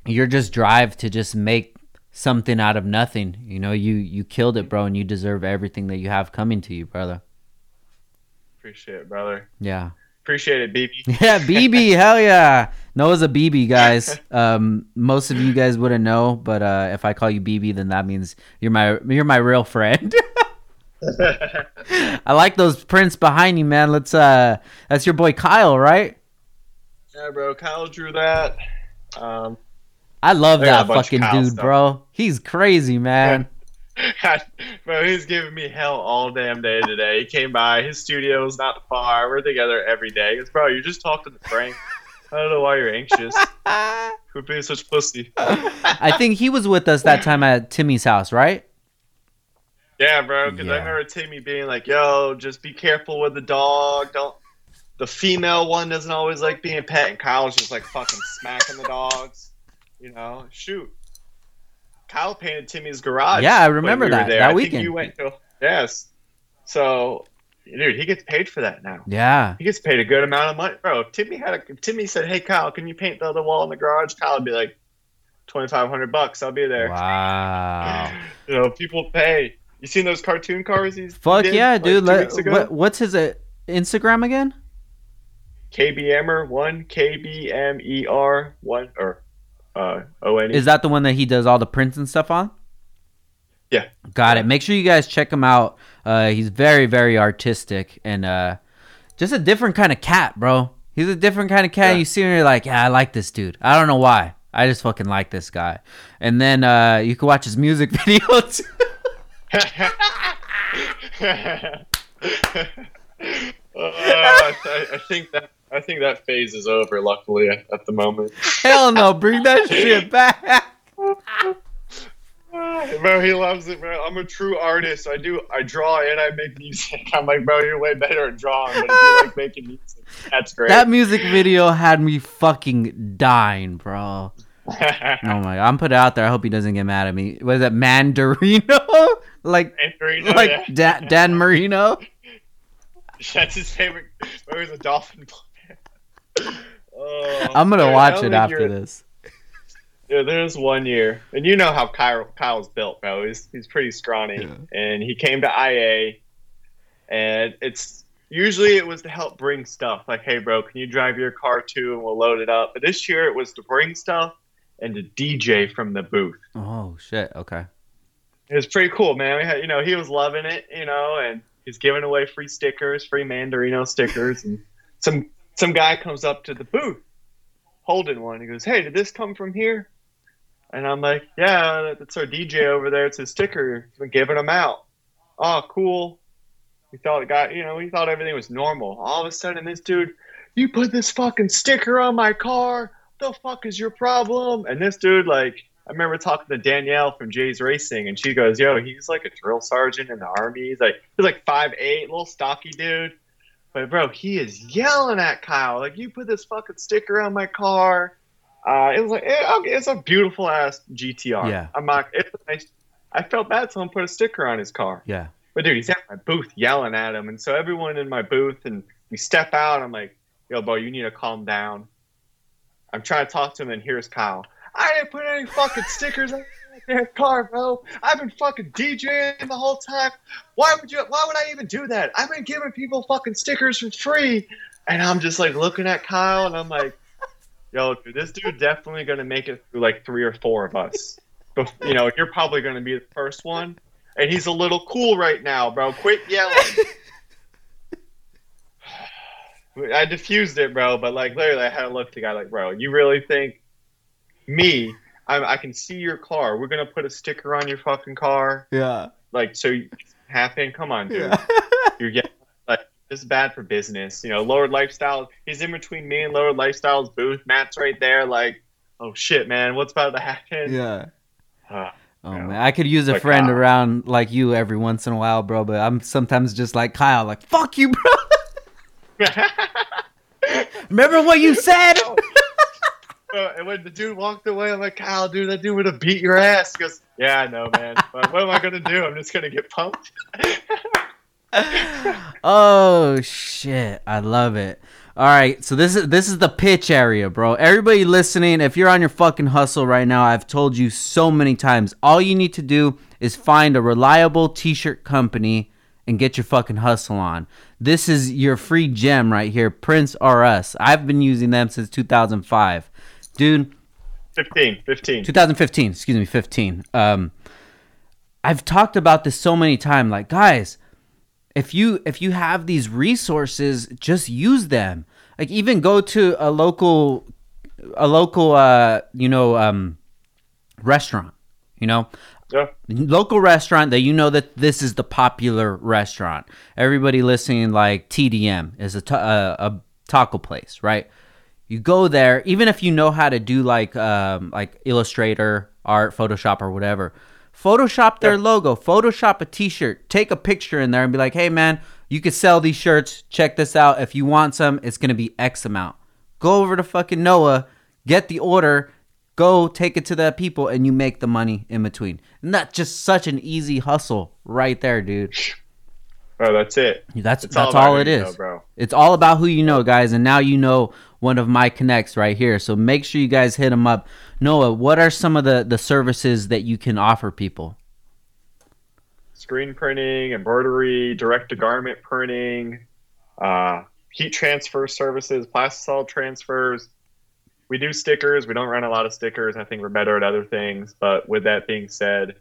your just drive to just make something out of nothing. You know, you you killed it, bro, and you deserve everything that you have coming to you, brother. Appreciate it, brother. Yeah. Appreciate it, BB. *laughs* Yeah, BB, hell yeah. Noah's a BB, guys. *laughs* Um, most of you guys wouldn't know, but uh, if I call you BB, then that means you're my you're my real friend. *laughs* *laughs* I like those prints behind you, man. Let's uh, that's your boy Kyle, right? yeah, bro. Kyle drew that. Um, I love I that fucking dude, stuff. bro. He's crazy, man. *laughs* bro, he's giving me hell all damn day today. He came by. His studio's not far. We're together every day. Goes, bro, you just talked to Frank. I don't know why you're anxious. *laughs* Quit being such pussy. I think he was with us that time at Timmy's house, right? Yeah, bro. Because Yeah. I remember Timmy being like, "Yo, just be careful with the dog. Don't." The female one doesn't always like being pet, and Kyle's just like fucking smacking the dogs. You know, shoot. Kyle painted Timmy's garage. Yeah, I remember we that- there. that I think weekend. you went to yes. So, dude, he gets paid for that now. Yeah. He gets paid a good amount of money, bro. If Timmy had a if Timmy said, "Hey, Kyle, can you paint the other wall in the garage?" Kyle would be like, 2,500 bucks. I'll be there. Wow. *laughs* You know, people pay. You seen those cartoon cars? He's Fuck did, yeah, like, dude. Let, what, what's his uh, Instagram again? KBMer one KBMER one or uh O N. Is that the one that he does all the prints and stuff on? Yeah. Got it. Make sure you guys check him out. Uh, he's very, very artistic and uh, just a different kind of cat, bro. He's a different kind of cat. Yeah. You see him, you're like, yeah, I like this dude. I don't know why. I just fucking like this guy. And then uh, you can watch his music *laughs* videos. I, I think that I think that phase is over. Luckily, at, the moment. Hell no, bring that shit back. Bro, he loves it, bro. I'm a true artist. I do. I draw and I make music. I'm like, bro, you're way better at drawing, but if you like making music, that's great. That music video had me fucking dying, bro. *laughs* Oh my god, I'm put it out there. I hope he doesn't get mad at me. Was it Mandarino? Like Andrew, *laughs* like yeah. Dan, Dan Marino? *laughs* That's his favorite. Where was a dolphin player? *laughs* Oh, I'm gonna I watch it after you're- this. Yeah, there's one year, and you know how Kyle Kyle's built, bro. He's he's pretty scrawny, Yeah. and he came to IA, and it's usually it was to help bring stuff. Like, hey, bro, can you drive your car too, and we'll load it up. But this year it was to bring stuff and to DJ from the booth. Oh shit. Okay. It was pretty cool, man. We had, you know, he was loving it, you know, and he's giving away free stickers, free Mandarino stickers, and some some guy comes up to the booth holding one. He goes, "Hey, did this come from here?" And I'm like, "Yeah, that's our DJ over there. It's his sticker. He's been giving them out." Oh, cool. We thought it got, you know, we thought everything was normal. All of a sudden, this dude, you put this fucking sticker on my car. The fuck is your problem? And this dude, like, I remember talking to Danielle from J's Racing, and she goes, "Yo, he's like a drill sergeant in the army. He's like he's like five eight, little stocky dude. But bro, he is yelling at Kyle like, "You put this fucking sticker on my car." Uh, it was like it, okay, it's a beautiful ass GTR. Yeah. I'm not. It's nice. I felt bad someone put a sticker on his car. Yeah. But dude, he's at my booth yelling at him, and so everyone in my booth, and we step out. I'm like, "Yo, bro, you need to calm down." I'm trying to talk to him, and here's Kyle. I didn't put any fucking stickers on that damn car, bro. I've been fucking DJing the whole time. Why would you? Why would I even do that? I've been giving people fucking stickers for free, and I'm just like looking at Kyle, and I'm like, "Yo, dude, this dude definitely gonna make it through like three or four of us." But you know, you're probably gonna be the first one, and he's a little cool right now, bro. Quit yelling. *laughs* I diffused it, bro, but like literally, I had to look at the guy like, bro, you really think me? I, I can see your car. We're gonna put a sticker on your fucking car, Yeah. like so you happen. Come on, dude. Yeah. *laughs* You're getting like this is bad for business. You know, lowered lifestyle. He's in between me and lowered lifestyle's booth. Matt's right there. Like, oh shit, man, what's about to happen? yeah. Uh, *sighs* Oh man, I could use a Like friend Kyle. around like you every once in a while, bro. But I'm sometimes just like Kyle, like fuck you, bro. *laughs* Remember what you said? *laughs* And when the dude walked away, I'm like, Kyle, dude, that dude would have beat your ass. He goes, Yeah, I know, man. But what am I gonna do? I'm just gonna get pumped. *laughs* oh shit, I love it. All right, so this is this is the pitch area, bro. Everybody listening, if you're on your fucking hustle right now, I've told you so many times. All you need to do is find a reliable t-shirt company and get your fucking hustle on. This is your free gem right here, Prints R Us. I've been using them since 2005. Dude, 15, 15. 2015, excuse me, 15. Um I've talked about this so many times like guys, if you if you have these resources just use them like even go to a local a local uh you know um restaurant you know Yeah. local restaurant that you know that this is the popular restaurant everybody listening like tdm is a, ta- a, a taco place right you go there even if you know how to do like um like illustrator art photoshop or whatever photoshop their Yeah. logo photoshop a t-shirt take a picture in there and be like hey man you could sell these shirts check this out if you want some it's gonna be x amount go over to fucking noah get the order go take it to the people and you make the money in between and that's just such an easy hustle right there dude Bro, that's it. that's It's that's about all it is it you is know, bro. It's all about who you know, guys. And now you know one of my connects right here. So make sure you guys hit him up. Noah, what are some of the, the services that you can offer people? Screen printing, embroidery, direct to garment printing, uh, heat transfer services, plastisol transfers. We do stickers. We don't run a lot of stickers. I think we're better at other things. But with that being said,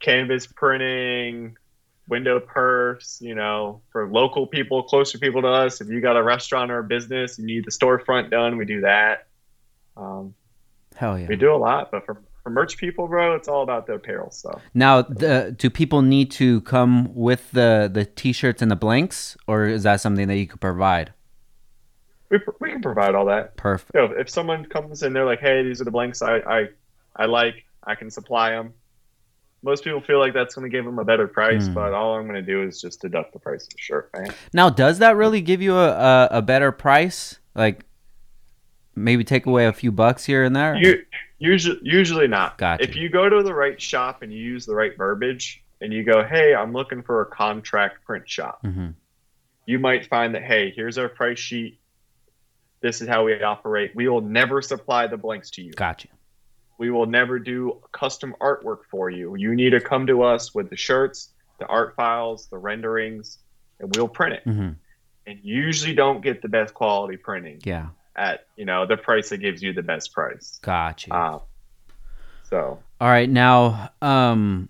canvas printing, window perfs, you know, for local people, closer people to us. If you got a restaurant or a business, you need the storefront done, we do that. Um, Hell yeah. we do a lot, but for, for merch people, bro, it's all about the apparel stuff. Now, the, do people need to come with the, the t shirts and the blanks, or is that something that you could provide? We, we can provide all that. Perfect. You know, if someone comes and they're like, "Hey, these are the blanks I I, I like," I can supply them. Most people feel like that's going to give them a better price, Hmm. but all I'm going to do is just deduct the price of the shirt, man. Now, does that really give you a, a, a better price? Like, maybe take away a few bucks here and there? You, usually, usually not. Gotcha. If you go to the right shop and you use the right verbiage, and you go, "Hey, I'm looking for a contract print shop," hmm you might find that, "Hey, here's our price sheet. This is how we operate. We will never supply the blanks to you. Gotcha. We will never do custom artwork for you. You need to come to us with the shirts, the art files, the renderings, and we'll print it. hmm And you usually don't get the best quality printing Yeah. at you know the price that gives you the best price. Gotcha. Uh, so All right, now, um,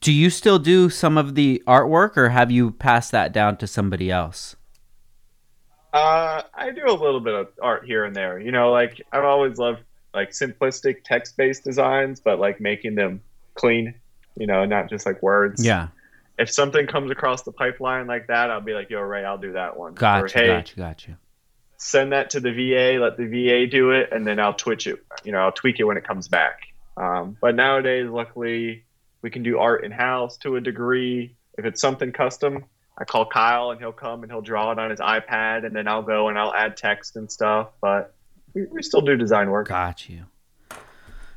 do you still do some of the artwork, or have you passed that down to somebody else? uh, I do a little bit of art here and there. You know, like I've always loved like simplistic text-based designs, but like making them clean. You know, not just like words. Yeah, If something comes across the pipeline like that, I'll be like, "Yo, Ray, I'll do that one." gotcha, or, hey, gotcha, gotcha. send that to the VA, let the VA do it, and then I'll twitch it. You know, I'll tweak it when it comes back. Um, but nowadays, luckily, we can do art in house to a degree. If it's something custom, I call Kyle and he'll come and he'll draw it on his iPad, and then I'll go and I'll add text and stuff. But we, we still do design work. Got you.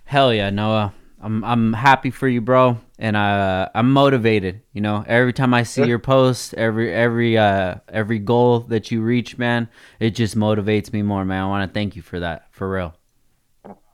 Hell yeah, Noah. I'm I'm happy for you, bro, and uh, I'm motivated. You know, every time I see Yeah. your post, every every uh every goal that you reach, man, it just motivates me more, man. I want to thank you for that, for real.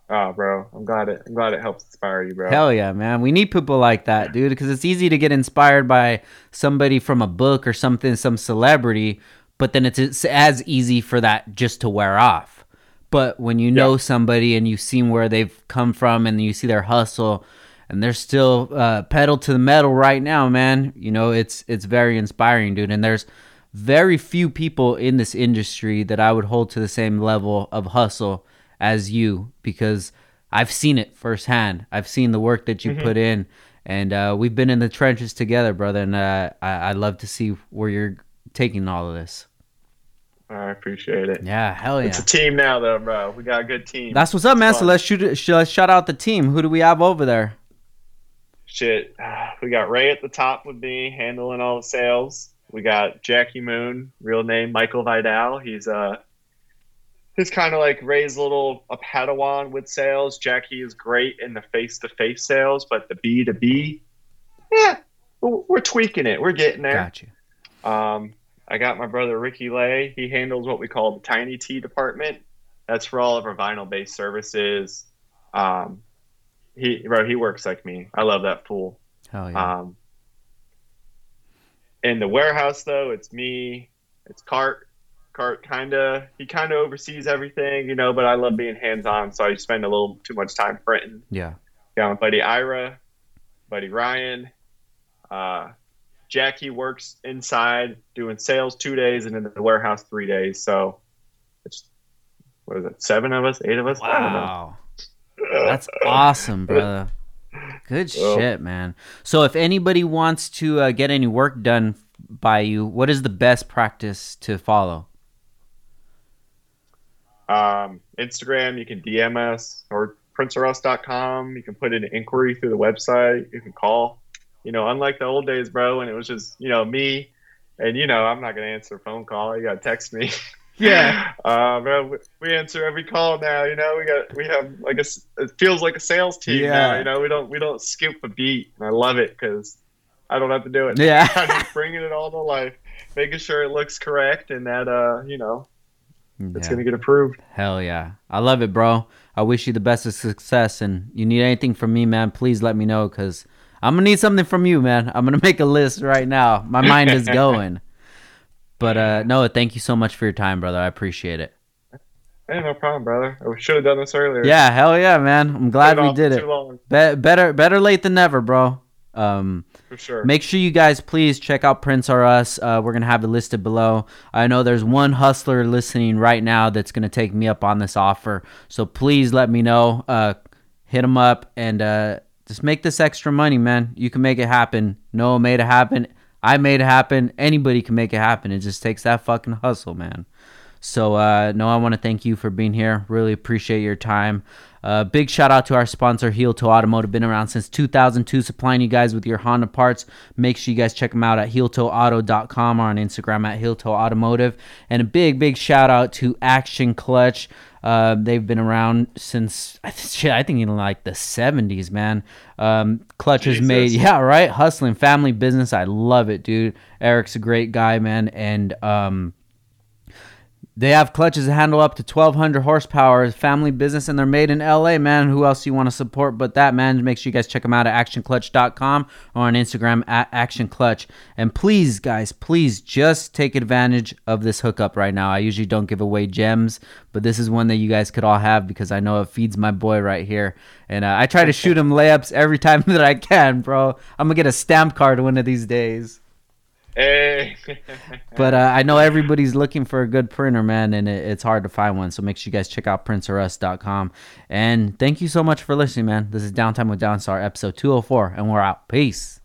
Oh, bro, I'm glad it. I'm glad it helps inspire you, bro. Hell yeah, man. We need people like that, dude, because it's easy to get inspired by somebody from a book or something, some celebrity, but then it's, it's as easy for that just to wear off. But when you know Yeah. somebody and you've seen where they've come from and you see their hustle and they're still uh, pedal to the metal right now, man, you know, it's it's very inspiring, dude. And there's very few people in this industry that I would hold to the same level of hustle as you because I've seen it firsthand. I've seen the work that you Mhm. put in, and uh, we've been in the trenches together, brother. And uh, I, I love to see where you're taking all of this. I appreciate it. Yeah, hell yeah. It's a team now, though, bro. We got a good team. That's what's up, man. So let's shoot. Let's shout out the team. Who do we have over there? Shit, *sighs* we got Ray at the top with me handling all the sales. We got Jackie Moon, real name Michael Vidal. He's uh he's kind of like Ray's little a Padawan with sales. Jackie is great in the face to face sales, but the B to B, yeah, we're tweaking it. We're getting there. Got you. Um, I got my brother Ricky Lay. He handles what we call the Tiny T department. That's for all of our vinyl based services. Um, he bro, he works like me. I love that fool. Hell yeah. Um, in the warehouse though, it's me. It's Cart. Cart kind of he kind of oversees everything, you know. But I love being hands on, so I spend a little too much time printing. yeah. Got my buddy Ira, buddy Ryan. Uh, Jackie works inside doing sales two days and in the warehouse three days. So it's what is it? Seven of us, eight of us. I don't know. Wow. That's awesome, *laughs* brother. Good Well- shit, man. So if anybody wants to uh, get any work done by you, what is the best practice to follow? Um, Instagram, you can DM us or printsrus.com. You can put in an inquiry through the website. You can call. You know, unlike the old days, bro, when it was just, you know, me and, you know, I'm not going to answer a phone call. You got to text me. *laughs* Yeah. *laughs* Uh, bro, we- we answer every call now. You know, we got, we have like a, it feels like a sales team Yeah. now. You know, we don't, we don't skip a beat. And I love it because I don't have to do it. *laughs* I'm Yeah. just bringing it all to life, making sure it looks correct and that, uh, you know, it's going to get approved. Hell yeah. I love it, bro. I wish you the best of success. And you need anything from me, man, please let me know because I'm going to need something from you, man. I'm going to make a list right now. My mind is *laughs* going. But uh, Noah, thank you so much for your time, brother. I appreciate it. Hey, no problem, brother. I should have done this earlier. Yeah, hell yeah, man. I'm glad we did it. Be- better, better late than never, bro. Um, for sure. Make sure you guys please check out Prints R Us. Uh, we're gonna have it listed below. I know there's one hustler listening right now that's gonna take me up on this offer. So please let me know. Uh, hit them up and uh, just make this extra money, man. You can make it happen. Noah made it happen. I made it happen. Anybody can make it happen. It just takes that fucking hustle, man. So, uh, no, I want to thank you for being here. Really appreciate your time. Uh, big shout out to our sponsor, Heel Toe Automotive. Been around since 2002, supplying you guys with your Honda parts. Make sure you guys check them out at heeltoeauto.com or on Instagram at heel to automotive. And a big, big shout out to Action Clutch. Uh, they've been around since I shit, I think in like the 70s, man. Um, Clutch has made, yeah, right, hustling family business. I love it, dude. Eric's a great guy, man, and um, they have clutches that handle up to 1200 horsepower, family business, and they're made in LA, man. Who else you want to support but that, man? Make sure you guys check them out at actionclutch.com or on Instagram at actionclutch. And please, guys, please just take advantage of this hookup right now. I usually don't give away gems, but this is one that you guys could all have because I know it feeds my boy right here. And uh, I try to shoot *laughs* him layups every time *laughs* that I can, bro. I'm going to get a stamp card one of these days. Hey. But uh, I know *laughs* everybody's looking for a good printer, man, and it, it's hard to find one. So make sure you guys check out printsrus.com. And thank you so much for listening, man. This is Downtime with Downstar, episode 204, and we're out. Peace.